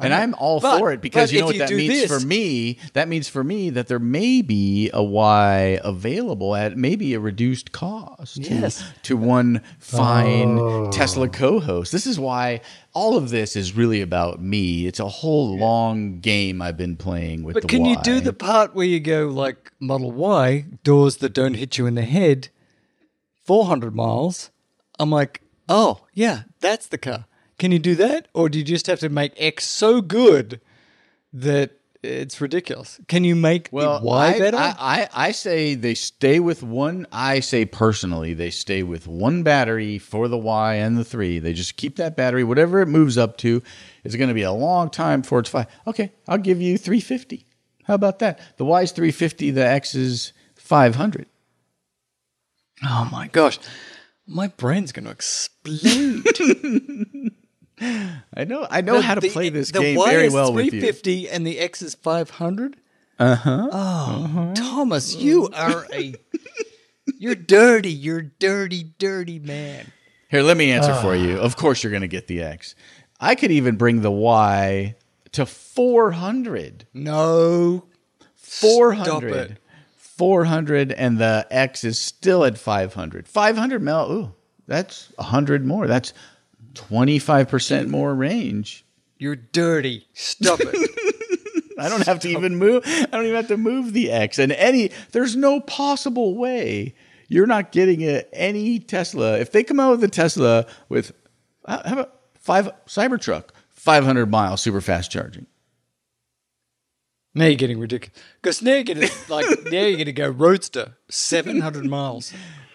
and I'm all But- for it because you know what that means this- for me. That means for me that there may be a Y available at maybe a reduced cost. to- Yes. To, one fine Oh. Tesla co-host. This is why all of this is really about me. It's a whole long game I've been playing with But can you do the part where you go like Model Y, doors that don't hit you in the head, 400 miles? I'm like, oh, yeah, that's the car. Can you do that? Or do you just have to make X so good that it's ridiculous? Can you make Well, the Y I, better? I, I, I say they stay with one. I say personally, they stay with one battery for the Y and the three. They just keep that battery, whatever it moves up to. It's going to be a long time before it's five. Okay, I'll give you 350. How about that? The Y is 350, the X is 500. oh my gosh. My brain's going to explode. I know, I know how to The- play this the game Y very is well with you. 350 and the X is 500? Uh-huh. Oh, Thomas, you are a You're dirty. You're dirty, dirty man. Here, let me answer for you. Of course, you're going to get the X. I could even bring the Y to 400. No. 400. Stop it. 400 and the X is still at 500. 500 mil. Ooh, that's 100 more. That's 25% more range. You're dirty. Stop it. I don't have to even move. I don't even have to move the X. And any, there's no possible way you're not getting a, any Tesla. If they come out with a Tesla with, how how about five Cybertruck, 500 mile super fast charging? Now you're getting ridiculous. Because now you're getting like now you're gonna go roadster, seven hundred miles.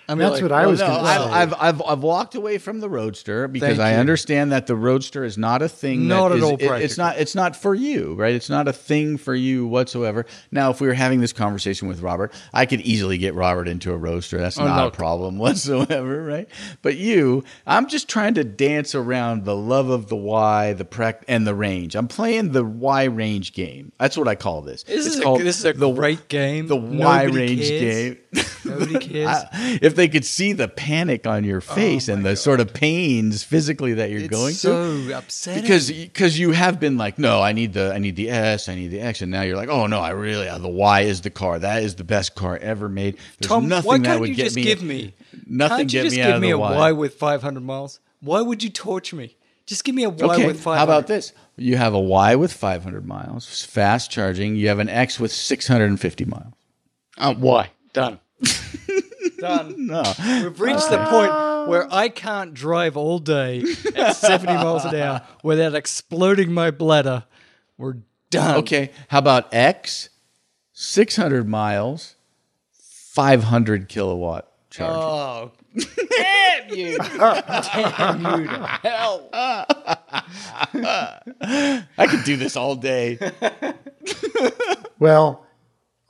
I mean, That's like, what I Well, was no, going to I, say. I've, I've I've walked away from the Roadster because Thank I you. understand that the Roadster is not a thing. Not that at is- all it- it's not. It's not for you, right? It's not a thing for you whatsoever. Now, if we were having this conversation with Robert, I could easily get Robert into a Roadster. That's oh, not no. a problem whatsoever, right? But you, I'm just trying to dance around the love of the Y, the prac, and the range. I'm playing the Y range game. That's what I call this. This it's is a, called this is a the great game. the Y Nobody range cares. game. Nobody cares. if they could see the panic on your face and the sort of pains physically that you're it's going through. so upsetting. because because you have been like no I need the I need the S I need the X and now you're like oh no I really the Y is the car that is the best car ever made there's Tom, nothing why that can't would you get just me give me? nothing Can't you get just me give out of me the a Y. Y with 500 miles? Why would you torture me? Just give me a Y okay with 500. how about this you have a Y with 500 miles fast charging you have an X with 650 miles Uh, why? Done. Done. no We've reached the point where I can't drive all day at 70 miles an hour without exploding my bladder. We're done. okay how about X 600 miles 500 kilowatt charge Oh, damn you. damn you to hell. I could do this all day Well,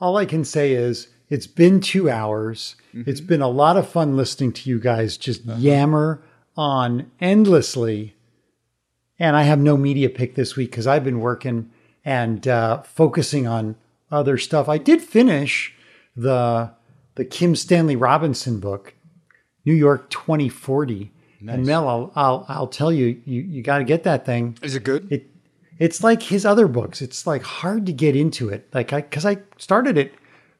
all I can say is it's been two hours. It's been a lot of fun listening to you guys just yammer on endlessly. And I have no media pick this week because I've been working and uh, focusing on other stuff. I did finish the the Kim Stanley Robinson book, New York 2040. And Mel, I'll, I'll I'll tell you, you you got to get that thing Is it good? it it's like his other books it's like hard to get into it like i because i started it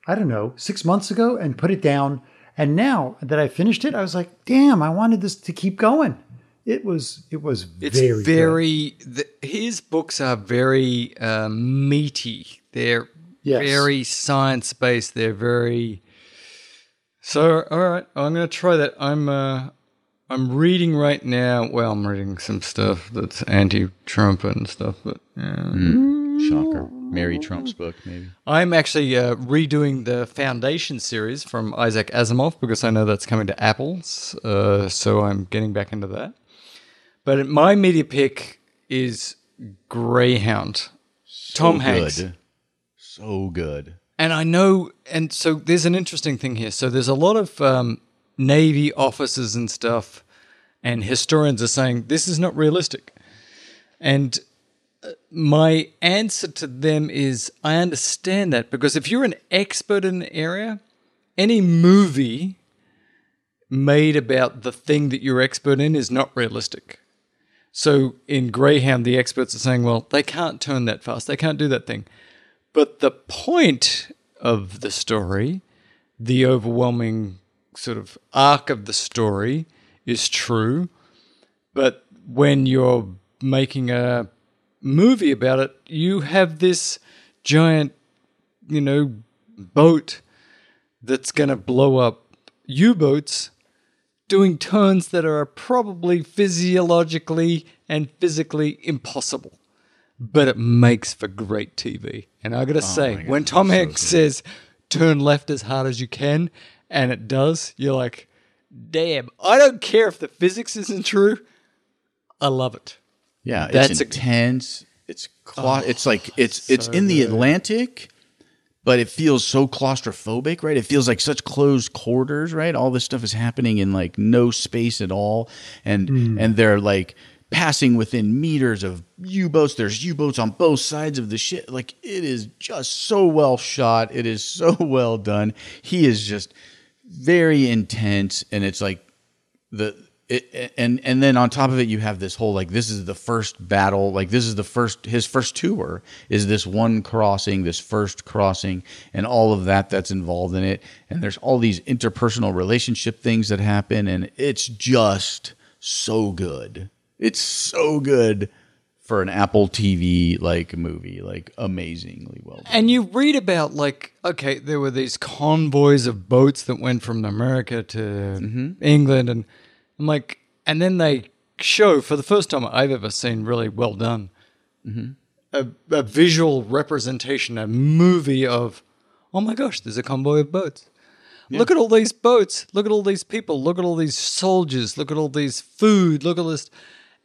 i don't know six months ago and put it down and now that i finished it i was like damn i wanted this to keep going it was it was It's very very, good. the, his books are very uh, meaty. They're Yes. very science based. They're very. So all right, I'm going to try that. I'm uh, I'm reading right now. Well, I'm reading some stuff that's anti-Trump and stuff, but yeah. shocker Mary Trump's book maybe I'm actually uh, redoing the Foundation series from Isaac Asimov because I know that's coming to Apple's. Uh, so I'm getting back into that. But my media pick is Greyhound. Tom Hanks. good. So good. And I know, and so there's an interesting thing here. So there's a lot of um, Navy officers and stuff, and historians are saying this is not realistic. And my answer to them is I understand that because if you're an expert in an area, any movie made about the thing that you're expert in is not realistic. So in Greyhound, the experts are saying, well, they can't turn that fast, they can't do that thing. But the point of the story, the overwhelming sort of arc of the story, is true. But when you're making a movie about it, you have this giant, you know, boat that's going to blow up U boats doing turns that are probably physiologically and physically impossible. But it makes for great TV. And I gotta say, when Tom Hanks says, turn left as hard as you can, and it does, you're like, damn, I don't care if the physics isn't true. I love it. Yeah, That's it's a- intense. it's cla- oh, it's like it's it's in the Atlantic, but it feels so claustrophobic, right? It feels like such closed quarters, right? All this stuff is happening in like no space at all, and hmm. and they're like passing within meters of U-boats. There's U-boats on both sides of the ship. Like it is just so well shot. It is so well done. He is just very intense, and it's like the it, and and then on top of it you have this whole like this is the first battle like this is the first his first tour is this one crossing this first crossing and all of that that's involved in it. And there's all these interpersonal relationship things that happen and it's just so good. It's so good for an Apple TV like movie like amazingly well done. And you read about like, okay, there were these convoys of boats that went from America to mm-hmm. England, and I'm like, and then they show for the first time I've ever seen really well done mm-hmm. a, a visual representation, a movie of, oh my gosh, there's a convoy of boats. Look at all these boats. Look at all these people. Look at all these soldiers. Look at all these food. Look at this.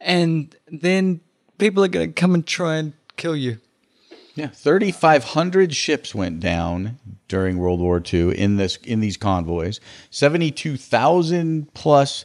And then people are going to come and try and kill you. Yeah, thirty five hundred ships went down during World War II in this in these convoys. Seventy two thousand plus s-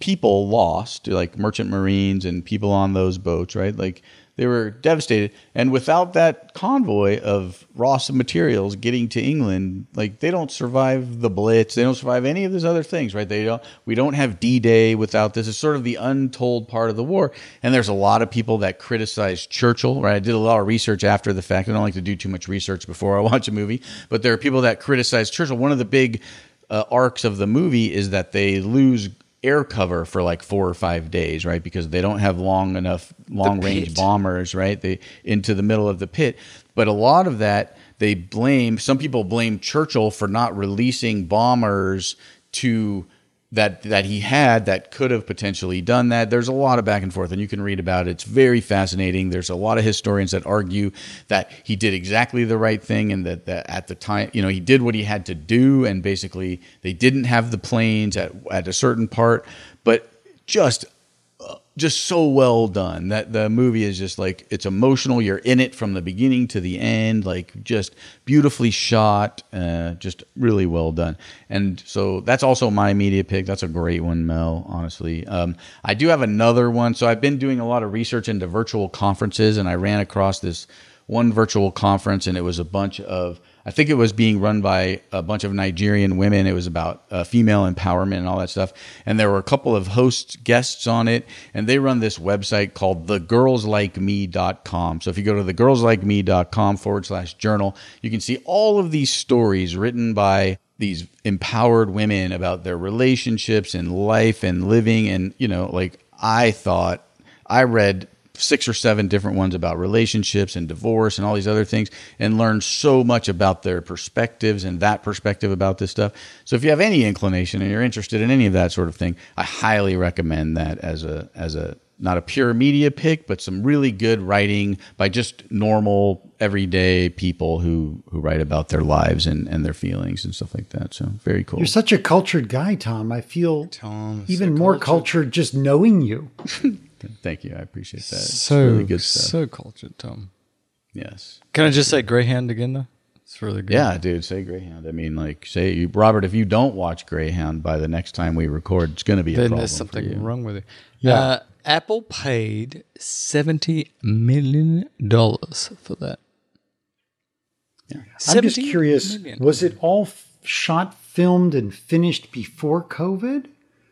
people lost, like merchant marines and people on those boats, right? Like they were devastated. And without that convoy of raw materials getting to England, like they don't survive the Blitz, they don't survive any of those other things, right? They don't. We don't have D-Day without this. It's sort of the untold part of the war. And there's a lot of people that criticize Churchill, right? I did a lot of research after the fact. I don't like to do too much research before I watch a movie, but there are people that criticize Churchill. One of the big uh, arcs of the movie is that they lose air cover for like four or five days, right? Because they don't have long enough long range bombers, right? They into the middle of the pit. But a lot of that they blame. Some people blame Churchill for not releasing bombers to that that he had that could have potentially done that. There's a lot of back and forth, and you can read about it. It's very fascinating. There's a lot of historians that argue that he did exactly the right thing, and that, that at the time, you know, he did what he had to do, and basically they didn't have the planes at at a certain part, but just just so well done. That the movie is just like it's emotional. You're in it from the beginning to the end like just beautifully shot uh, just really well done. And so that's also my media pick. That's a great one mel honestly. Um, i do have another one. So i've been doing a lot of research into virtual conferences and i ran across this one virtual conference and it was a bunch of I think it was being run by a bunch of Nigerian women. It was about uh, female empowerment and all that stuff. And there were a couple of host guests on it. And they run this website called thegirlslikeme.com. So if you go to thegirlslikeme.com forward slash journal, you can see all of these stories written by these empowered women about their relationships and life and living. And, you know, like I thought, I read six or seven different ones about relationships and divorce and all these other things and learn so much about their perspectives and that perspective about this stuff. So if you have any inclination and you're interested in any of that sort of thing, I highly recommend that as a as a not a pure media pick, but some really good writing by just normal everyday people who who write about their lives and, and their feelings and stuff like that. So very cool. You're such a cultured guy, Tom. I feel Tom, even so more cultured. cultured just knowing you. Thank you. I appreciate that. It's So really good stuff. so cultured, Tom. yes. Can I just say Greyhound again though? It's really good. Yeah, dude, say Greyhound. I mean, like, say you, Robert, if you don't watch Greyhound by the next time we record, it's going to be a problem there's for something you. wrong with it. Yeah. Uh, Apple paid seventy million dollars for that. Yeah. I'm just curious million. was it all f- shot, filmed, and finished before COVID?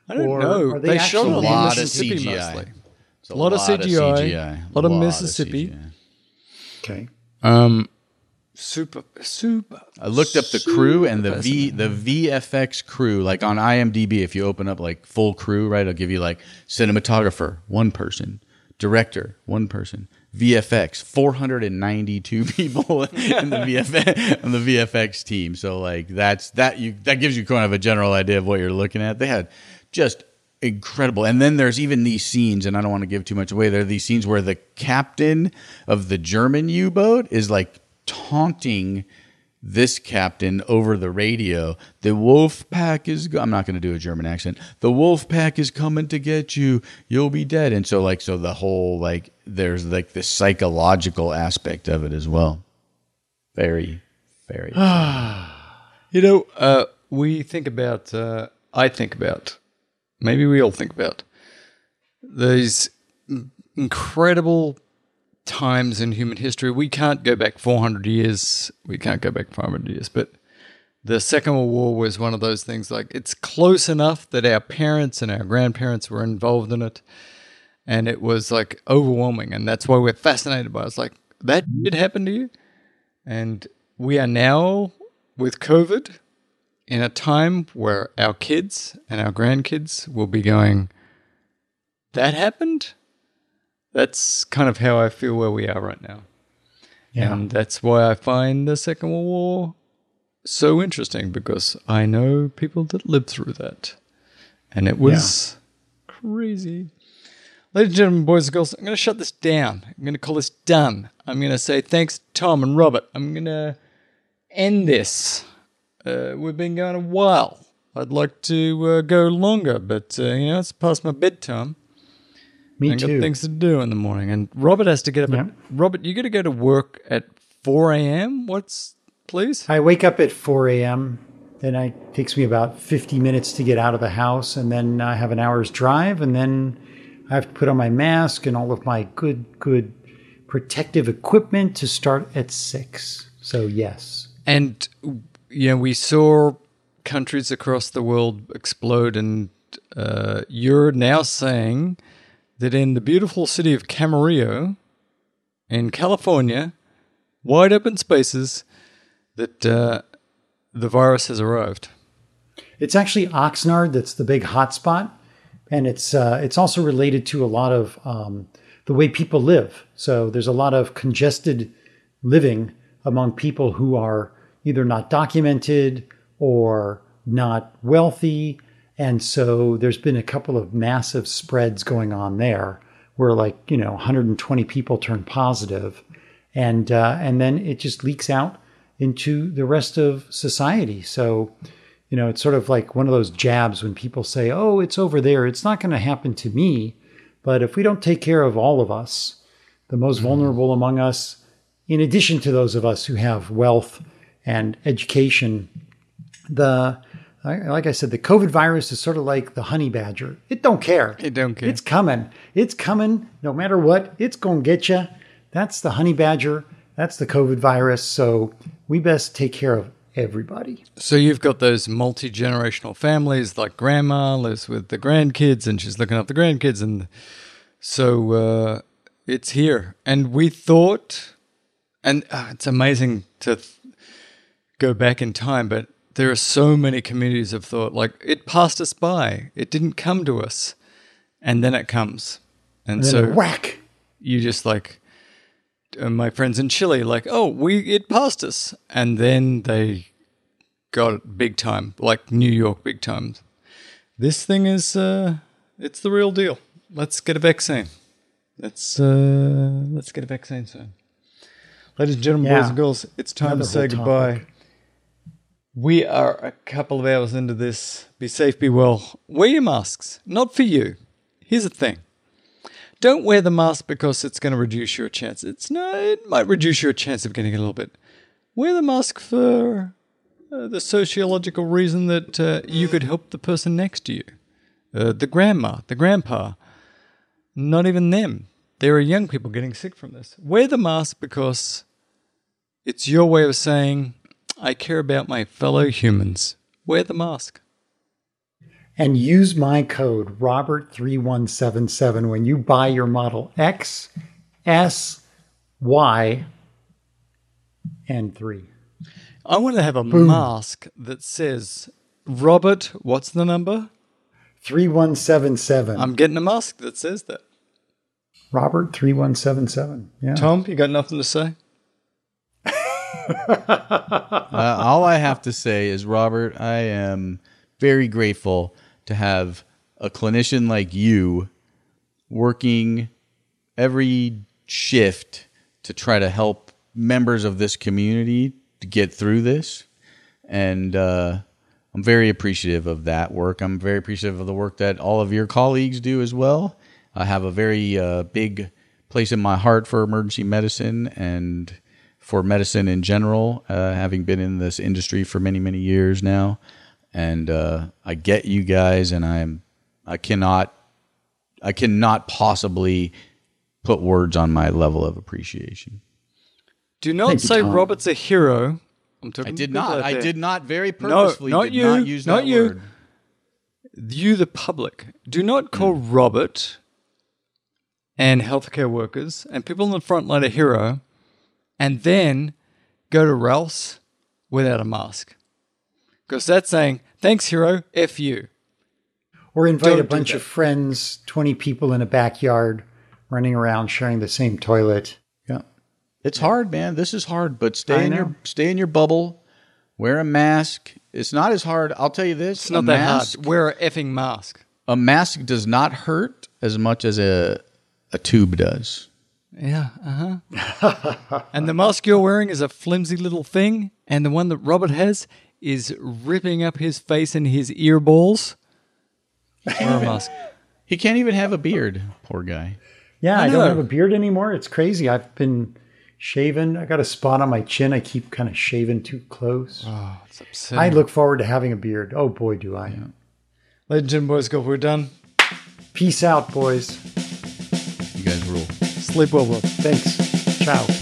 I don't Or know. are They, they shot a lot of CGI. mostly. It's A lot of CGI, CGI, lot of Mississippi. CGI. Okay. Um, super, super. I looked up the crew and the V the VFX crew. Like on IMDb, if you open up like full crew, right, it'll give you like cinematographer, one person, director, one person, VFX, four hundred and ninety two people in the VFX on the VFX team. So like that's that you that gives you kind of a general idea of what you're looking at. They had just incredible. And then there's even these scenes, and I don't want to give too much away. There are these scenes where the captain of the German U boat is like taunting this captain over the radio. The wolf pack is. Go- I'm not going to do a German accent. The wolf pack is coming to get you. You'll be dead. And so, like, so the whole like, there's like the psychological aspect of it as well. Very, very. You know, uh, we think about. Uh, I think about. Maybe we all think about these incredible times in human history. We can't go back 400 years. We can't go back 500 years, but the Second World War was one of those things like it's close enough that our parents and our grandparents were involved in it. And it was like overwhelming. And that's why we're fascinated by it. It's like, that did happen to you? And we are now with COVID in a time where our kids and our grandkids will be going, That happened? That's kind of how I feel where we are right now. Yeah. And that's why I find the Second World War so interesting because I know people that lived through that. And it was crazy. Ladies and gentlemen, boys and girls, I'm going to shut this down. I'm going to call this done. I'm going to say thanks, Tom and Robert. I'm going to end this. Uh, we've been going a while. I'd like to uh, go longer, but uh, you know it's past my bedtime. Me I got things to do in the morning, and Robert has to get up. Yeah. At, Robert, you got to go to work at 4 a.m. What's please? I wake up at 4 a.m. then it takes me about 50 minutes to get out of the house, and then I have an hour's drive, and then I have to put on my mask and all of my good, good protective equipment to start at six. So, yes. And you know, we saw countries across the world explode, and uh, you're now saying that in the beautiful city of Camarillo, in California, wide open spaces, that uh, the virus has arrived. It's actually Oxnard that's the big hotspot, and it's uh, it's also related to a lot of um, the way people live. So there's a lot of congested living among people who are either not documented or not wealthy, and so there's been a couple of massive spreads going on there, where like you know 120 people turn positive, and uh, and then it just leaks out into the rest of society. So, you know, it's sort of like one of those jabs when people say, oh, it's over there. It's not going to happen to me. But if we don't take care of all of us, the most vulnerable among us, in addition to those of us who have wealth and education, the like I said, the COVID virus is sort of like the honey badger. It don't care. It don't care. It's coming. It's coming. No matter what, it's going to get you. That's the honey badger. That's the COVID virus. So we best take care of everybody. So you've got those multi generational families, like grandma lives with the grandkids, and she's looking after the grandkids, and so uh, it's here. And we thought, and uh, it's amazing to go back in time, but there are so many communities of thought like it passed us by, it didn't come to us, and then it comes, and, And so whack. you just like uh, my friends in Chile, like, oh, we it passed us, and then they got it big time, like New York big time. This thing is, uh, it's the real deal. Let's get a vaccine. Let's uh, let's get a vaccine soon. Ladies and gentlemen, boys and girls, it's time Another to say goodbye. topic. We are a couple of hours into this. Be safe, be well. Wear your masks. Not for you. Here's the thing. Don't wear the mask because it's going to reduce your chance. It's no, it might reduce your chance of getting a little bit. Wear the mask for uh, the sociological reason that uh, you could help the person next to you, uh, the grandma, the grandpa. Not even them. There are young people getting sick from this. Wear the mask because it's your way of saying, I care about my fellow humans. Wear the mask. And use my code Robert3177 when you buy your Model X, S, Y, and 3. I want to have a mask that says, Robert, what's the number? 3177. I'm getting a mask that says that. Robert3177. Yeah. Tom, you got nothing to say? Uh, all I have to say is, Robert, I am very grateful to have a clinician like you working every shift to try to help members of this community to get through this. And uh, I'm very appreciative of that work. I'm very appreciative of the work that all of your colleagues do as well. I have a very uh, big place in my heart for emergency medicine and for medicine in general, uh, having been in this industry for many, many years now. And uh, I get you guys, and I'm I cannot I cannot possibly put words on my level of appreciation. Do not Thank say Tom. Robert's a hero. I'm talking I did not. out I did not very purposefully not did you, not use not that you. word. You, the public, do not call Robert and healthcare workers and people on the front line a hero and then go to Ralph's without a mask. Because that's saying, thanks, hero, F you. Or invite Don't a bunch of friends, 20 people in a backyard running around sharing the same toilet. Yeah. It's hard, man. This is hard, but stay in your stay in your bubble. Wear a mask. It's not as hard. I'll tell you this. It's not that mask, hard. Wear a effing mask. A mask does not hurt as much as a a tube does. Yeah, uh huh. and the mask you're wearing is a flimsy little thing, and the one that Robert has is ripping up his face and his ear balls. Wear a mask. He can't even have a beard. Poor guy. Yeah, I I, don't have a beard anymore. It's crazy. I've been shaven. I got a spot on my chin. I keep kind of shaving too close. Oh, it's upsetting. I look forward to having a beard. Oh boy, do I. Ladies and gentlemen, boys, go. we're done. Peace out, boys. Sleep well. Thanks. Ciao.